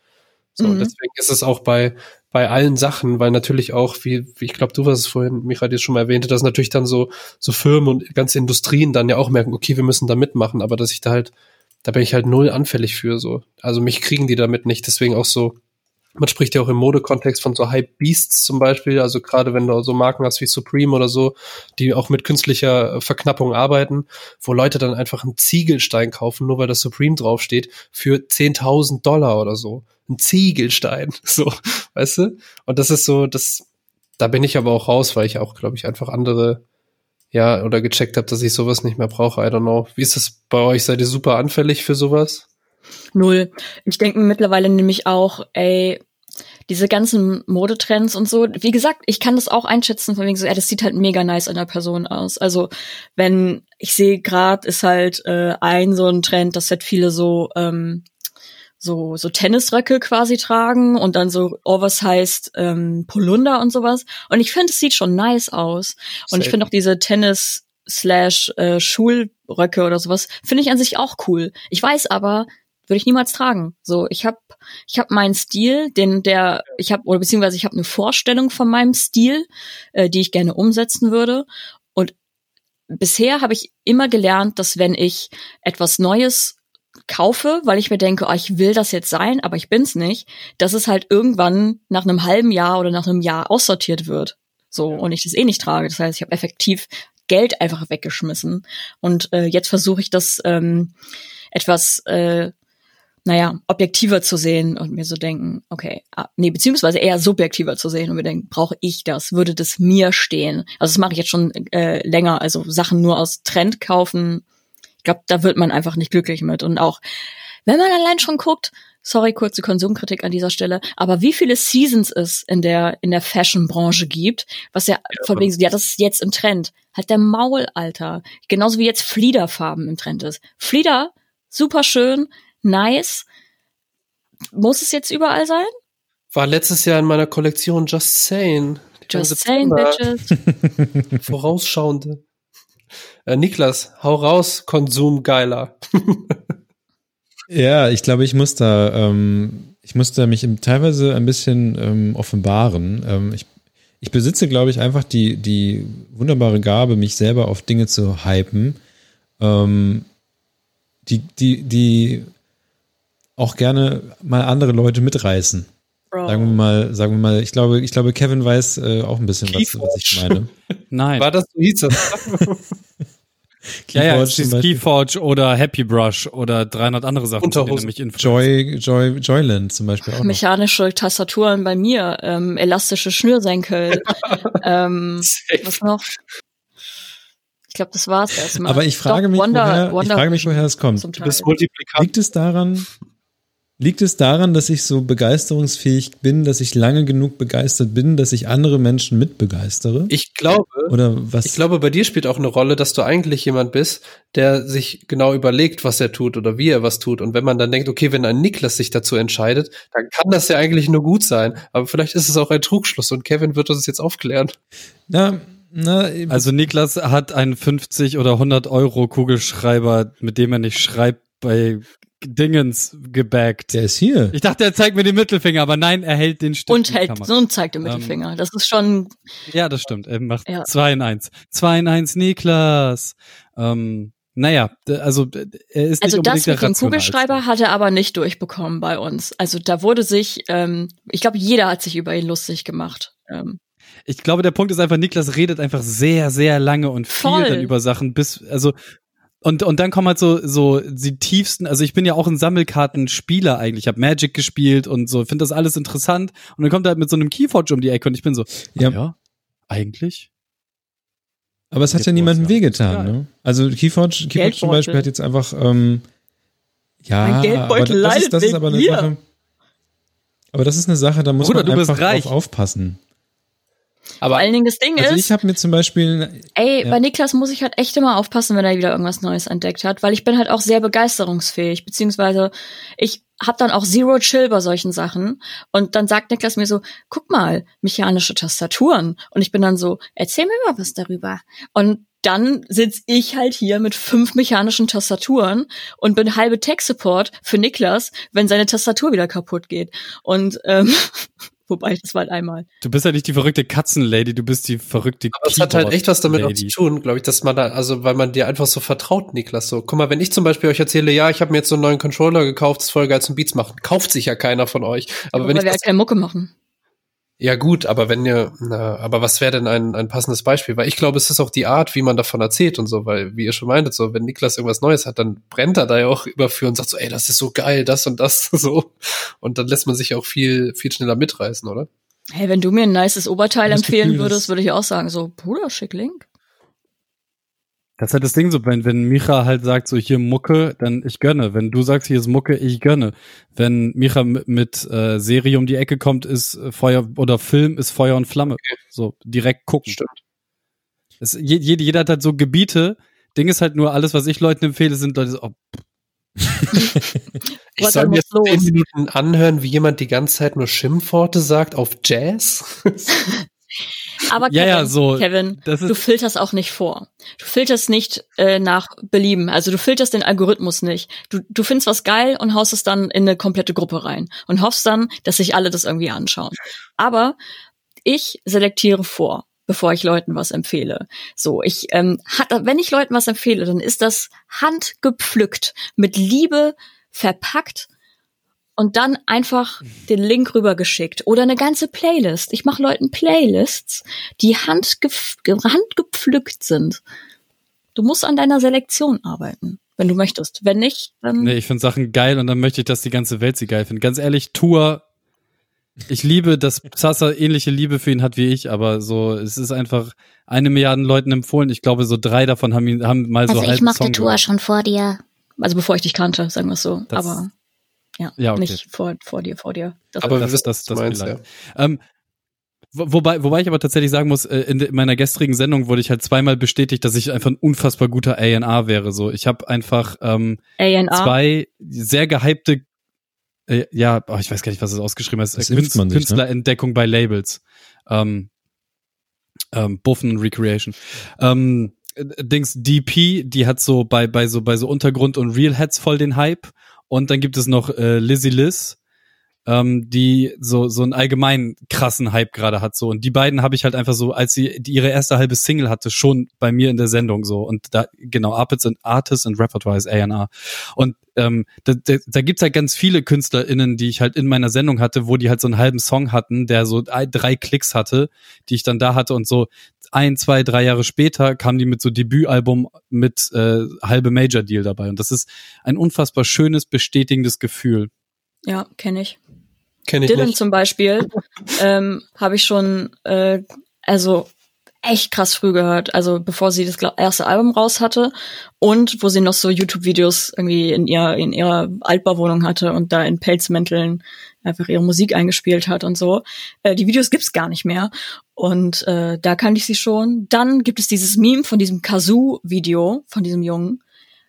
So, Mhm. deswegen ist es auch bei, bei allen Sachen, weil natürlich auch, wie, wie ich glaube, du hast es vorhin, Michael, jetzt schon mal erwähnte, dass natürlich dann so, so Firmen und ganze Industrien dann ja auch merken, okay, wir müssen da mitmachen, aber dass ich da halt, da bin ich halt null anfällig für, so. Also mich kriegen die damit nicht, deswegen auch so, man spricht ja auch im Modekontext von so Hype Beasts zum Beispiel, also gerade wenn du so Marken hast wie Supreme oder so, die auch mit künstlicher Verknappung arbeiten, wo Leute dann einfach einen Ziegelstein kaufen, nur weil das Supreme draufsteht, für 10.000 Dollar oder so. Ein Ziegelstein, so, weißt du? Und das ist so, das, da bin ich aber auch raus, weil ich auch, glaube ich, einfach andere, ja, oder gecheckt habe, dass ich sowas nicht mehr brauche. I don't know. Wie ist das bei euch? Seid ihr super anfällig für sowas? Null. Ich denke mittlerweile nämlich auch, ey, diese ganzen Modetrends und so, wie gesagt, ich kann das auch einschätzen, von wegen so, ja, das sieht halt mega nice an der Person aus. Also, wenn ich sehe gerade, ist halt äh, ein so ein Trend, dass halt viele so ähm, so so Tennisröcke quasi tragen und dann so oversized ähm, Polunder und sowas. Und ich finde, es sieht schon nice aus. Und ich Safe. finde auch diese Tennis slash äh, Schulröcke oder sowas finde ich an sich auch cool. Ich weiß aber, würde ich niemals tragen. So, ich habe ich habe meinen Stil, den der ich habe oder beziehungsweise ich habe eine Vorstellung von meinem Stil, äh, die ich gerne umsetzen würde. Und bisher habe ich immer gelernt, dass wenn ich etwas Neues kaufe, weil ich mir denke, oh, ich will das jetzt sein, aber ich bin's nicht, dass es halt irgendwann nach einem halben Jahr oder nach einem Jahr aussortiert wird. So und ich das eh nicht trage. Das heißt, ich habe effektiv Geld einfach weggeschmissen. Und äh, jetzt versuche ich das ähm, etwas, äh, naja, objektiver zu sehen und mir so denken, okay, ah, nee, beziehungsweise eher subjektiver zu sehen und mir denken, brauche ich das? Würde das mir stehen? Also das mache ich jetzt schon äh, länger, also Sachen nur aus Trend kaufen. Ich glaube, da wird man einfach nicht glücklich mit. Und auch, wenn man allein schon guckt, sorry, kurze Konsumkritik an dieser Stelle, aber wie viele Seasons es in der, in der Fashion-Branche gibt, was ja, von wegen, so, ja, das ist jetzt im Trend. Halt der Maul, Alter. Genauso wie jetzt Fliederfarben im Trend ist. Flieder, super schön, nice. Muss es jetzt überall sein? War letztes Jahr in meiner Kollektion Just Saying. Die Just September- bitches. Vorausschauende. Äh, Niklas, hau raus, Konsum geiler. Ja, ich glaube, ich muss da, ähm, ich muss da mich im, teilweise ein bisschen ähm, offenbaren. Ähm, ich, ich besitze, glaube ich, einfach die, die wunderbare Gabe, mich selber auf Dinge zu hypen, ähm, die, die, die auch gerne mal andere Leute mitreißen. Bro. Sagen wir mal, sagen wir mal, ich glaube, ich glaube, Kevin weiß äh, auch ein bisschen, was, was ich meine. Nein. War das so hieß das? ja, ja, Keyforge es ist. Keyforge oder Happy Brush oder 300 andere Sachen, du mich. Joy, Joy, Joyland zum Beispiel auch noch. Mechanische Tastaturen bei mir, ähm, elastische Schnürsenkel. ähm, was noch? Ich glaube, das war's erstmal. Aber ich frage Doch, mich, Wonder, woher, ich Wonder frage mich, woher es kommt. Liegt es daran, liegt es daran, dass ich so begeisterungsfähig bin, dass ich lange genug begeistert bin, dass ich andere Menschen mitbegeistere? Ich glaube, Oder was? ich glaube, bei dir spielt auch eine Rolle, dass du eigentlich jemand bist, der sich genau überlegt, was er tut oder wie er was tut. Und wenn man dann denkt, okay, wenn ein Niklas sich dazu entscheidet, dann kann das ja eigentlich nur gut sein. Aber vielleicht ist es auch ein Trugschluss und Kevin wird uns jetzt aufklären. na, na, Also Niklas hat einen 50 oder 100 Euro Kugelschreiber, mit dem er nicht schreibt, bei Dingens gebackt. der ist hier. Ich dachte, er zeigt mir den Mittelfinger, aber nein, er hält den Stift. und hält und zeigt den Ähm, Mittelfinger. Das ist schon Ja, das stimmt. Er macht Ja. 2 in 1. 2 in 1 Niklas. Ähm, naja, also er ist Also nicht das mit dem. Kugelschreiber hat er aber nicht durchbekommen bei uns. Also da wurde sich, ähm, ich glaube, jeder hat sich über ihn lustig gemacht. Ähm, Ich glaube, der Punkt ist einfach, Niklas redet einfach sehr, sehr lange und viel Voll. dann über Sachen, bis, also und, und dann kommen halt so, so die tiefsten, also ich bin ja auch ein Sammelkartenspieler eigentlich. Ich habe Magic gespielt und so, finde das alles interessant. Und dann kommt er halt mit so einem Keyforge um die Ecke und ich bin so, Ja. ja, eigentlich. Aber es hat Jetzt ja niemandem wehgetan, ne? Also Keyforge, Keyforge zum. Beispiel hat jetzt einfach, ähm, ja, Mein Geldbeutel aber das ist, das ist aber eine mir. Sache. Aber das ist eine Sache, da muss Bruder, man du bist einfach reich. drauf aufpassen. Aber Vor allen Dingen das Ding Also ist, ich habe mir zum Beispiel, ey, ja. bei Niklas muss ich halt echt immer aufpassen, wenn er wieder irgendwas Neues entdeckt hat, weil ich bin halt auch sehr begeisterungsfähig, beziehungsweise ich hab dann auch Zero Chill bei solchen Sachen und dann sagt Niklas mir so, guck mal, mechanische Tastaturen und ich bin dann so, erzähl mir mal was darüber und dann sitz ich halt hier mit fünf mechanischen Tastaturen und bin halbe Tech-Support für Niklas, wenn seine Tastatur wieder kaputt geht. Und ähm, wobei, das war halt einmal. Du bist ja nicht die verrückte Katzenlady, du bist die verrückte Aber es hat halt echt was damit auch zu tun, glaube ich, dass man da, also weil man dir einfach so vertraut, Niklas. So, guck mal, wenn ich zum Beispiel euch erzähle, ja, ich habe mir jetzt so einen neuen Controller gekauft, das ist voll geil zum Beats machen, kauft sich ja keiner von euch. Aber wenn weil ich wir das, halt keine Mucke machen. Ja gut, aber wenn ihr, na, aber was wäre denn ein, ein passendes Beispiel? Weil ich glaube, es ist auch die Art, wie man davon erzählt und so, weil, wie ihr schon meintet, so, wenn Niklas irgendwas Neues hat, dann brennt er da ja auch überführen und sagt so, ey, das ist so geil, das und das, so. Und dann lässt man sich auch viel, viel schneller mitreißen, oder? Hey, wenn du mir ein nices Oberteil Das empfehlen Gefühl, würdest, würde ich auch sagen, so, Bruder, schick Link. Das ist halt das Ding so, wenn, wenn Micha halt sagt, so hier Mucke, dann ich gönne. Wenn du sagst, hier ist Mucke, ich gönne. Wenn Micha mit, mit äh, Serie um die Ecke kommt, ist äh, Feuer oder Film ist Feuer und Flamme. So direkt gucken. Stimmt. Es, je, jeder, jeder hat halt so Gebiete. Ding ist halt nur, alles, was ich Leuten empfehle, sind Leute so, oh, Ich soll mir zehn los? Minuten anhören, wie jemand die ganze Zeit nur Schimpfworte sagt auf Jazz. Aber Kevin, Ja, ja, so, Kevin, du filterst auch nicht vor. Du filterst nicht äh, nach Belieben. Also du filterst den Algorithmus nicht. Du, du findest was geil und haust es dann in eine komplette Gruppe rein und hoffst dann, dass sich alle das irgendwie anschauen. Aber ich selektiere vor bevor ich Leuten was empfehle. So, ich ähm, hat, wenn ich Leuten was empfehle, dann ist das handgepflückt, mit Liebe verpackt und dann einfach den Link rübergeschickt oder eine ganze Playlist. Ich mache Leuten Playlists, die handgepflückt sind. Du musst an deiner Selektion arbeiten, wenn du möchtest. Wenn nicht, dann nee, ich finde Sachen geil und dann möchte ich, dass die ganze Welt sie geil findet. Ganz ehrlich, Tour, ich liebe, dass Sasa ähnliche Liebe für ihn hat wie ich, aber so, es ist einfach eine Milliarde Leuten empfohlen. Ich glaube, so drei davon haben ihn, haben mal so Also ich mochte Tour gehört. schon vor dir. also bevor ich dich kannte, sagen wir es so. Das- Aber ja, Ja, okay. nicht vor, vor dir, vor dir. Das Aber das- wir wissen, das- das meinst, ja. Ähm, wo- wobei, wobei ich aber tatsächlich sagen muss, äh, in, meiner gestrigen Sendung wurde ich halt zweimal bestätigt, dass ich einfach ein unfassbar guter A&R wäre. So, ich habe einfach ähm, A&R. zwei sehr gehypte, äh, ja, oh, ich weiß gar nicht, was es ausgeschrieben ist, Das man sich, ne? Künstlerentdeckung bei Labels. Ähm, ähm, Buffen und Recreation. Ähm, äh, Dings DP, die hat so bei bei so bei so Untergrund und Real Heads voll den Hype und dann gibt es noch äh, Lizzy Liz, ähm, die so so einen allgemein krassen Hype gerade hat so. Und die beiden habe ich halt einfach so als sie ihre erste halbe Single hatte schon bei mir in der Sendung so. Und da genau Artists and Artists and Repertoire ist A&R und ähm, da, da, da gibt's halt ganz viele KünstlerInnen, die ich halt in meiner Sendung hatte, wo die halt so einen halben Song hatten, der so drei Klicks hatte, die ich dann da hatte und so ein, zwei, drei Jahre später kamen die mit so Debütalbum mit äh, halbe Major Deal dabei und das ist ein unfassbar schönes, bestätigendes Gefühl. Ja, kenne ich. Kenn ich Dylan nicht. zum Beispiel ähm, habe ich schon, äh, also echt krass früh gehört. Also bevor sie das erste Album raus hatte und wo sie noch so YouTube-Videos irgendwie in ihrer in ihrer Altbauwohnung hatte und da in Pelzmänteln einfach ihre Musik eingespielt hat und so. Äh, die Videos gibt's gar nicht mehr und äh, da kannte ich sie schon. Dann gibt es dieses Meme von diesem Kazoo-Video von diesem Jungen.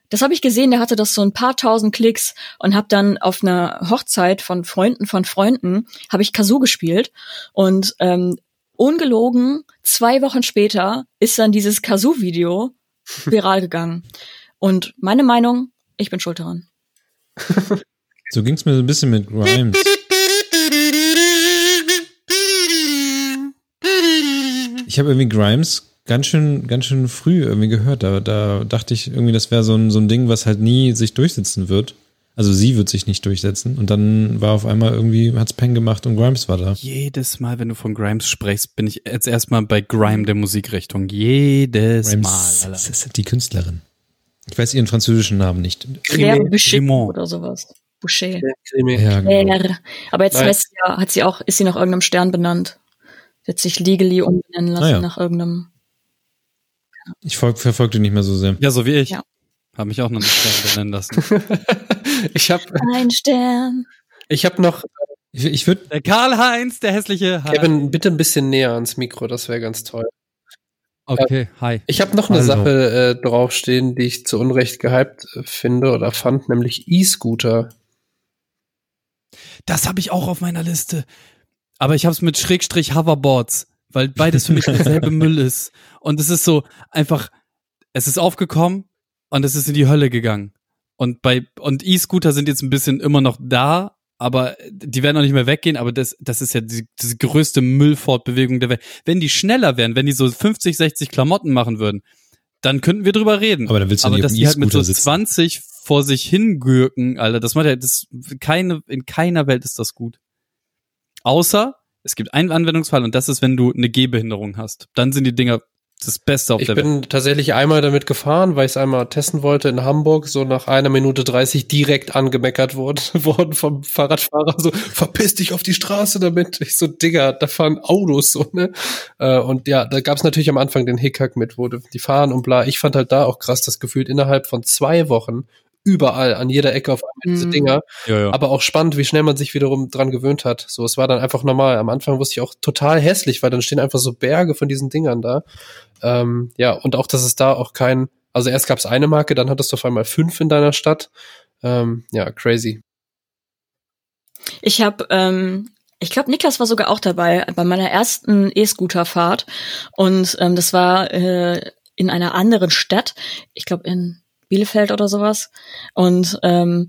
Das habe ich gesehen, der hatte das so ein paar tausend Klicks und habe dann auf einer Hochzeit von Freunden von Freunden habe ich Kazoo gespielt und ähm, ungelogen zwei Wochen später ist dann dieses Kazoo-Video viral gegangen und meine Meinung, ich bin schuld daran. So ging's mir so ein bisschen mit Grimes. Ich habe irgendwie Grimes ganz schön, ganz schön früh irgendwie gehört. Da, da dachte ich irgendwie, das wäre so ein, so ein Ding, was halt nie sich durchsetzen wird. Also sie wird sich nicht durchsetzen. Und dann war auf einmal irgendwie, hat's Peng gemacht und Grimes war da. Jedes Mal, wenn du von Grimes sprichst, bin ich jetzt erstmal bei Grime der Musikrichtung. Jedes Grimes Mal. Das ist die Künstlerin. Ich weiß ihren französischen Namen nicht. Claire. Boucher oder sowas. Boucher. Cremé. Ja, genau. Claire. Aber jetzt heißt sie ja, hat sie auch, ist sie nach irgendeinem Stern benannt. Hat sich legally umbenennen lassen Ah, ja. nach irgendeinem. Ich folg, verfolge die nicht mehr so sehr. Ja, so wie ich. Ja. Hab mich auch noch nicht Stern benennen lassen. ich habe Ein Stern. ich hab noch, Ich, ich würde Der Karl-Heinz, der hässliche. Hi. Kevin, bitte ein bisschen näher ans Mikro, das wäre ganz toll. Okay, hi. Ich habe noch eine Also. Sache äh, draufstehen, die ich zu Unrecht gehypt äh, finde oder fand, nämlich E-Scooter. Das habe ich auch auf meiner Liste. Aber ich habe es mit Schrägstrich Hoverboards, weil beides für mich derselbe Müll ist. Und es ist so einfach, es ist aufgekommen und es ist in die Hölle gegangen. Und bei und E-Scooter sind jetzt ein bisschen immer noch da, aber die werden auch nicht mehr weggehen. Aber das, das ist ja die, die größte Müllfortbewegung der Welt. Wenn die schneller wären, wenn die so 50, 60 Klamotten machen würden, dann könnten wir drüber reden. Aber dann willst du aber nicht dass die halt mit so sitzen. 20 vor sich hingürken, Alter, das macht ja, das, keine, in keiner Welt ist das gut. Außer, es gibt einen Anwendungsfall und das ist, wenn du eine Gehbehinderung hast. Dann sind die Dinger das Beste auf Ich der Welt. bin tatsächlich einmal damit gefahren, weil ich es einmal testen wollte in Hamburg, so nach einer Minute 30 direkt angemeckert worden, worden vom Fahrradfahrer, so, verpiss dich auf die Straße damit. Ich so, Digga, da fahren Autos, so, ne? Äh, Und ja, da gab es natürlich am Anfang den Hickhack mit, wo die fahren und bla. Ich fand halt da auch krass, das gefühlt innerhalb von zwei Wochen überall, an jeder Ecke auf einmal diese Mhm. Dinger. Ja, ja. Aber auch spannend, wie schnell man sich wiederum dran gewöhnt hat. So, es war dann einfach normal. Am Anfang wusste ich auch total hässlich, weil dann stehen einfach so Berge von diesen Dingern da. Ähm, ja, und auch, dass es da auch kein, also erst gab es eine Marke, dann hattest du auf einmal fünf in deiner Stadt. Ähm, ja, crazy. Ich habe, ähm, ich glaube, Niklas war sogar auch dabei bei meiner ersten E-Scooter-Fahrt. Und ähm, das war äh, in einer anderen Stadt. Ich glaube in Bielefeld oder sowas. Und ähm,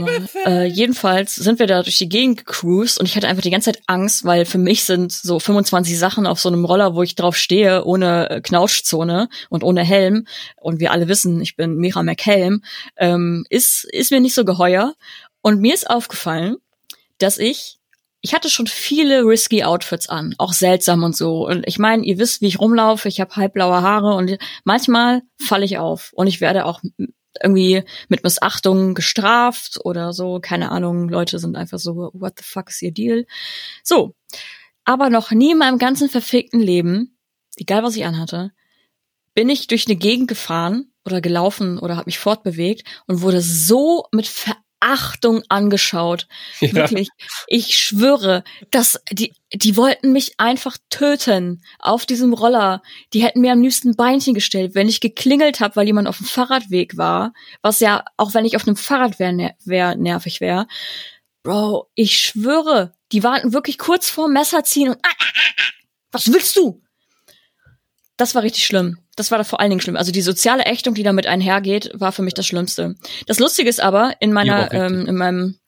mal, äh, jedenfalls sind wir da durch die Gegend gecruised und ich hatte einfach die ganze Zeit Angst, weil für mich sind so 25 Sachen auf so einem Roller, wo ich drauf stehe, ohne äh, Knautschzone und ohne Helm. Und wir alle wissen, ich bin Mira McHelm, ähm, ist, ist mir nicht so geheuer. Und mir ist aufgefallen, dass ich, ich hatte schon viele risky Outfits an, auch seltsam und so. Und ich meine, ihr wisst, wie ich rumlaufe, ich habe halbblaue Haare und manchmal falle ich auf und ich werde auch irgendwie mit Missachtung gestraft oder so. Keine Ahnung, Leute sind einfach so, what the fuck is your deal? So. Aber noch nie in meinem ganzen verfickten Leben, egal was ich anhatte, bin ich durch eine Gegend gefahren oder gelaufen oder habe mich fortbewegt und wurde so mit Verachtung angeschaut. Ja. Wirklich. Ich schwöre, dass die, die wollten mich einfach töten auf diesem Roller. Die hätten mir am liebsten ein Beinchen gestellt, wenn ich geklingelt habe, weil jemand auf dem Fahrradweg war, was ja, auch wenn ich auf einem Fahrrad wäre, ner wär, nervig wäre. Bro, ich schwöre, die waren wirklich kurz vorm Messer ziehen und was willst du? Das war richtig schlimm. Das war da vor allen Dingen schlimm. Also die soziale Ächtung, die damit einhergeht, war für mich das Schlimmste. Das Lustige ist aber, in meiner, ähm, in meinem,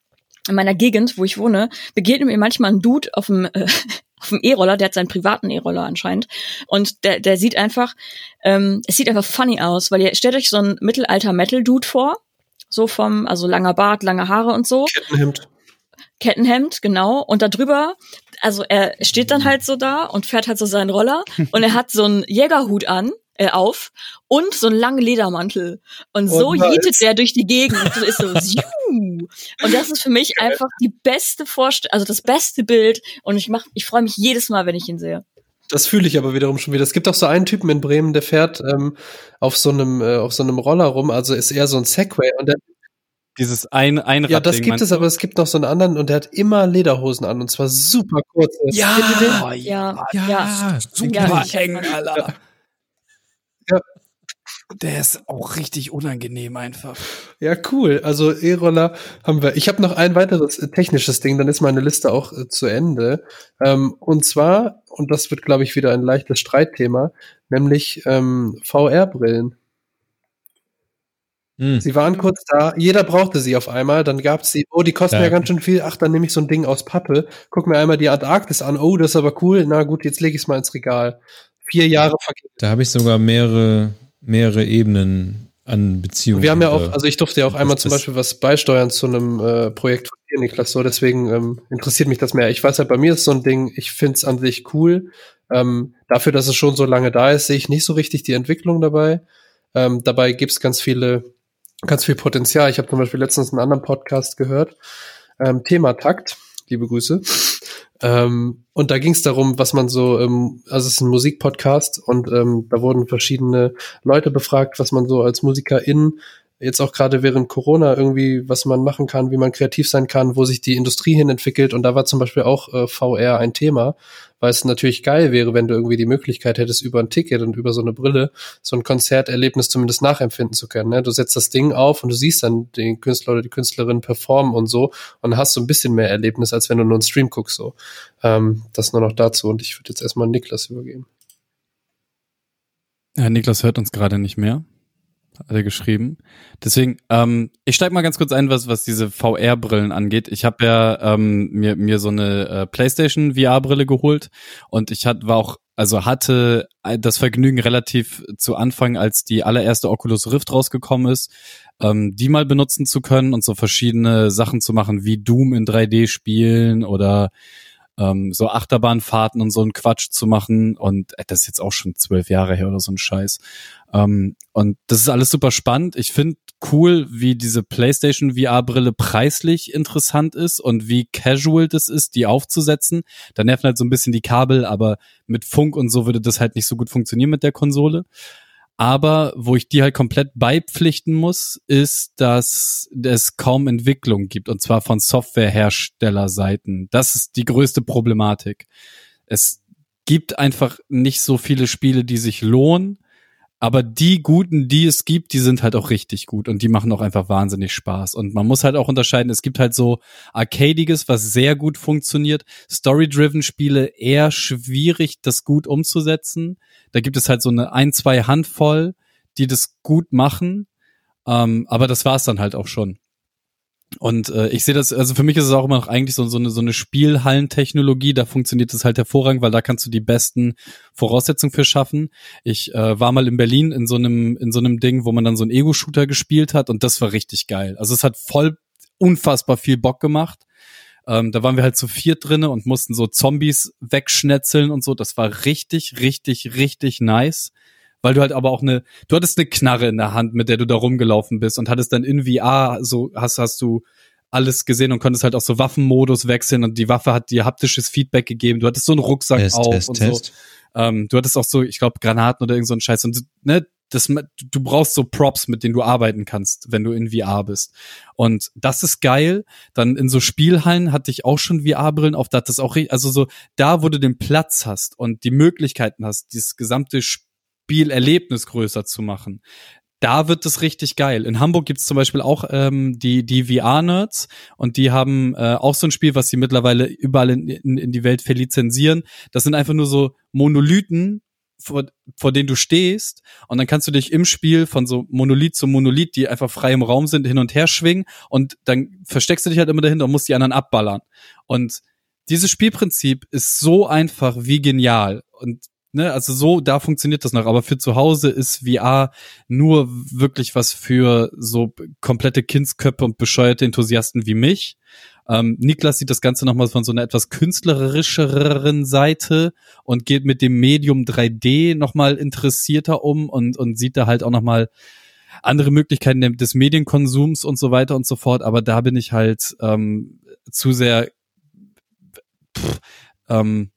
in meiner Gegend, wo ich wohne, begegnet mir manchmal ein Dude auf dem, äh, auf dem E-Roller, der hat seinen privaten E-Roller anscheinend. Und der, der sieht einfach, ähm, es sieht einfach funny aus, weil ihr stellt euch so einen Mittelalter-Metal-Dude vor. So vom, also langer Bart, lange Haare und so. Kettenhemd. Kettenhemd, genau. Und da drüber, also er steht dann halt so da und fährt halt so seinen Roller und er hat so einen Jägerhut an, äh, auf und so einen langen Ledermantel. Und so Oh, nice. jietet der durch die Gegend. Und ist so. Und das ist für mich einfach die beste Vorstellung, also das beste Bild. Und ich mach, ich freue mich jedes Mal, wenn ich ihn sehe. Das fühle ich aber wiederum schon wieder. Es gibt auch so einen Typen in Bremen, der fährt ähm, auf so einem äh, auf so einem Roller rum, also ist eher so ein Segway und der, Dieses ein Einrad ja, das gibt es, aber es gibt noch so einen anderen und der hat immer Lederhosen an und zwar super kurze. Ja, oh, Ja, Ja, ja. super Ja, eng, Alter. Ja. Der ist auch richtig unangenehm einfach. Ja, cool. Also E-Roller haben wir. Ich habe noch ein weiteres äh, technisches Ding, dann ist meine Liste auch äh, zu Ende. Ähm, und zwar, und das wird, glaube ich, wieder ein leichtes Streitthema, nämlich ähm, VR-Brillen. Hm. Sie waren kurz da, jeder brauchte sie auf einmal, dann gab's sie, oh, die kosten ja, Ja. ganz schön viel, ach, dann nehme ich so ein Ding aus Pappe, guck mir einmal die Antarktis an, oh, das ist aber cool, na gut, jetzt lege ich es mal ins Regal. Vier Jahre vergehen. Da habe ich sogar mehrere, mehrere Ebenen an Beziehungen. Wir haben ja auch, also ich durfte ja auch einmal zum Beispiel was beisteuern zu einem äh, Projekt von dir, Niklas, so deswegen ähm, interessiert mich das mehr. Ich weiß ja, bei mir ist so ein Ding, ich find's an sich cool. Ähm, dafür, dass es schon so lange da ist, sehe ich nicht so richtig die Entwicklung dabei. Ähm, dabei gibt's ganz viele, ganz viel Potenzial. Ich habe zum Beispiel letztens einen anderen Podcast gehört, ähm, Thema Takt, liebe Grüße. Ähm, und da ging es darum, was man so, ähm, also es ist ein Musikpodcast und ähm, da wurden verschiedene Leute befragt, was man so als Musikerin jetzt auch gerade während Corona irgendwie, was man machen kann, wie man kreativ sein kann, wo sich die Industrie hin entwickelt. Und da war zum Beispiel auch äh, VR ein Thema, weil es natürlich geil wäre, wenn du irgendwie die Möglichkeit hättest, über ein Ticket und über so eine Brille so ein Konzerterlebnis zumindest nachempfinden zu können. Ne? Du setzt das Ding auf und du siehst dann den Künstler oder die Künstlerin performen und so und hast so ein bisschen mehr Erlebnis, als wenn du nur einen Stream guckst. So. Ähm, das nur noch dazu. Und ich würde jetzt erstmal Niklas übergeben. Ja, Niklas hört uns gerade nicht mehr hat er geschrieben. Deswegen, ähm, ich steig mal ganz kurz ein, was, was diese VR-Brillen angeht. Ich habe ja ähm, mir, mir so eine äh, PlayStation VR-Brille geholt und ich hat, war auch, also hatte das Vergnügen relativ zu Anfang, als die allererste Oculus Rift rausgekommen ist, ähm, die mal benutzen zu können und so verschiedene Sachen zu machen, wie Doom in 3D spielen oder ähm, so Achterbahnfahrten und so ein Quatsch zu machen. Und äh, das ist jetzt auch schon zwölf Jahre her oder so ein Scheiß. Ähm, und das ist alles super spannend. Ich finde cool, wie diese PlayStation VR-Brille preislich interessant ist und wie casual das ist, die aufzusetzen. Da nerven halt so ein bisschen die Kabel, aber mit Funk und so würde das halt nicht so gut funktionieren mit der Konsole. Aber wo ich dir halt komplett beipflichten muss, ist, dass es kaum Entwicklung gibt, und zwar von Softwareherstellerseiten. Das ist die größte Problematik. Es gibt einfach nicht so viele Spiele, die sich lohnen aber die guten, die es gibt, die sind halt auch richtig gut und die machen auch einfach wahnsinnig Spaß. Und man muss halt auch unterscheiden, es gibt halt so Arcadiges, was sehr gut funktioniert. Story-driven Spiele eher schwierig, das gut umzusetzen. Da gibt es halt so eine ein, zwei Handvoll, die das gut machen. Ähm, aber das war's dann halt auch schon. Und äh, ich sehe das, also für mich ist es auch immer noch eigentlich so, so eine, so eine Spielhallentechnologie, da funktioniert das halt hervorragend, weil da kannst du die besten Voraussetzungen für schaffen. Ich äh, war mal in Berlin in so einem, in so einem Ding, wo man dann so einen Ego-Shooter gespielt hat und das war richtig geil. Also es hat voll unfassbar viel Bock gemacht. Ähm, da waren wir halt zu viert drinne und mussten so Zombies wegschnetzeln und so. Das war richtig, richtig, richtig nice weil du halt aber auch eine, du hattest eine Knarre in der Hand, mit der du da rumgelaufen bist und hattest dann in VR so, hast, hast du alles gesehen und konntest halt auch so Waffenmodus wechseln und die Waffe hat dir haptisches Feedback gegeben. Du hattest so einen Rucksack Test, auf Test, und Test. so. Ähm, du hattest auch so, ich glaube, Granaten oder irgend so ein Scheiß und ne, das, du brauchst so Props, mit denen du arbeiten kannst, wenn du in VR bist. Und das ist geil. Dann in so Spielhallen hatte ich auch schon VR-Brillen auf, das ist auch, also so, da, wo du den Platz hast und die Möglichkeiten hast, dieses gesamte Spiel Spielerlebnis größer zu machen. Da wird es richtig geil. In Hamburg gibt es zum Beispiel auch ähm, die, die VR-Nerds und die haben äh, auch so ein Spiel, was sie mittlerweile überall in, in, in die Welt verlizenzieren. Das sind einfach nur so Monolithen, vor, vor denen du stehst und dann kannst du dich im Spiel von so Monolith zu Monolith, die einfach frei im Raum sind, hin und her schwingen und dann versteckst du dich halt immer dahinter und musst die anderen abballern. Und dieses Spielprinzip ist so einfach wie genial und ne, also so, da funktioniert das noch, aber für zu Hause ist VR nur wirklich was für so komplette Kindsköpfe und bescheuerte Enthusiasten wie mich. Ähm, Niklas sieht das Ganze nochmal von so einer etwas künstlerischeren Seite und geht mit dem Medium 3D nochmal interessierter um und, und sieht da halt auch nochmal andere Möglichkeiten des Medienkonsums und so weiter und so fort. Aber da bin ich halt ähm, zu sehr pff, ähm,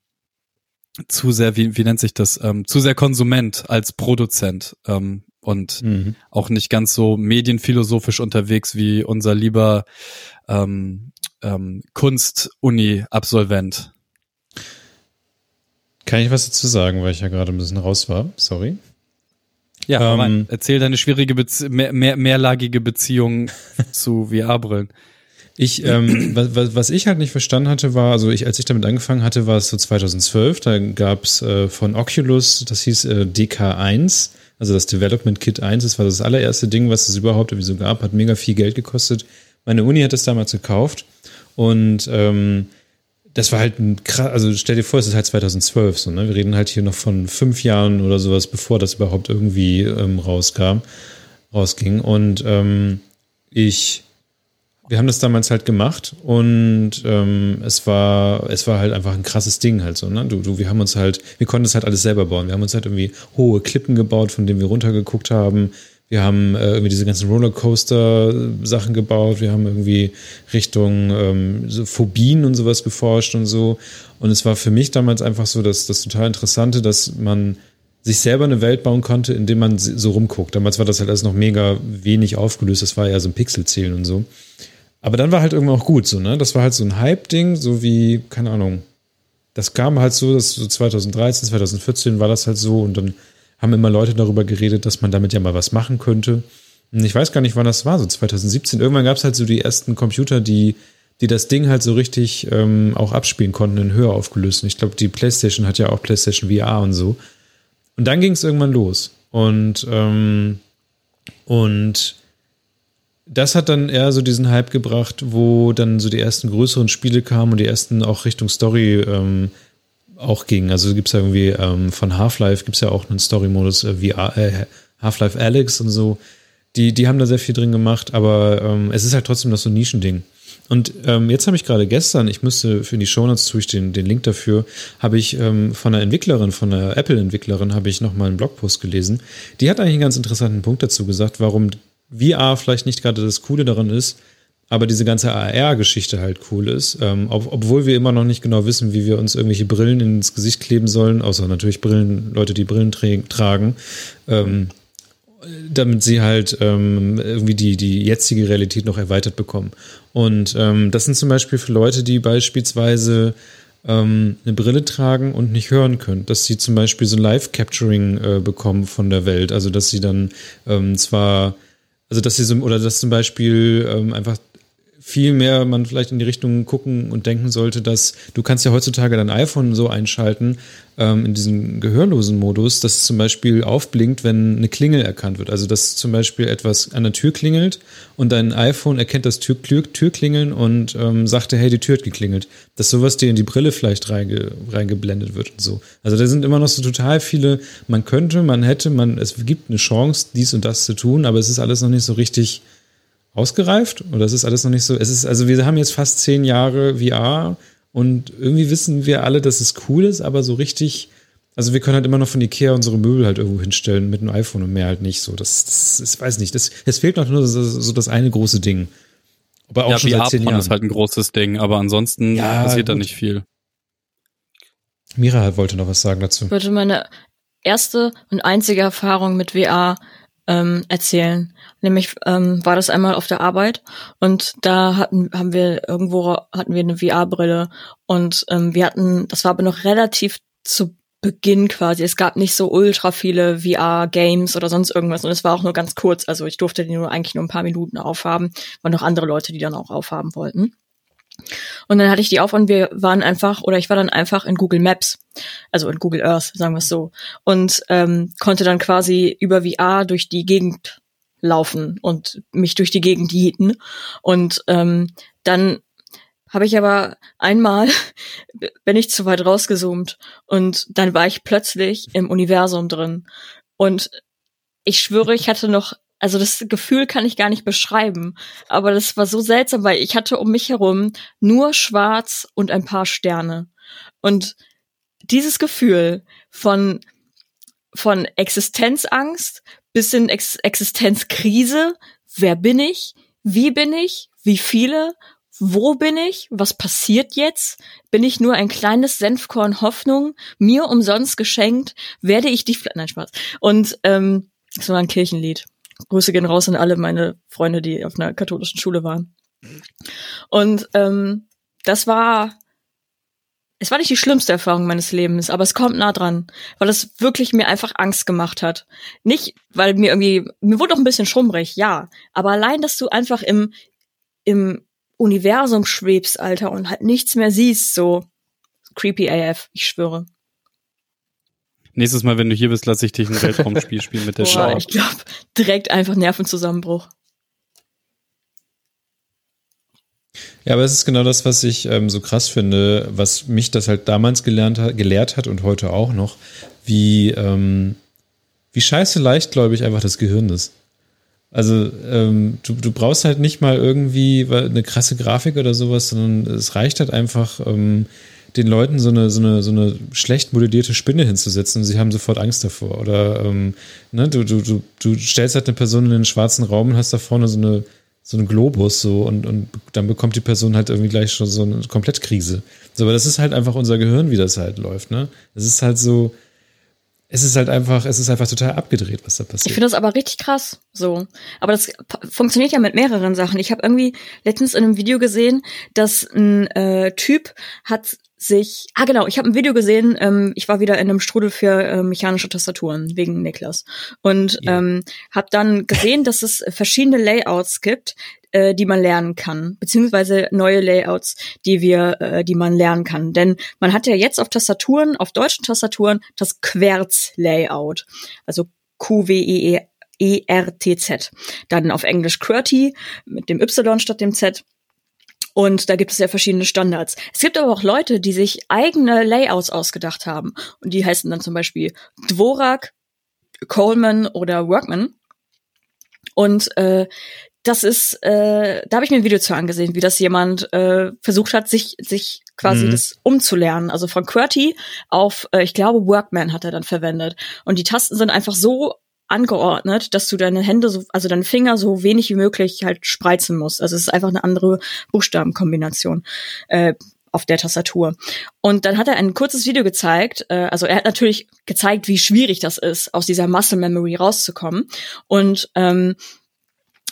zu sehr, wie, wie nennt sich das, ähm, zu sehr Konsument als Produzent ähm, und mhm. auch nicht ganz so medienphilosophisch unterwegs wie unser lieber ähm, ähm, Kunst-Uni-Absolvent. Kann ich was dazu sagen, weil ich ja gerade ein bisschen raus war? Sorry. Ja, ähm, erzähl deine schwierige, Bezie mehr, mehr, mehrlagige Beziehung zu VR-Brillen. Ich, ähm, was, was ich halt nicht verstanden hatte, war, also ich, als ich damit angefangen hatte, war es so 2012, da gab's äh, von Oculus, das hieß äh, DK1, also das Development Kit 1, das war das allererste Ding, was es überhaupt irgendwie so gab, hat mega viel Geld gekostet. Meine Uni hat es damals gekauft und ähm, das war halt ein krass, also stell dir vor, es ist halt 2012 so, ne? Wir reden halt hier noch von fünf Jahren oder sowas, bevor das überhaupt irgendwie ähm, rauskam, rausging. Und ähm, ich wir haben das damals halt gemacht und ähm, es war es war halt einfach ein krasses Ding halt so ne du, du wir haben uns halt wir konnten es halt alles selber bauen wir haben uns halt irgendwie hohe Klippen gebaut von denen wir runtergeguckt haben wir haben äh, irgendwie diese ganzen Rollercoaster Sachen gebaut wir haben irgendwie Richtung ähm, so Phobien und sowas geforscht und so und es war für mich damals einfach so dass das total interessante dass man sich selber eine Welt bauen konnte, indem man so rumguckt. Damals war das halt alles noch mega wenig aufgelöst. Das war ja so ein Pixelzählen und so. Aber dann war halt irgendwann auch gut so, ne? Das war halt so ein Hype-Ding, so wie, keine Ahnung. Das kam halt so, dass so 2013, 2014 war das halt so und dann haben immer Leute darüber geredet, dass man damit ja mal was machen könnte. Und ich weiß gar nicht, wann das war, so 2017. Irgendwann gab es halt so die ersten Computer, die, die das Ding halt so richtig ähm, auch abspielen konnten in höher aufgelöst. ich glaube, die PlayStation hat ja auch PlayStation VR und so. Und dann ging es irgendwann los. Und, ähm, und das hat dann eher so diesen Hype gebracht, wo dann so die ersten größeren Spiele kamen und die ersten auch Richtung Story ähm, auch gingen. Also gibt es ja irgendwie ähm, von Half-Life gibt es ja auch einen Story-Modus äh, wie äh, Half-Life Alex und so. Die, die haben da sehr viel drin gemacht, aber ähm, es ist halt trotzdem noch so ein Nischending. Und ähm, jetzt habe ich gerade gestern, ich müsste für die Shownotes tue ich den, den Link dafür, habe ich ähm, von einer Entwicklerin, von einer Apple-Entwicklerin, habe ich nochmal einen Blogpost gelesen. Die hat eigentlich einen ganz interessanten Punkt dazu gesagt, warum VR vielleicht nicht gerade das Coole daran ist, aber diese ganze AR-Geschichte halt cool ist. Ähm, ob, obwohl wir immer noch nicht genau wissen, wie wir uns irgendwelche Brillen ins Gesicht kleben sollen, außer natürlich Brillen, Leute, die Brillen tra tragen, ähm, damit sie halt ähm, irgendwie die, die jetzige Realität noch erweitert bekommen. Und ähm, das sind zum Beispiel für Leute, die beispielsweise ähm, eine Brille tragen und nicht hören können, dass sie zum Beispiel so Live-Capturing äh, bekommen von der Welt. Also dass sie dann ähm, zwar also, dass sie so, oder dass zum Beispiel ähm, einfach viel mehr man vielleicht in die Richtung gucken und denken sollte, dass du kannst ja heutzutage dein iPhone so einschalten ähm, in diesem gehörlosen Modus, dass es zum Beispiel aufblinkt, wenn eine Klingel erkannt wird. Also dass zum Beispiel etwas an der Tür klingelt und dein iPhone erkennt das Tür, Tür, Türklingeln und ähm, sagte, hey, die Tür hat geklingelt. Dass sowas dir in die Brille vielleicht reinge, reingeblendet wird und so. Also da sind immer noch so total viele, man könnte, man hätte, man, es gibt eine Chance, dies und das zu tun, aber es ist alles noch nicht so richtig ausgereift oder es ist alles noch nicht so. Es ist, also wir haben jetzt fast zehn Jahre VR und irgendwie wissen wir alle, dass es cool ist, aber so richtig, also wir können halt immer noch von Ikea unsere Möbel halt irgendwo hinstellen mit einem iPhone und mehr halt nicht so. Das, das, das weiß nicht. Das, es fehlt noch nur so, so das eine große Ding. Aber auch ja, schon VR seit zehn Jahren. ist halt ein großes Ding, aber ansonsten ja, passiert gut. da nicht viel. Mira wollte noch was sagen dazu. Ich wollte meine erste und einzige Erfahrung mit VR ähm, erzählen. Nämlich ähm, war das einmal auf der Arbeit und da hatten haben wir irgendwo hatten wir eine VR-Brille und ähm, wir hatten, das war aber noch relativ zu Beginn quasi. Es gab nicht so ultra viele VR-Games oder sonst irgendwas und es war auch nur ganz kurz. Also ich durfte die nur eigentlich nur ein paar Minuten aufhaben, waren noch andere Leute, die dann auch aufhaben wollten. Und dann hatte ich die auf und wir waren einfach, oder ich war dann einfach in Google Maps, also in Google Earth, sagen wir es so, und ähm, konnte dann quasi über VR durch die Gegend laufen und mich durch die Gegend jieten. Und ähm, dann habe ich aber einmal, bin ich zu weit rausgezoomt und dann war ich plötzlich im Universum drin. Und ich schwöre, ich hatte noch also das Gefühl kann ich gar nicht beschreiben, aber das war so seltsam, weil ich hatte um mich herum nur schwarz und ein paar Sterne. Und dieses Gefühl von von Existenzangst bis in Ex Existenzkrise, wer bin ich? Wie bin ich? Wie viele? Wo bin ich? Was passiert jetzt? Bin ich nur ein kleines Senfkorn Hoffnung, mir umsonst geschenkt? Werde ich dich... Nein, Spaß. Und ähm, war ein Kirchenlied. Grüße gehen raus an alle meine Freunde, die auf einer katholischen Schule waren. Und ähm, das war, es war nicht die schlimmste Erfahrung meines Lebens, aber es kommt nah dran, weil es wirklich mir einfach Angst gemacht hat. Nicht, weil mir irgendwie, mir wurde auch ein bisschen schummrig, ja, aber allein, dass du einfach im, im Universum schwebst, Alter, und halt nichts mehr siehst, so creepy AF, ich schwöre. Nächstes Mal, wenn du hier bist, lasse ich dich ein Weltraumspiel spielen mit der Schau. Ich glaube, direkt einfach Nervenzusammenbruch. Ja, aber es ist genau das, was ich ähm, so krass finde, was mich das halt damals gelernt hat, gelehrt hat und heute auch noch, wie, ähm, wie scheiße leicht, glaube ich, einfach das Gehirn ist. Also ähm, du, du brauchst halt nicht mal irgendwie eine krasse Grafik oder sowas, sondern es reicht halt einfach, ähm, den Leuten so eine, so, eine, so eine schlecht modellierte Spinne hinzusetzen und sie haben sofort Angst davor. Oder ähm, ne, du, du, du, du stellst halt eine Person in den schwarzen Raum und hast da vorne so eine so einen Globus so und, und dann bekommt die Person halt irgendwie gleich schon so eine Komplettkrise. So, aber das ist halt einfach unser Gehirn, wie das halt läuft, ne? Es ist halt so, es ist halt einfach, es ist einfach total abgedreht, was da passiert. Ich finde das aber richtig krass, so. Aber das funktioniert ja mit mehreren Sachen. Ich habe irgendwie letztens in einem Video gesehen, dass ein äh, Typ hat sich, ah genau, ich habe ein Video gesehen, ähm, ich war wieder in einem Strudel für äh, mechanische Tastaturen wegen Niklas und ja. ähm, habe dann gesehen, dass es verschiedene Layouts gibt, äh, die man lernen kann, beziehungsweise neue Layouts, die wir, äh, die man lernen kann. Denn man hat ja jetzt auf Tastaturen, auf deutschen Tastaturen, das Querz-Layout, also Q-W-E-E. E-R-T-Z. Dann auf Englisch QWERTY mit dem Y statt dem Z. Und da gibt es ja verschiedene Standards. Es gibt aber auch Leute, die sich eigene Layouts ausgedacht haben. Und die heißen dann zum Beispiel Dvorak, Coleman oder Workman. Und äh, das ist, äh, da habe ich mir ein Video zu angesehen, wie das jemand äh, versucht hat, sich sich quasi mhm. das umzulernen. Also von QWERTY auf, äh, ich glaube, Workman hat er dann verwendet. Und die Tasten sind einfach so angeordnet, dass du deine Hände so, also deine Finger so wenig wie möglich halt spreizen musst. Also es ist einfach eine andere Buchstabenkombination. Äh, auf der Tastatur. Und dann hat er ein kurzes Video gezeigt. Äh, also er hat natürlich gezeigt, wie schwierig das ist, aus dieser Muscle Memory rauszukommen. Und ähm,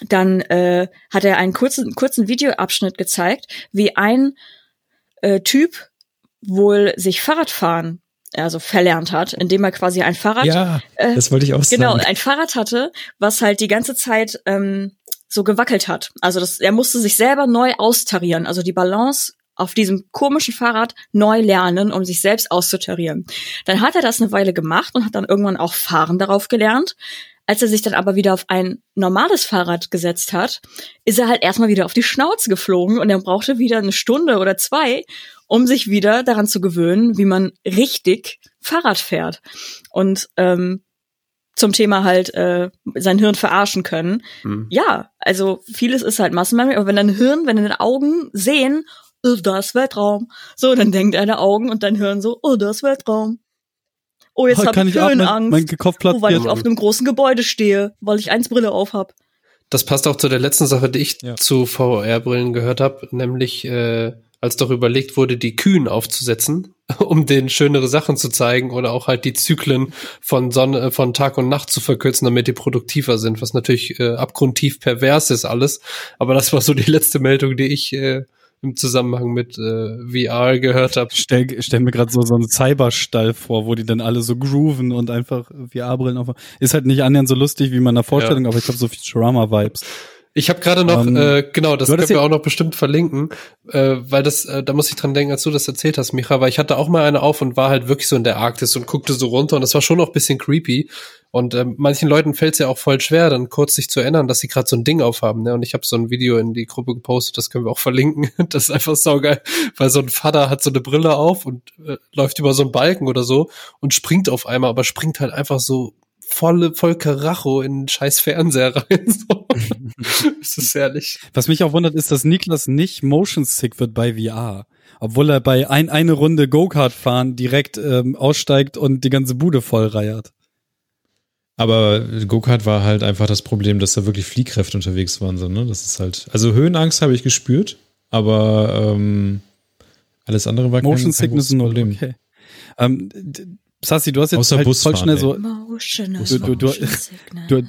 dann äh, hat er einen kurzen, kurzen Videoabschnitt gezeigt, wie ein äh, Typ wohl sich Fahrradfahren also verlernt hat, indem er quasi ein Fahrrad. Ja, äh, das wollte ich auch genau, sagen. Genau, ein Fahrrad hatte, was halt die ganze Zeit ähm, so gewackelt hat. Also das, er musste sich selber neu austarieren, also die Balance auf diesem komischen Fahrrad neu lernen, um sich selbst auszutarieren. Dann hat er das eine Weile gemacht und hat dann irgendwann auch Fahren darauf gelernt. Als er sich dann aber wieder auf ein normales Fahrrad gesetzt hat, ist er halt erstmal wieder auf die Schnauze geflogen und er brauchte wieder eine Stunde oder zwei, um sich wieder daran zu gewöhnen, wie man richtig Fahrrad fährt. Und ähm, zum Thema halt äh, sein Hirn verarschen können. Mhm. Ja, also vieles ist halt Massenmemory, aber wenn dein Hirn, wenn deine Augen sehen, oh, da ist Weltraum, so, dann denkt deine Augen und dein Hirn so, oh, da ist Weltraum. Oh, jetzt oh, habe ich Höhenangst, mein, mein oh, weil ich auf einem großen Gebäude stehe, weil ich eins Brille auf hab. Das passt auch zu der letzten Sache, die ich ja. zu VR-Brillen gehört habe, nämlich äh, als doch überlegt wurde, die Kühen aufzusetzen, um denen schönere Sachen zu zeigen oder auch halt die Zyklen von Sonne, von Tag und Nacht zu verkürzen, damit die produktiver sind, was natürlich äh, abgrundtief pervers ist alles. Aber das war so die letzte Meldung, die ich äh, im Zusammenhang mit äh, VR gehört habe. Stell, stell mir gerade so so einen Cyberstall vor, wo die dann alle so grooven und einfach VR-Brillen auf. Ist halt nicht annähernd so lustig wie in meiner Vorstellung, ja. aber ich glaube so Futurama-Vibes. Ich habe gerade noch, um, ähm, äh, genau, das können wir auch noch bestimmt verlinken, äh, weil das, äh, da muss ich dran denken, als du das erzählt hast, Micha, weil ich hatte auch mal eine auf und war halt wirklich so in der Arktis und guckte so runter und das war schon noch bisschen creepy. Und äh, manchen Leuten fällt es ja auch voll schwer, dann kurz sich zu erinnern, dass sie gerade so ein Ding aufhaben. Ne? Und ich habe so ein Video in die Gruppe gepostet, das können wir auch verlinken. Das ist einfach saugeil, weil so ein Vater hat so eine Brille auf und äh, läuft über so einen Balken oder so und springt auf einmal, aber springt halt einfach so volle, voll Karacho in einen scheiß Fernseher rein. So. das ist herrlich. Was mich auch wundert, ist, dass Niklas nicht motion sick wird bei VR. Obwohl er bei ein, eine Runde Go-Kart fahren direkt ähm, aussteigt und die ganze Bude voll reiert. Aber Go-Kart war halt einfach das Problem, dass da wirklich Fliehkräfte unterwegs waren. So, ne? Das ist halt. Also Höhenangst habe ich gespürt, aber ähm, alles andere war Motion kein, Sickness kein Problem. Okay. Ähm, Sassi, du hast jetzt halt voll schnell so. Du, du, du, du,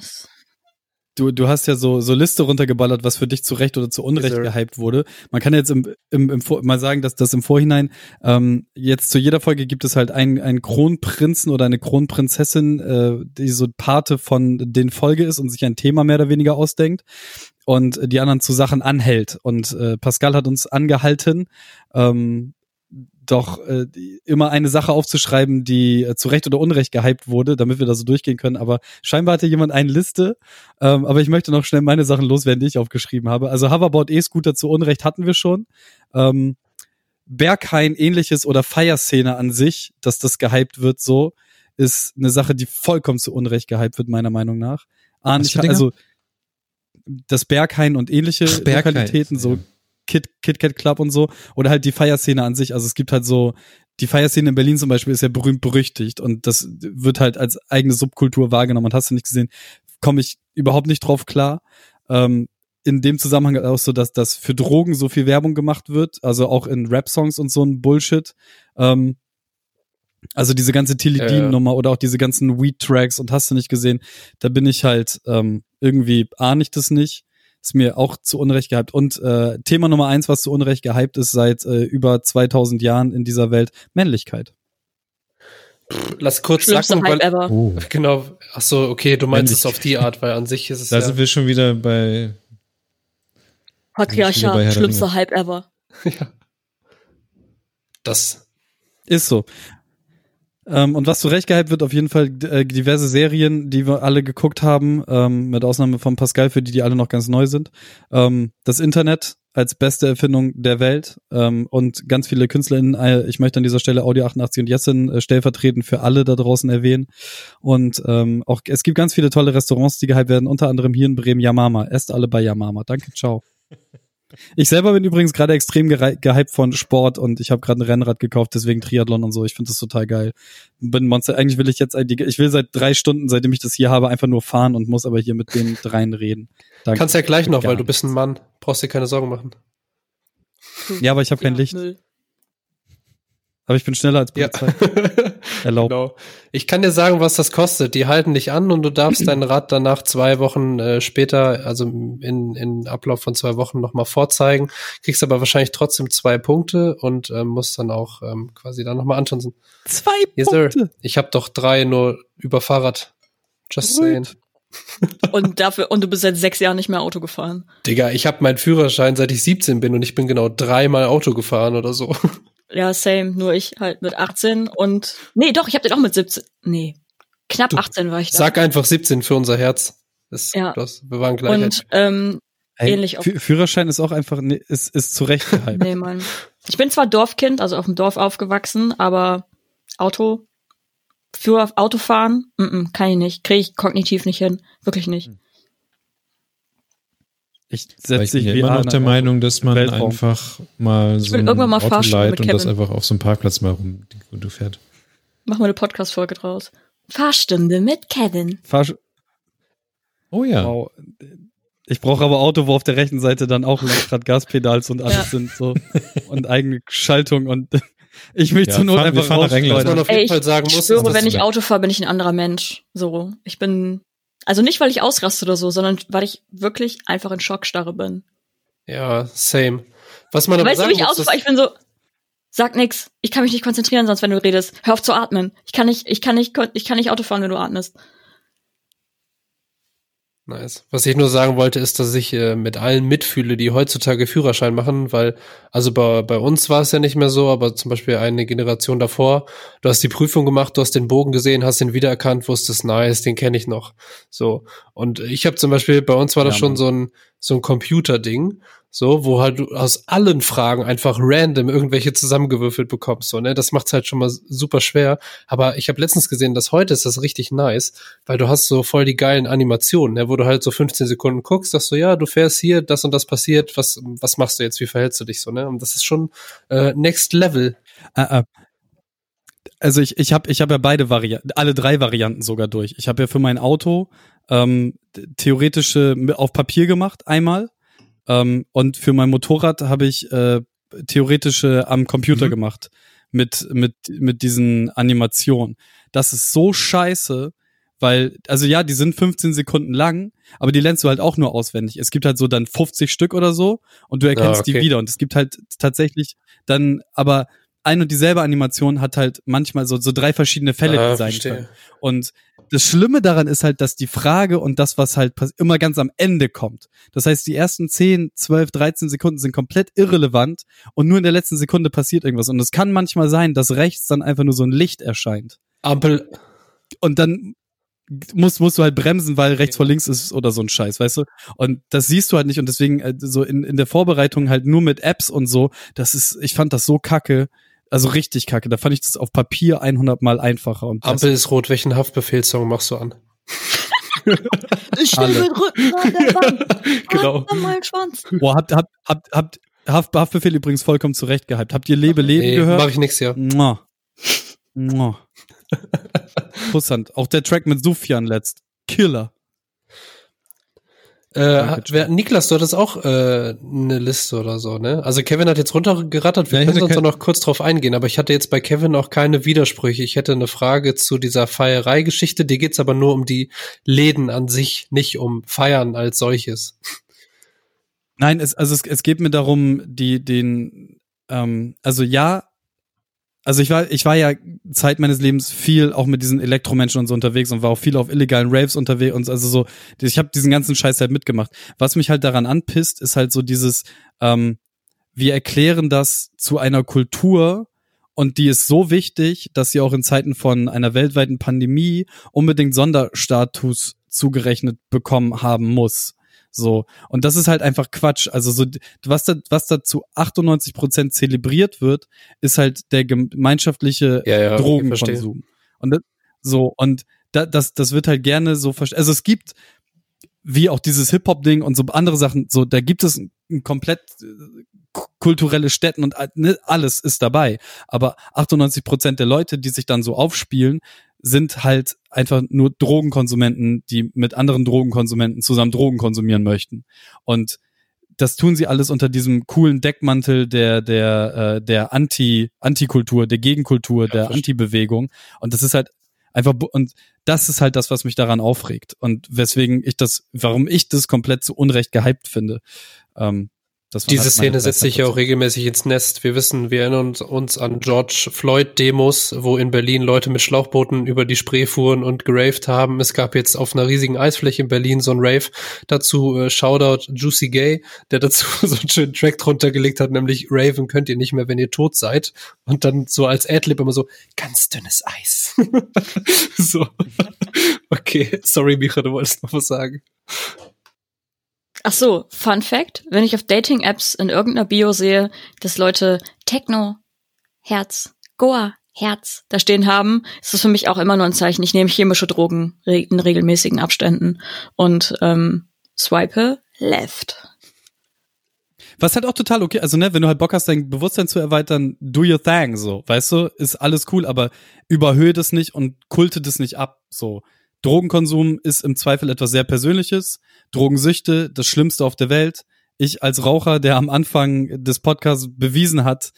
du, du hast ja so, so Liste runtergeballert, was für dich zu Recht oder zu Unrecht gehypt wurde. Man kann jetzt im, im, im mal sagen, dass das im Vorhinein, ähm, jetzt zu jeder Folge gibt es halt einen, einen Kronprinzen oder eine Kronprinzessin, äh, die so Pate von den Folge ist und sich ein Thema mehr oder weniger ausdenkt und die anderen zu Sachen anhält. Und äh, Pascal hat uns angehalten, ähm, doch äh, immer eine Sache aufzuschreiben, die äh, zu Recht oder Unrecht gehypt wurde, damit wir da so durchgehen können. Aber scheinbar hatte jemand eine Liste. Ähm, aber ich möchte noch schnell meine Sachen loswerden, die ich aufgeschrieben habe. Also Hoverboard E-Scooter zu Unrecht hatten wir schon. Ähm, Berghain ähnliches oder Feierszene an sich, dass das gehypt wird, so, ist eine Sache, die vollkommen zu Unrecht gehypt wird, meiner Meinung nach. Ahn, ich, also das Berghain und ähnliche Ach, Berghain, Lokalitäten, so ja. Kit, Kit Kat Club und so. Oder halt die Feierszene an sich. Also es gibt halt so, die Feierszene in Berlin zum Beispiel ist ja berühmt berüchtigt und das wird halt als eigene Subkultur wahrgenommen und hast du nicht gesehen, komme ich überhaupt nicht drauf klar. Ähm, in dem Zusammenhang auch so, dass das für Drogen so viel Werbung gemacht wird, also auch in Rap-Songs und so ein Bullshit. Ähm, also diese ganze Tilly Ja, Dean ja. Nummer oder auch diese ganzen Weed-Tracks und hast du nicht gesehen, da bin ich halt ähm, irgendwie ahne ich das nicht. Ist mir auch zu Unrecht gehypt. Und äh, Thema Nummer eins, was zu Unrecht gehypt ist seit äh, über 2000 Jahren in dieser Welt, Männlichkeit. Lass kurz Schlimmste sagen, Hype weil, ever. Oh. genau, ach so, okay, du meinst es auf die Art, weil an sich ist es Da ja, sind wir schon wieder bei. Patriarchat, der schlimmster. Hype ever. das. Ist so. Ähm, und was zu Recht gehypt wird, auf jeden Fall äh, diverse Serien, die wir alle geguckt haben, ähm, mit Ausnahme von Pascal, für die, die alle noch ganz neu sind. Ähm, das Internet als beste Erfindung der Welt ähm, und ganz viele KünstlerInnen, äh, ich möchte an dieser Stelle Audio 88 und Jessin äh, stellvertretend für alle da draußen erwähnen. Und ähm, auch es gibt ganz viele tolle Restaurants, die gehypt werden, unter anderem hier in Bremen Yamama. Esst alle bei Yamama. Danke, ciao. Ich selber bin übrigens gerade extrem gehypt von Sport und ich habe gerade ein Rennrad gekauft, deswegen Triathlon und so. Ich finde das total geil. Bin Monster. Eigentlich will ich jetzt, ich will seit drei Stunden, seitdem ich das hier habe, einfach nur fahren und muss aber hier mit den dreien reden. Danke. Kannst ja gleich noch, weil du bist ein Mann. Brauchst dir keine Sorgen machen. Ja, aber ich habe kein Ja, Licht. Müll. Aber ich bin schneller als Ja. Polizei. Erlaubt. genau. Ich kann dir sagen, was das kostet. Die halten dich an und du darfst dein Rad danach zwei Wochen äh, später, also in, in Ablauf von zwei Wochen nochmal vorzeigen. Kriegst aber wahrscheinlich trotzdem zwei Punkte und ähm, musst dann auch ähm, quasi da nochmal antanzen. Zwei Yes, sir. Punkte. Ich habe doch drei nur über Fahrrad. Just saying. Ruhig. Und dafür, und du bist seit sechs Jahren nicht mehr Auto gefahren. Digga, ich habe meinen Führerschein seit ich 17 bin und ich bin genau dreimal Auto gefahren oder so. Ja, same. Nur ich halt mit 18 und, nee, doch, ich hab den auch mit 17. Nee. Knapp Du, 18 war ich da. Sag einfach 17 für unser Herz. Das, Ja. das, wir waren gleich. und, ähm, Ey, Ähnlich auch. Fü- Führerschein ist auch einfach, nee, ist, ist zu Recht gehypt. nee, Mann. Ich bin zwar Dorfkind, also auf dem Dorf aufgewachsen, aber Auto, für Autofahren, mm -mm, kann ich nicht. Kriege ich kognitiv nicht hin. Wirklich nicht. Ich setze ich bin dich ja immer noch der Meinung, dass man Weltraum. einfach mal so will ein irgendwann mal Auto leiht und das einfach auf so einem Parkplatz mal rum du fährt. Machen wir eine Podcast-Folge draus. Fahrstunde mit Kevin. Fahrsch Oh ja. wow. Ich brauche aber Auto, wo auf der rechten Seite dann auch Lenkrad, Gaspedals und alles Ja. sind so und eigene Schaltung und ich mich Ja, zur Not fahren- wir einfach fahren nach England. Was man rausschleudern. auf jeden Ey, Fall sagen ich muss, schwöre, wenn ich Auto fahre, bin ich ein anderer Mensch. So. Ich bin, also nicht, weil ich ausraste oder so, sondern weil ich wirklich einfach in Schockstarre bin. ja, same. Was man aber Weißt du, wie ich fahre? Ich bin so, sag nix. Ich kann mich nicht konzentrieren, sonst wenn du redest. Hör auf zu atmen. Ich kann nicht, ich kann nicht, ich kann nicht Auto fahren, wenn du atmest. Nice. Was ich nur sagen wollte, ist, dass ich äh, mit allen mitfühle, die heutzutage Führerschein machen, weil, also bei, bei uns war es ja nicht mehr so, aber zum Beispiel eine Generation davor, du hast die Prüfung gemacht, du hast den Bogen gesehen, hast ihn wiedererkannt, wusstest, nice, den kenne ich noch. So. Und ich habe zum Beispiel, bei uns war das Ja, schon so ein, so ein Computer-Ding, so, wo halt du aus allen Fragen einfach random irgendwelche zusammengewürfelt bekommst, so, ne? Das macht's halt schon mal super schwer. Aber ich habe letztens gesehen, dass heute ist das richtig nice, weil du hast so voll die geilen Animationen, ne? wo du halt so 15 Sekunden guckst, sagst so, ja, du fährst hier, das und das passiert, was, was machst du jetzt, wie verhältst du dich so, ne? Und das ist schon äh, Next Level. Äh, äh. Also ich, ich habe ich hab ja beide Varianten, alle drei Varianten sogar durch. Ich habe ja für mein Auto ähm, theoretische auf Papier gemacht einmal ähm, und für mein Motorrad habe ich äh, theoretische am Computer Mhm. gemacht mit mit mit diesen Animationen. Das ist so scheiße, weil also ja, die sind 15 Sekunden lang, aber die lernst du halt auch nur auswendig. Es gibt halt so dann 50 Stück oder so und du erkennst Ah, okay. die wieder und es gibt halt tatsächlich dann aber ein und dieselbe Animation hat halt manchmal so, so drei verschiedene Fälle, Ah, die sein können. Und das Schlimme daran ist halt, dass die Frage und das, was halt immer ganz am Ende kommt. Das heißt, die ersten 10, 12, 13 Sekunden sind komplett irrelevant und nur in der letzten Sekunde passiert irgendwas. Und es kann manchmal sein, dass rechts dann einfach nur so ein Licht erscheint. Ampel, Und dann musst, musst du halt bremsen, weil rechts vor links ist oder so ein Scheiß, weißt du? Und das siehst du halt nicht und deswegen äh, so in, in der Vorbereitung halt nur mit Apps und so, das ist, ich fand das so kacke, also richtig kacke. Da fand ich das auf Papier 100 mal einfacher und Ampel ist rot, welchen Haftbefehlssong machst du an? Ich stehe mit Rücken an der Wand. Genau. An meinen Schwanz. Boah, habt, habt, habt, habt Haft, Haftbefehl übrigens vollkommen zurecht gehypt. Habt ihr Lebe, Leben Nee, gehört? mach ich nix, ja. Mua. Mua. Kusshand. Auch der Track mit Sufjan letzt. Killer. Äh, wer, Niklas, du hattest auch äh, eine Liste oder so, ne? Also Kevin hat jetzt runtergerattert, wir Ja, können sonst noch kurz drauf eingehen, aber ich hatte jetzt bei Kevin auch keine Widersprüche. Ich hätte eine Frage zu dieser Feierei-Geschichte, die geht's aber nur um die Läden an sich, nicht um Feiern als solches. Nein, es, also es, es geht mir darum, die, den, ähm, also ja, also ich war, ich war ja Zeit meines Lebens viel auch mit diesen Elektromenschen und so unterwegs und war auch viel auf illegalen Raves unterwegs und also so, ich habe diesen ganzen Scheiß halt mitgemacht. Was mich halt daran anpisst, ist halt so dieses, ähm, wir erklären das zu einer Kultur und die ist so wichtig, dass sie auch in Zeiten von einer weltweiten Pandemie unbedingt Sonderstatus zugerechnet bekommen haben muss. So. Und das ist halt einfach Quatsch. Also so, was da, was da zu 98 Prozent zelebriert wird, ist halt der gemeinschaftliche Ja, ja, Drogenkonsum. Und das, so, und da, das, das wird halt gerne so verstanden. Also es gibt, wie auch dieses Hip-Hop-Ding und so andere Sachen, so, da gibt es ein, komplett äh, kulturelle Städten und all- ne, alles ist dabei. Aber 98 Prozent der Leute, die sich dann so aufspielen, sind halt einfach nur Drogenkonsumenten, die mit anderen Drogenkonsumenten zusammen Drogen konsumieren möchten. Und das tun sie alles unter diesem coolen Deckmantel der der äh, der Anti Antikultur, der Gegenkultur, der verstehe. Antibewegung. Und das ist halt einfach und das ist halt das, was mich daran aufregt und weswegen ich das, warum ich das komplett zu Unrecht gehypt finde. Ähm, Diese Szene setzt sich ja auch regelmäßig ins Nest. Wir wissen, wir erinnern uns, uns an George Floyd-Demos, wo in Berlin Leute mit Schlauchbooten über die Spree fuhren und geraved haben. Es gab jetzt auf einer riesigen Eisfläche in Berlin so ein Rave. Dazu äh, Shoutout Juicy Gay, der dazu so einen schönen Track drunter gelegt hat, nämlich Raven könnt ihr nicht mehr, wenn ihr tot seid. Und dann so als Adlib immer so, ganz dünnes Eis. so. Okay, sorry, Micha, du wolltest noch was sagen. Ach so, Fun Fact, wenn ich auf Dating-Apps in irgendeiner Bio sehe, dass Leute Techno, Herz, Goa, Herz da stehen haben, ist das für mich auch immer nur ein Zeichen. Ich nehme chemische Drogen in regelmäßigen Abständen und ähm, swipe left. Was halt auch total okay, also ne, wenn du halt Bock hast, dein Bewusstsein zu erweitern, do your thing, so, weißt du, ist alles cool, aber überhöhe das nicht und kulte das nicht ab, so. Drogenkonsum ist im Zweifel etwas sehr Persönliches, Drogensüchte, das Schlimmste auf der Welt. Ich als Raucher, der am Anfang des Podcasts bewiesen hat,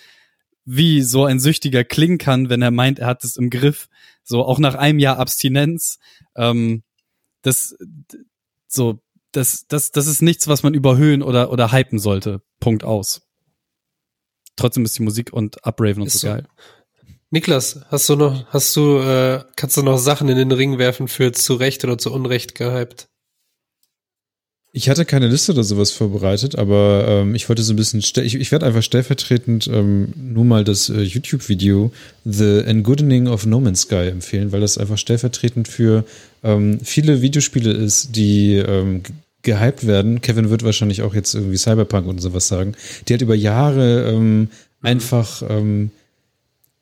wie so ein Süchtiger klingen kann, wenn er meint, er hat es im Griff, so auch nach einem Jahr Abstinenz, ähm, das, so, das, das, das ist nichts, was man überhöhen oder, oder hypen sollte. Punkt aus. Trotzdem ist die Musik und Upraven und so so. geil. Niklas, hast du noch, hast du, äh, kannst du noch Sachen in den Ring werfen für zu Recht oder zu Unrecht gehypt? Ich hatte keine Liste oder sowas vorbereitet, aber ähm, ich wollte so ein bisschen, ich, ich werde einfach stellvertretend ähm, nur mal das äh, YouTube-Video The Engoodening of No Man's Sky empfehlen, weil das einfach stellvertretend für ähm, viele Videospiele ist, die ähm, gehypt werden. Kevin wird wahrscheinlich auch jetzt irgendwie Cyberpunk und sowas sagen, die halt über Jahre ähm, einfach ähm,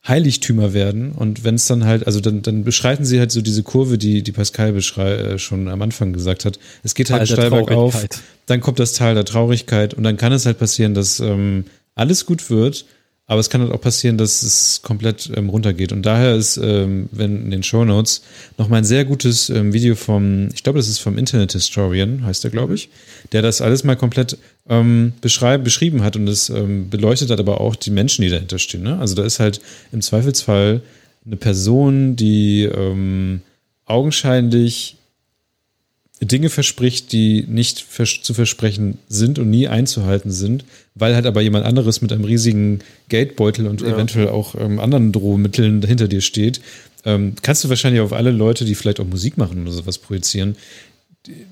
Heiligtümer werden und wenn es dann halt, also dann, dann beschreiten sie halt so diese Kurve, die, die Pascal äh, schon am Anfang gesagt hat. Es geht halt steil bergauf, dann kommt das Tal der Traurigkeit und dann kann es halt passieren, dass ähm, alles gut wird, aber es kann halt auch passieren, dass es komplett ähm, runtergeht. Und daher ist, ähm, wenn in den Show Notes noch mal ein sehr gutes ähm, Video vom, ich glaube, das ist vom Internet Historian, heißt er, glaube ich, der das alles mal komplett ähm, beschrieben hat und es ähm, beleuchtet hat, aber auch die Menschen, die dahinter stehen. Ne? Also da ist halt im Zweifelsfall eine Person, die ähm, augenscheinlich Dinge verspricht, die nicht vers zu versprechen sind und nie einzuhalten sind, weil halt aber jemand anderes mit einem riesigen Geldbeutel und Ja. eventuell auch ähm, anderen Drohmitteln hinter dir steht, ähm, kannst du wahrscheinlich auf alle Leute, die vielleicht auch Musik machen oder sowas projizieren, die,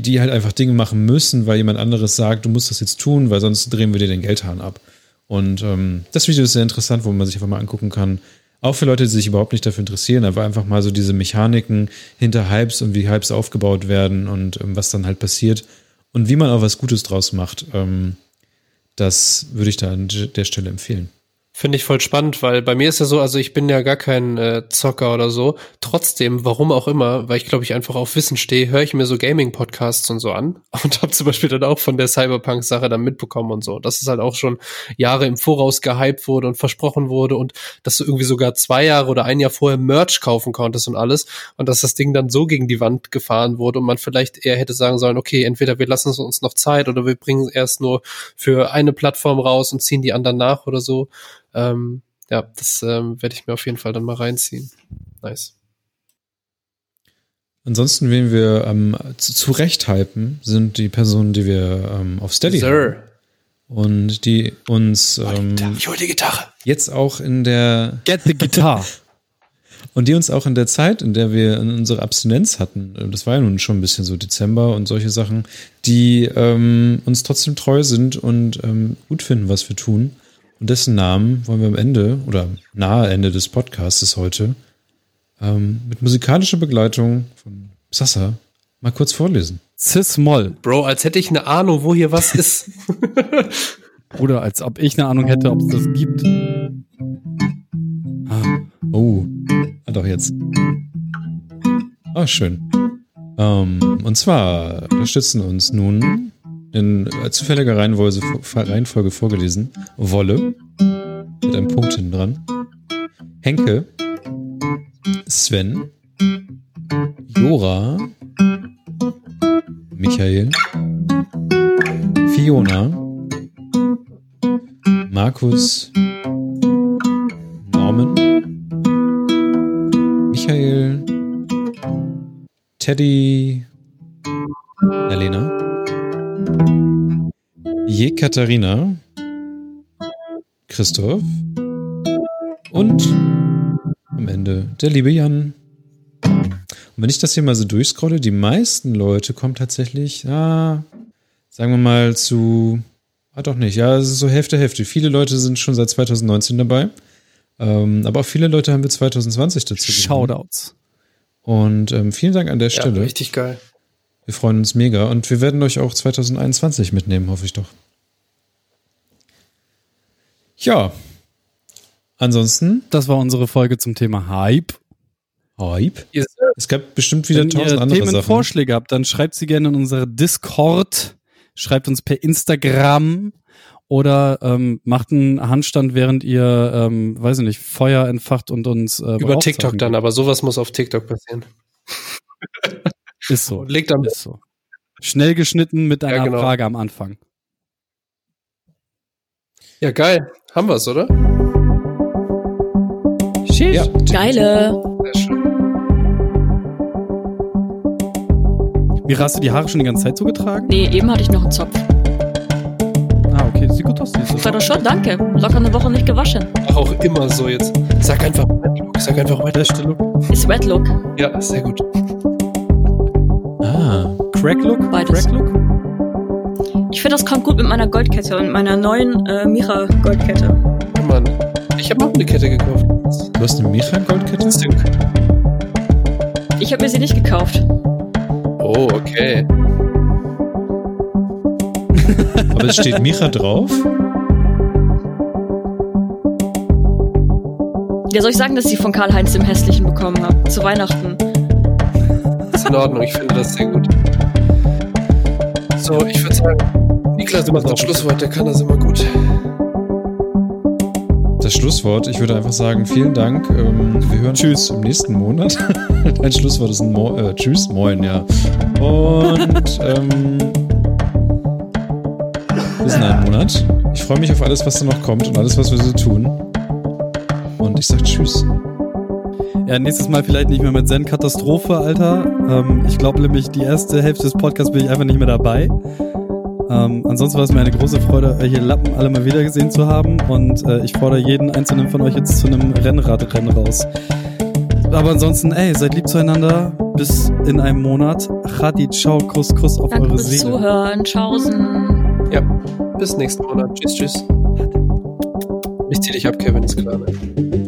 die halt einfach Dinge machen müssen, weil jemand anderes sagt, du musst das jetzt tun, weil sonst drehen wir dir den Geldhahn ab. Und ähm, das Video ist sehr interessant, wo man sich einfach mal angucken kann. Auch für Leute, die sich überhaupt nicht dafür interessieren, aber einfach mal so diese Mechaniken hinter Hypes und wie Hypes aufgebaut werden und ähm, was dann halt passiert und wie man auch was Gutes draus macht. Ähm, das würde ich da an der Stelle empfehlen. Finde ich voll spannend, weil bei mir ist ja so, also ich bin ja gar kein äh, Zocker oder so. Trotzdem, warum auch immer, weil ich glaube ich einfach auf Wissen stehe, höre ich mir so Gaming-Podcasts und so an und habe zum Beispiel dann auch von der Cyberpunk-Sache dann mitbekommen und so. Dass es halt auch schon Jahre im Voraus gehypt wurde und versprochen wurde und dass du irgendwie sogar zwei Jahre oder ein Jahr vorher Merch kaufen konntest und alles und dass das Ding dann so gegen die Wand gefahren wurde und man vielleicht eher hätte sagen sollen, okay, entweder wir lassen uns noch Zeit oder wir bringen es erst nur für eine Plattform raus und ziehen die anderen nach oder so. Ähm, ja, das ähm, werde ich mir auf jeden Fall dann mal reinziehen. Nice. Ansonsten, wen wir ähm, zu, zu Recht hypen, sind die Personen, die wir ähm, auf Steady haben. Sir. Und die uns ähm, Ich hol die Gitarre. jetzt auch in der Get the guitar. und die uns auch in der Zeit, in der wir unsere Abstinenz hatten, äh, das war ja nun schon ein bisschen so Dezember und solche Sachen, die ähm, uns trotzdem treu sind und ähm, gut finden, was wir tun. Und dessen Namen wollen wir am Ende oder nahe Ende des Podcasts heute ähm, mit musikalischer Begleitung von Sasa mal kurz vorlesen. Cis-Moll. Bro, als hätte ich eine Ahnung, wo hier was ist. Bruder, als ob ich eine Ahnung hätte, ob es das gibt. Ah, Oh, ah, doch jetzt. Ah, schön. Ähm, und zwar unterstützen uns nun in zufälliger Reihenfolge, Reihenfolge vorgelesen. Wolle. Mit einem Punkt hinten dran, Henke, Sven, Jora, Michael, Fiona, Markus, Norman, Michael, Teddy, Elena, Jekaterina, Christoph und am Ende der liebe Jan. Und wenn ich das hier mal so durchscrolle, die meisten Leute kommen tatsächlich, ah, sagen wir mal zu, ah doch nicht, ja, es ist so Hälfte, Hälfte. Viele Leute sind schon seit 2019 dabei. Ähm, aber auch viele Leute haben wir 2020 dazu. Shoutouts. Und ähm, vielen Dank an der ja, Stelle. richtig geil. Wir freuen uns mega und wir werden euch auch 2021 mitnehmen, hoffe ich doch. Ja. Ansonsten, Das war unsere Folge zum Thema Hype. Hype. Yes. Es gab bestimmt wieder Wenn tausend ihr andere Sachen. Themenvorschläge habt, dann schreibt sie gerne in unsere Discord, schreibt uns per Instagram oder ähm, macht einen Handstand, während ihr, ähm, weiß ich nicht, Feuer entfacht und uns äh, Über TikTok dann, aber sowas muss auf TikTok passieren. Ist so. Legt am Ist so. Schnell geschnitten mit einer Ja, genau. Frage am Anfang. Ja, geil. Haben wir's, oder? Shit. Ja. Geile. Sehr schön. Mira, hast du die Haare schon die ganze Zeit so getragen? Nee, eben hatte ich noch einen Zopf. Ah, okay, das sieht gut aus. Dieses War doch schon, danke. Locker eine Woche nicht gewaschen. Ach, auch immer so jetzt. Sag einfach Wet Look. Sag einfach Wet Look. Ist Wet Look. Ja, sehr gut. Ah, Crack Look? Beides. Crack Look? Ich finde, das kommt gut mit meiner Goldkette und meiner neuen äh, Mira Goldkette. Ja, Mann. Ich habe auch eine Kette gekauft. du hast eine Micha-Goldkette? Sync. Ich habe mir sie nicht gekauft. Oh, okay. Aber es steht Micha drauf. Ja, soll ich sagen, dass ich sie von Karl-Heinz dem Hässlichen bekommen habe? Zu Weihnachten. In Ordnung. Ich finde das sehr gut. So, ich würde sagen, Niklas macht das Schlusswort. Der kann das immer gut. Das Schlusswort, ich würde einfach sagen, vielen Dank. Ähm, wir hören Tschüss im nächsten Monat. Dein Schlusswort ist ein Mo äh, Tschüss, Moin, ja. Und ähm, bis in einem Monat. Ich freue mich auf alles, was da noch kommt und alles, was wir so tun. Und ich sag Tschüss. Ja, nächstes Mal vielleicht nicht mehr mit Zen Katastrophe, Alter. Ähm, ich glaube nämlich, die erste Hälfte des Podcasts bin ich einfach nicht mehr dabei. Ähm, ansonsten war es mir eine große Freude, euch hier Lappen alle mal wieder gesehen zu haben. Und äh, ich fordere jeden einzelnen von euch jetzt zu einem Rennradrennen raus. Aber ansonsten, ey, seid lieb zueinander. Bis in einem Monat. Chadi, ciao, Kuss, Kuss auf Danke eure fürs Seele. Zuhören. Tschaußen. Ja, bis nächsten Monat. Tschüss, tschüss. Ich zieh dich ab, Kevin, ist klar. Ne?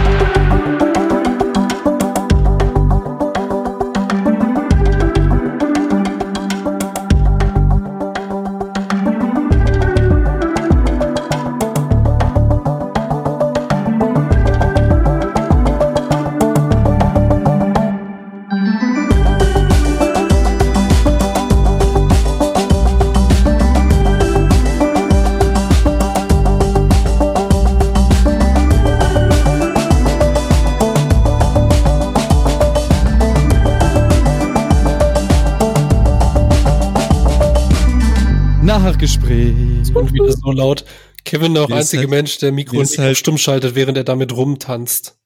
Kevin der auch einzige halt- Mensch, der Mikro Mikro halt- stumm schaltet, während er damit rumtanzt.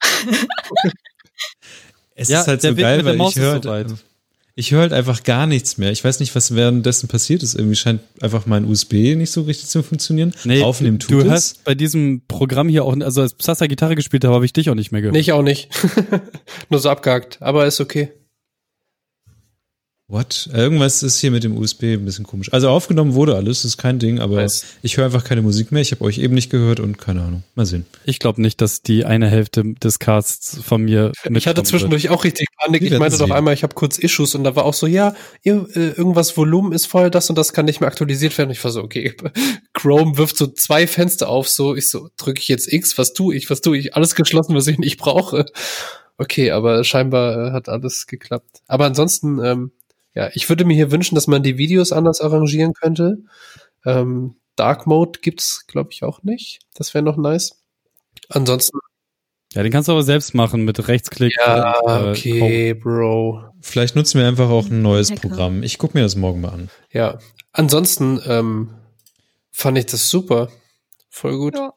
Es Ja, ist halt der so geil, mit der weil ich höre so weit. ich höre halt einfach gar nichts mehr. Ich weiß nicht, was währenddessen passiert ist. Irgendwie scheint einfach mein USB nicht so richtig zu funktionieren. Aufnehmen tut du es. hast bei diesem Programm hier auch, also als Psassa Gitarre gespielt habe, habe ich dich auch nicht mehr gehört. Nee, ich auch nicht. Nur so abgehakt. Aber ist okay. What? Irgendwas ist hier mit dem USB ein bisschen komisch. Also aufgenommen wurde alles, ist kein Ding, aber Weiß. ich höre einfach keine Musik mehr. Ich habe euch eben nicht gehört und keine Ahnung. Mal sehen. Ich glaube nicht, dass die eine Hälfte des Casts von mir Ich hatte mitkommen wird. zwischendurch auch richtig Panik. Ich meinte doch einmal, ich habe kurz Issues und da war auch so, ja, ihr, äh, irgendwas Volumen ist voll, das und das kann nicht mehr aktualisiert werden. Ich war so, okay, Chrome wirft so zwei Fenster auf, so, ich so, drücke ich jetzt X, was tue ich, was tue ich? Alles geschlossen, was ich nicht brauche. Okay, aber scheinbar äh, hat alles geklappt. Aber ansonsten, ähm, ja, ich würde mir hier wünschen, dass man die Videos anders arrangieren könnte. Ähm, Dark Mode gibt's, glaube ich, auch nicht. Das wäre noch nice. Ansonsten, Ja, den kannst du aber selbst machen mit Rechtsklick. ja, und, äh, okay, Bro. Vielleicht nutzen wir einfach auch ein neues Lecker. Programm. Ich gucke mir das morgen mal an. Ja, ansonsten ähm, fand ich das super. Voll gut. Ja,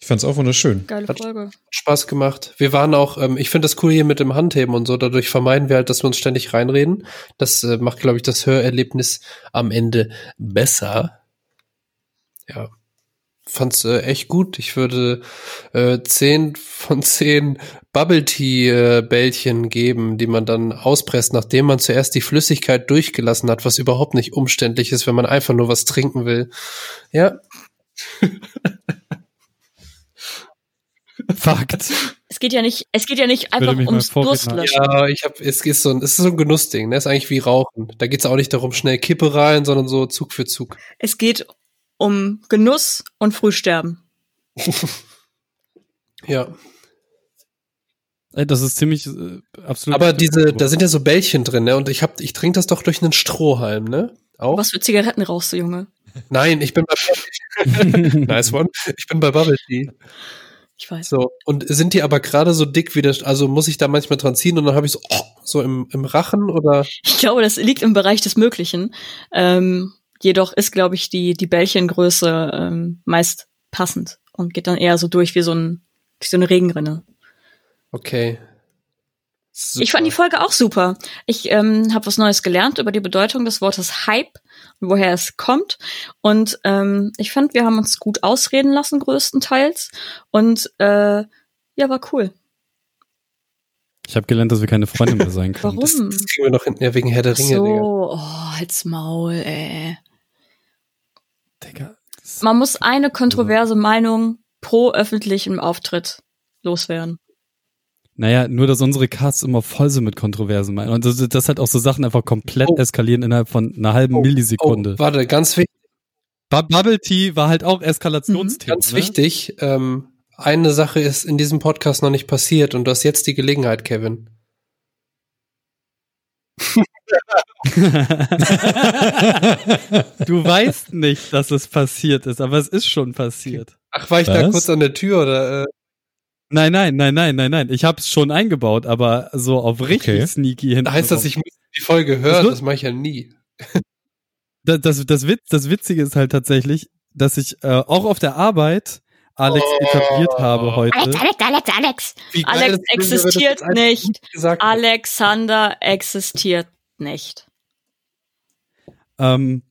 Ich fand's auch wunderschön. geile Hat- Folge. Spaß gemacht. Wir waren auch, ähm, ich finde das cool hier mit dem Handheben und so. Dadurch vermeiden wir halt, dass wir uns ständig reinreden. Das äh, macht, glaube ich, das Hörerlebnis am Ende besser. Ja. Fand's äh, echt gut. Ich würde äh, 10 von 10 Bubble Tea äh, geben, die man dann auspresst, nachdem man zuerst die Flüssigkeit durchgelassen hat, was überhaupt nicht umständlich ist, wenn man einfach nur was trinken will. Ja, Fakt. Es geht ja nicht, es geht ja nicht einfach ums Durstlöschen. Ja, ich habe es ist so ein, es ist so ein Genussding, ne? Ist eigentlich wie Rauchen. Da geht's auch nicht darum, schnell Kippe rein, sondern so Zug für Zug. Es geht um Genuss und Frühsterben. Ja. Das ist ziemlich äh, absolut. Aber diese, da sind ja so Bällchen drin, ne? Und ich hab, ich trinke das doch durch einen Strohhalm, ne? Auch? Was für Zigaretten rauchst du, Junge? Nein, ich bin bei Nice one. Ich bin bei Bubble Tea. Ich weiß. So. Und sind die aber gerade so dick wie das, also muss ich da manchmal dran ziehen und dann habe ich so, oh, so im, im Rachen oder Ich glaube, das liegt im Bereich des Möglichen. Ähm, jedoch ist, glaube ich, die, die Bällchengröße ähm, meist passend und geht dann eher so durch wie so, ein, wie so eine Regenrinne. okay. Super. Ich fand die Folge auch super. Ich ähm, habe was Neues gelernt über die Bedeutung des Wortes Hype woher es kommt. Und ähm, ich fand, wir haben uns gut ausreden lassen, größtenteils. Und äh, ja, war cool. ich habe gelernt, dass wir keine Freunde mehr sein können. Warum? das, das kriegen wir noch hinten, ja, wegen Herr der Ringe, so, Digga. oh, halt's Maul, ey. Digga. Man muss eine kontroverse Meinung pro öffentlichem Auftritt loswerden. Naja, nur, dass unsere Casts immer voll sind mit Kontroversen. meinen. Und das, das halt auch so Sachen einfach komplett Oh. eskalieren innerhalb von einer halben Oh, Millisekunde. Oh, warte, ganz wichtig. Bu- Bubble Tea war halt auch Eskalationsthema. Ganz ne? wichtig, ähm, eine Sache ist in diesem Podcast noch nicht passiert und du hast jetzt die Gelegenheit, Kevin. du weißt nicht, dass es passiert ist, aber es ist schon passiert. Ach, war ich da Was? kurz an der Tür oder? Äh, Nein, nein, nein, nein, nein, nein. Ich habe es schon eingebaut, aber so auf richtig Okay. sneaky hinten. heißt das, ich muss die Folge hören? wird- Das mache ich ja nie. das, das, das, Witz, das Witzige ist halt tatsächlich, dass ich äh, auch auf der Arbeit Alex Oh. etabliert habe heute. Alex, Alex, Alex, Alex. Wie Alex das das existiert einfach nicht. Alexander existiert nicht. Ähm,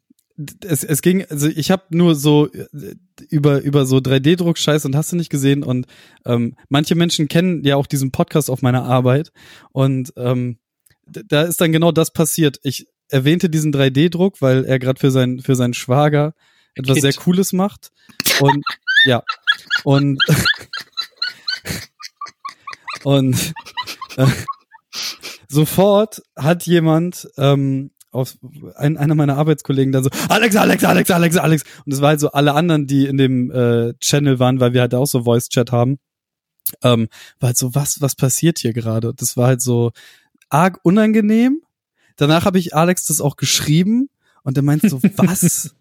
es, es ging, also ich habe nur so äh, über über so 3D-Druck-Scheiß und hast du nicht gesehen und ähm, manche Menschen kennen ja auch diesen Podcast auf meiner Arbeit und ähm, da ist dann genau das passiert. Ich erwähnte diesen 3D-Druck, weil er gerade für seinen für seinen Schwager etwas Kind. sehr Cooles macht und ja und und äh, sofort hat jemand ähm, auf ein, einer meiner Arbeitskollegen dann so Alex, Alex, Alex, Alex, Alex und es war halt so alle anderen, die in dem äh, Channel waren, weil wir halt auch so Voice Chat haben, ähm, war halt so was was passiert hier gerade? Das war halt so arg unangenehm. Danach habe ich Alex das auch geschrieben und er meint so was?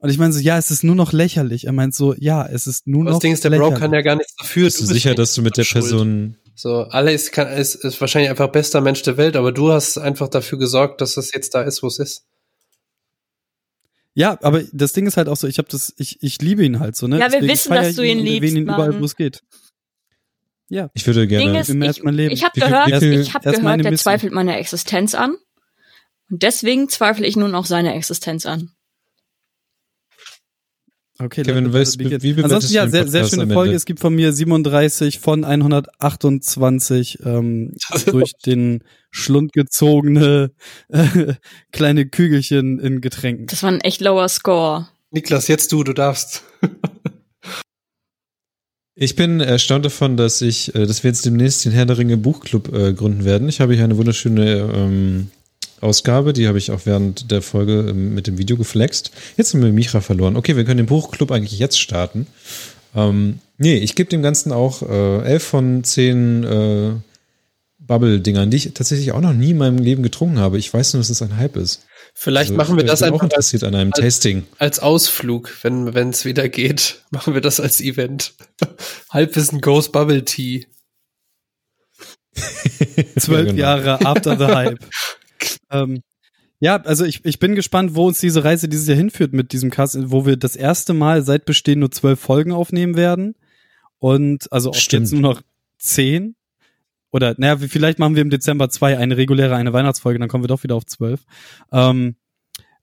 Und ich meine so, ja, es ist nur noch lächerlich. Er meint so, ja, es ist nur Aber noch Das Ding ist, der Bro lächerlich. kann ja gar nichts dafür. Bist du bist sicher, dass du mit der schuld. Person So, Alex kann, ist, ist wahrscheinlich einfach bester Mensch der Welt, aber du hast einfach dafür gesorgt, dass es jetzt da ist, wo es ist. Ja, aber das Ding ist halt auch so, ich habe das, ich, ich liebe ihn halt so, ne? Ja, wir Deswegen wissen, dass ich du ihn liebst, ihn überall, wo es geht. Ja. Ich würde Ding gerne. ist, ich, ersten Leben. ich habe gehört, viel- ich habe das ist gehört, der Mission. zweifelt meine Existenz an. Und deswegen zweifle ich nun auch seine Existenz an. Okay, Kevin, it begin. wie bewertest Ansonsten du ja, den sehr, sehr schöne Folge. Es gibt von mir 37 von 128 ähm, durch den Schlund gezogene äh, kleine Kügelchen in Getränken. Das war ein echt lower Score. Niklas, jetzt du, du darfst. Ich bin erstaunt davon, dass ich, äh, dass wir jetzt demnächst den Herr der Ringe Buchclub äh, gründen werden. Ich habe hier eine wunderschöne ähm, Ausgabe, die habe ich auch während der Folge ähm, mit dem Video geflext. Jetzt haben wir Micha verloren. Okay, wir können den Buchclub eigentlich jetzt starten. Ähm, nee, ich gebe dem Ganzen auch äh, 11 von 10 äh, Bubble-Dingern, die ich tatsächlich auch noch nie in meinem Leben getrunken habe. Ich weiß nur, dass es ein Hype ist. Vielleicht Also, machen wir das einfach als, an einem als- Tasting. als Ausflug, wenn wenn es wieder geht. Machen wir das als Event. Halbwissen Ghost Bubble Tea. Zwölf Ja, genau. Jahre after the hype. Ähm, ja, also ich, ich bin gespannt, wo uns diese Reise dieses Jahr hinführt mit diesem Cast, wo wir das erste Mal seit Bestehen nur zwölf Folgen aufnehmen werden. Und also auch jetzt nur noch zehn. Oder, naja, vielleicht machen wir im Dezember zwei, eine reguläre, eine Weihnachtsfolge, dann kommen wir doch wieder auf zwölf. Ähm,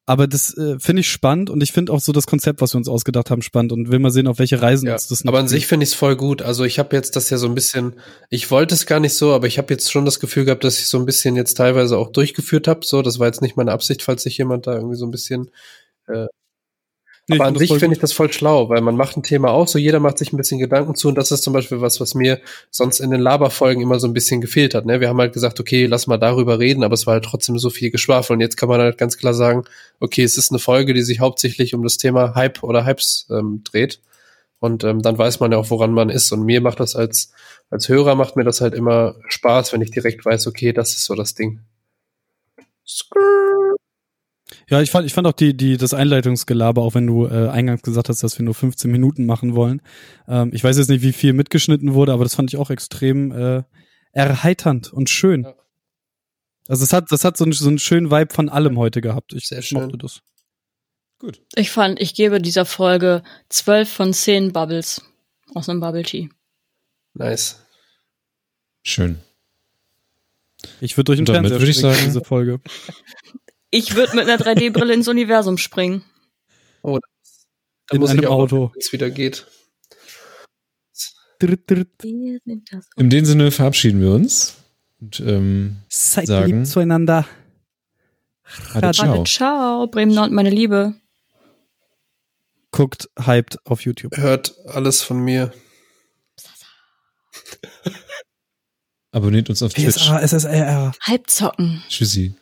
aber das äh, finde ich spannend und ich finde auch so das Konzept, was wir uns ausgedacht haben, spannend und will mal sehen, auf welche Reisen Ja, uns das aber an sich finde ich es voll gut. Also ich habe jetzt das ja so ein bisschen, ich wollte es gar nicht so, aber ich habe jetzt schon das Gefühl gehabt, dass ich so ein bisschen jetzt teilweise auch durchgeführt habe. So, das war jetzt nicht meine Absicht, falls sich jemand da irgendwie so ein bisschen Nee, aber an sich finde ich das voll schlau, weil man macht ein Thema auf, so jeder macht sich ein bisschen Gedanken zu und das ist zum Beispiel was, was mir sonst in den Laberfolgen immer so ein bisschen gefehlt hat. Ne? Wir haben halt gesagt, okay, lass mal darüber reden, aber es war halt trotzdem so viel Geschwafel und jetzt kann man halt ganz klar sagen, okay, es ist eine Folge, die sich hauptsächlich um das Thema Hype oder Hypes ähm, dreht und ähm, dann weiß man ja auch, woran man ist und mir macht das als, als Hörer macht mir das halt immer Spaß, wenn ich direkt weiß, okay, das ist so das Ding. Ja, ich fand, ich fand auch die, die, das Einleitungsgelaber, auch wenn du äh, eingangs gesagt hast, dass wir nur 15 Minuten machen wollen. Ähm, ich weiß jetzt nicht, wie viel mitgeschnitten wurde, aber das fand ich auch extrem äh, erheiternd und schön. Ja. Also es hat, das hat so, einen- so einen schönen Vibe von allem heute gehabt. Ich Sehr schön. mochte das. Gut. Ich fand, ich gebe dieser Folge zwölf von zehn Bubbles aus einem Bubble Tea. Nice. Schön. Ich würde durch den Fernseher würde ich sagen- diese Folge. Ich würde mit einer 3D-Brille ins Universum springen. Da In muss ich einem auch, Auto. wenn es wieder geht. Das. In dem Sinne verabschieden wir uns. Und ähm, Seid Sagen. lieb zueinander. Ade, ciao. Ciao, Bremen Nord, meine Liebe. Guckt hyped auf YouTube. Hört alles von mir. Abonniert uns auf Twitch. PSA, SSRR. Halbzocken. Tschüssi.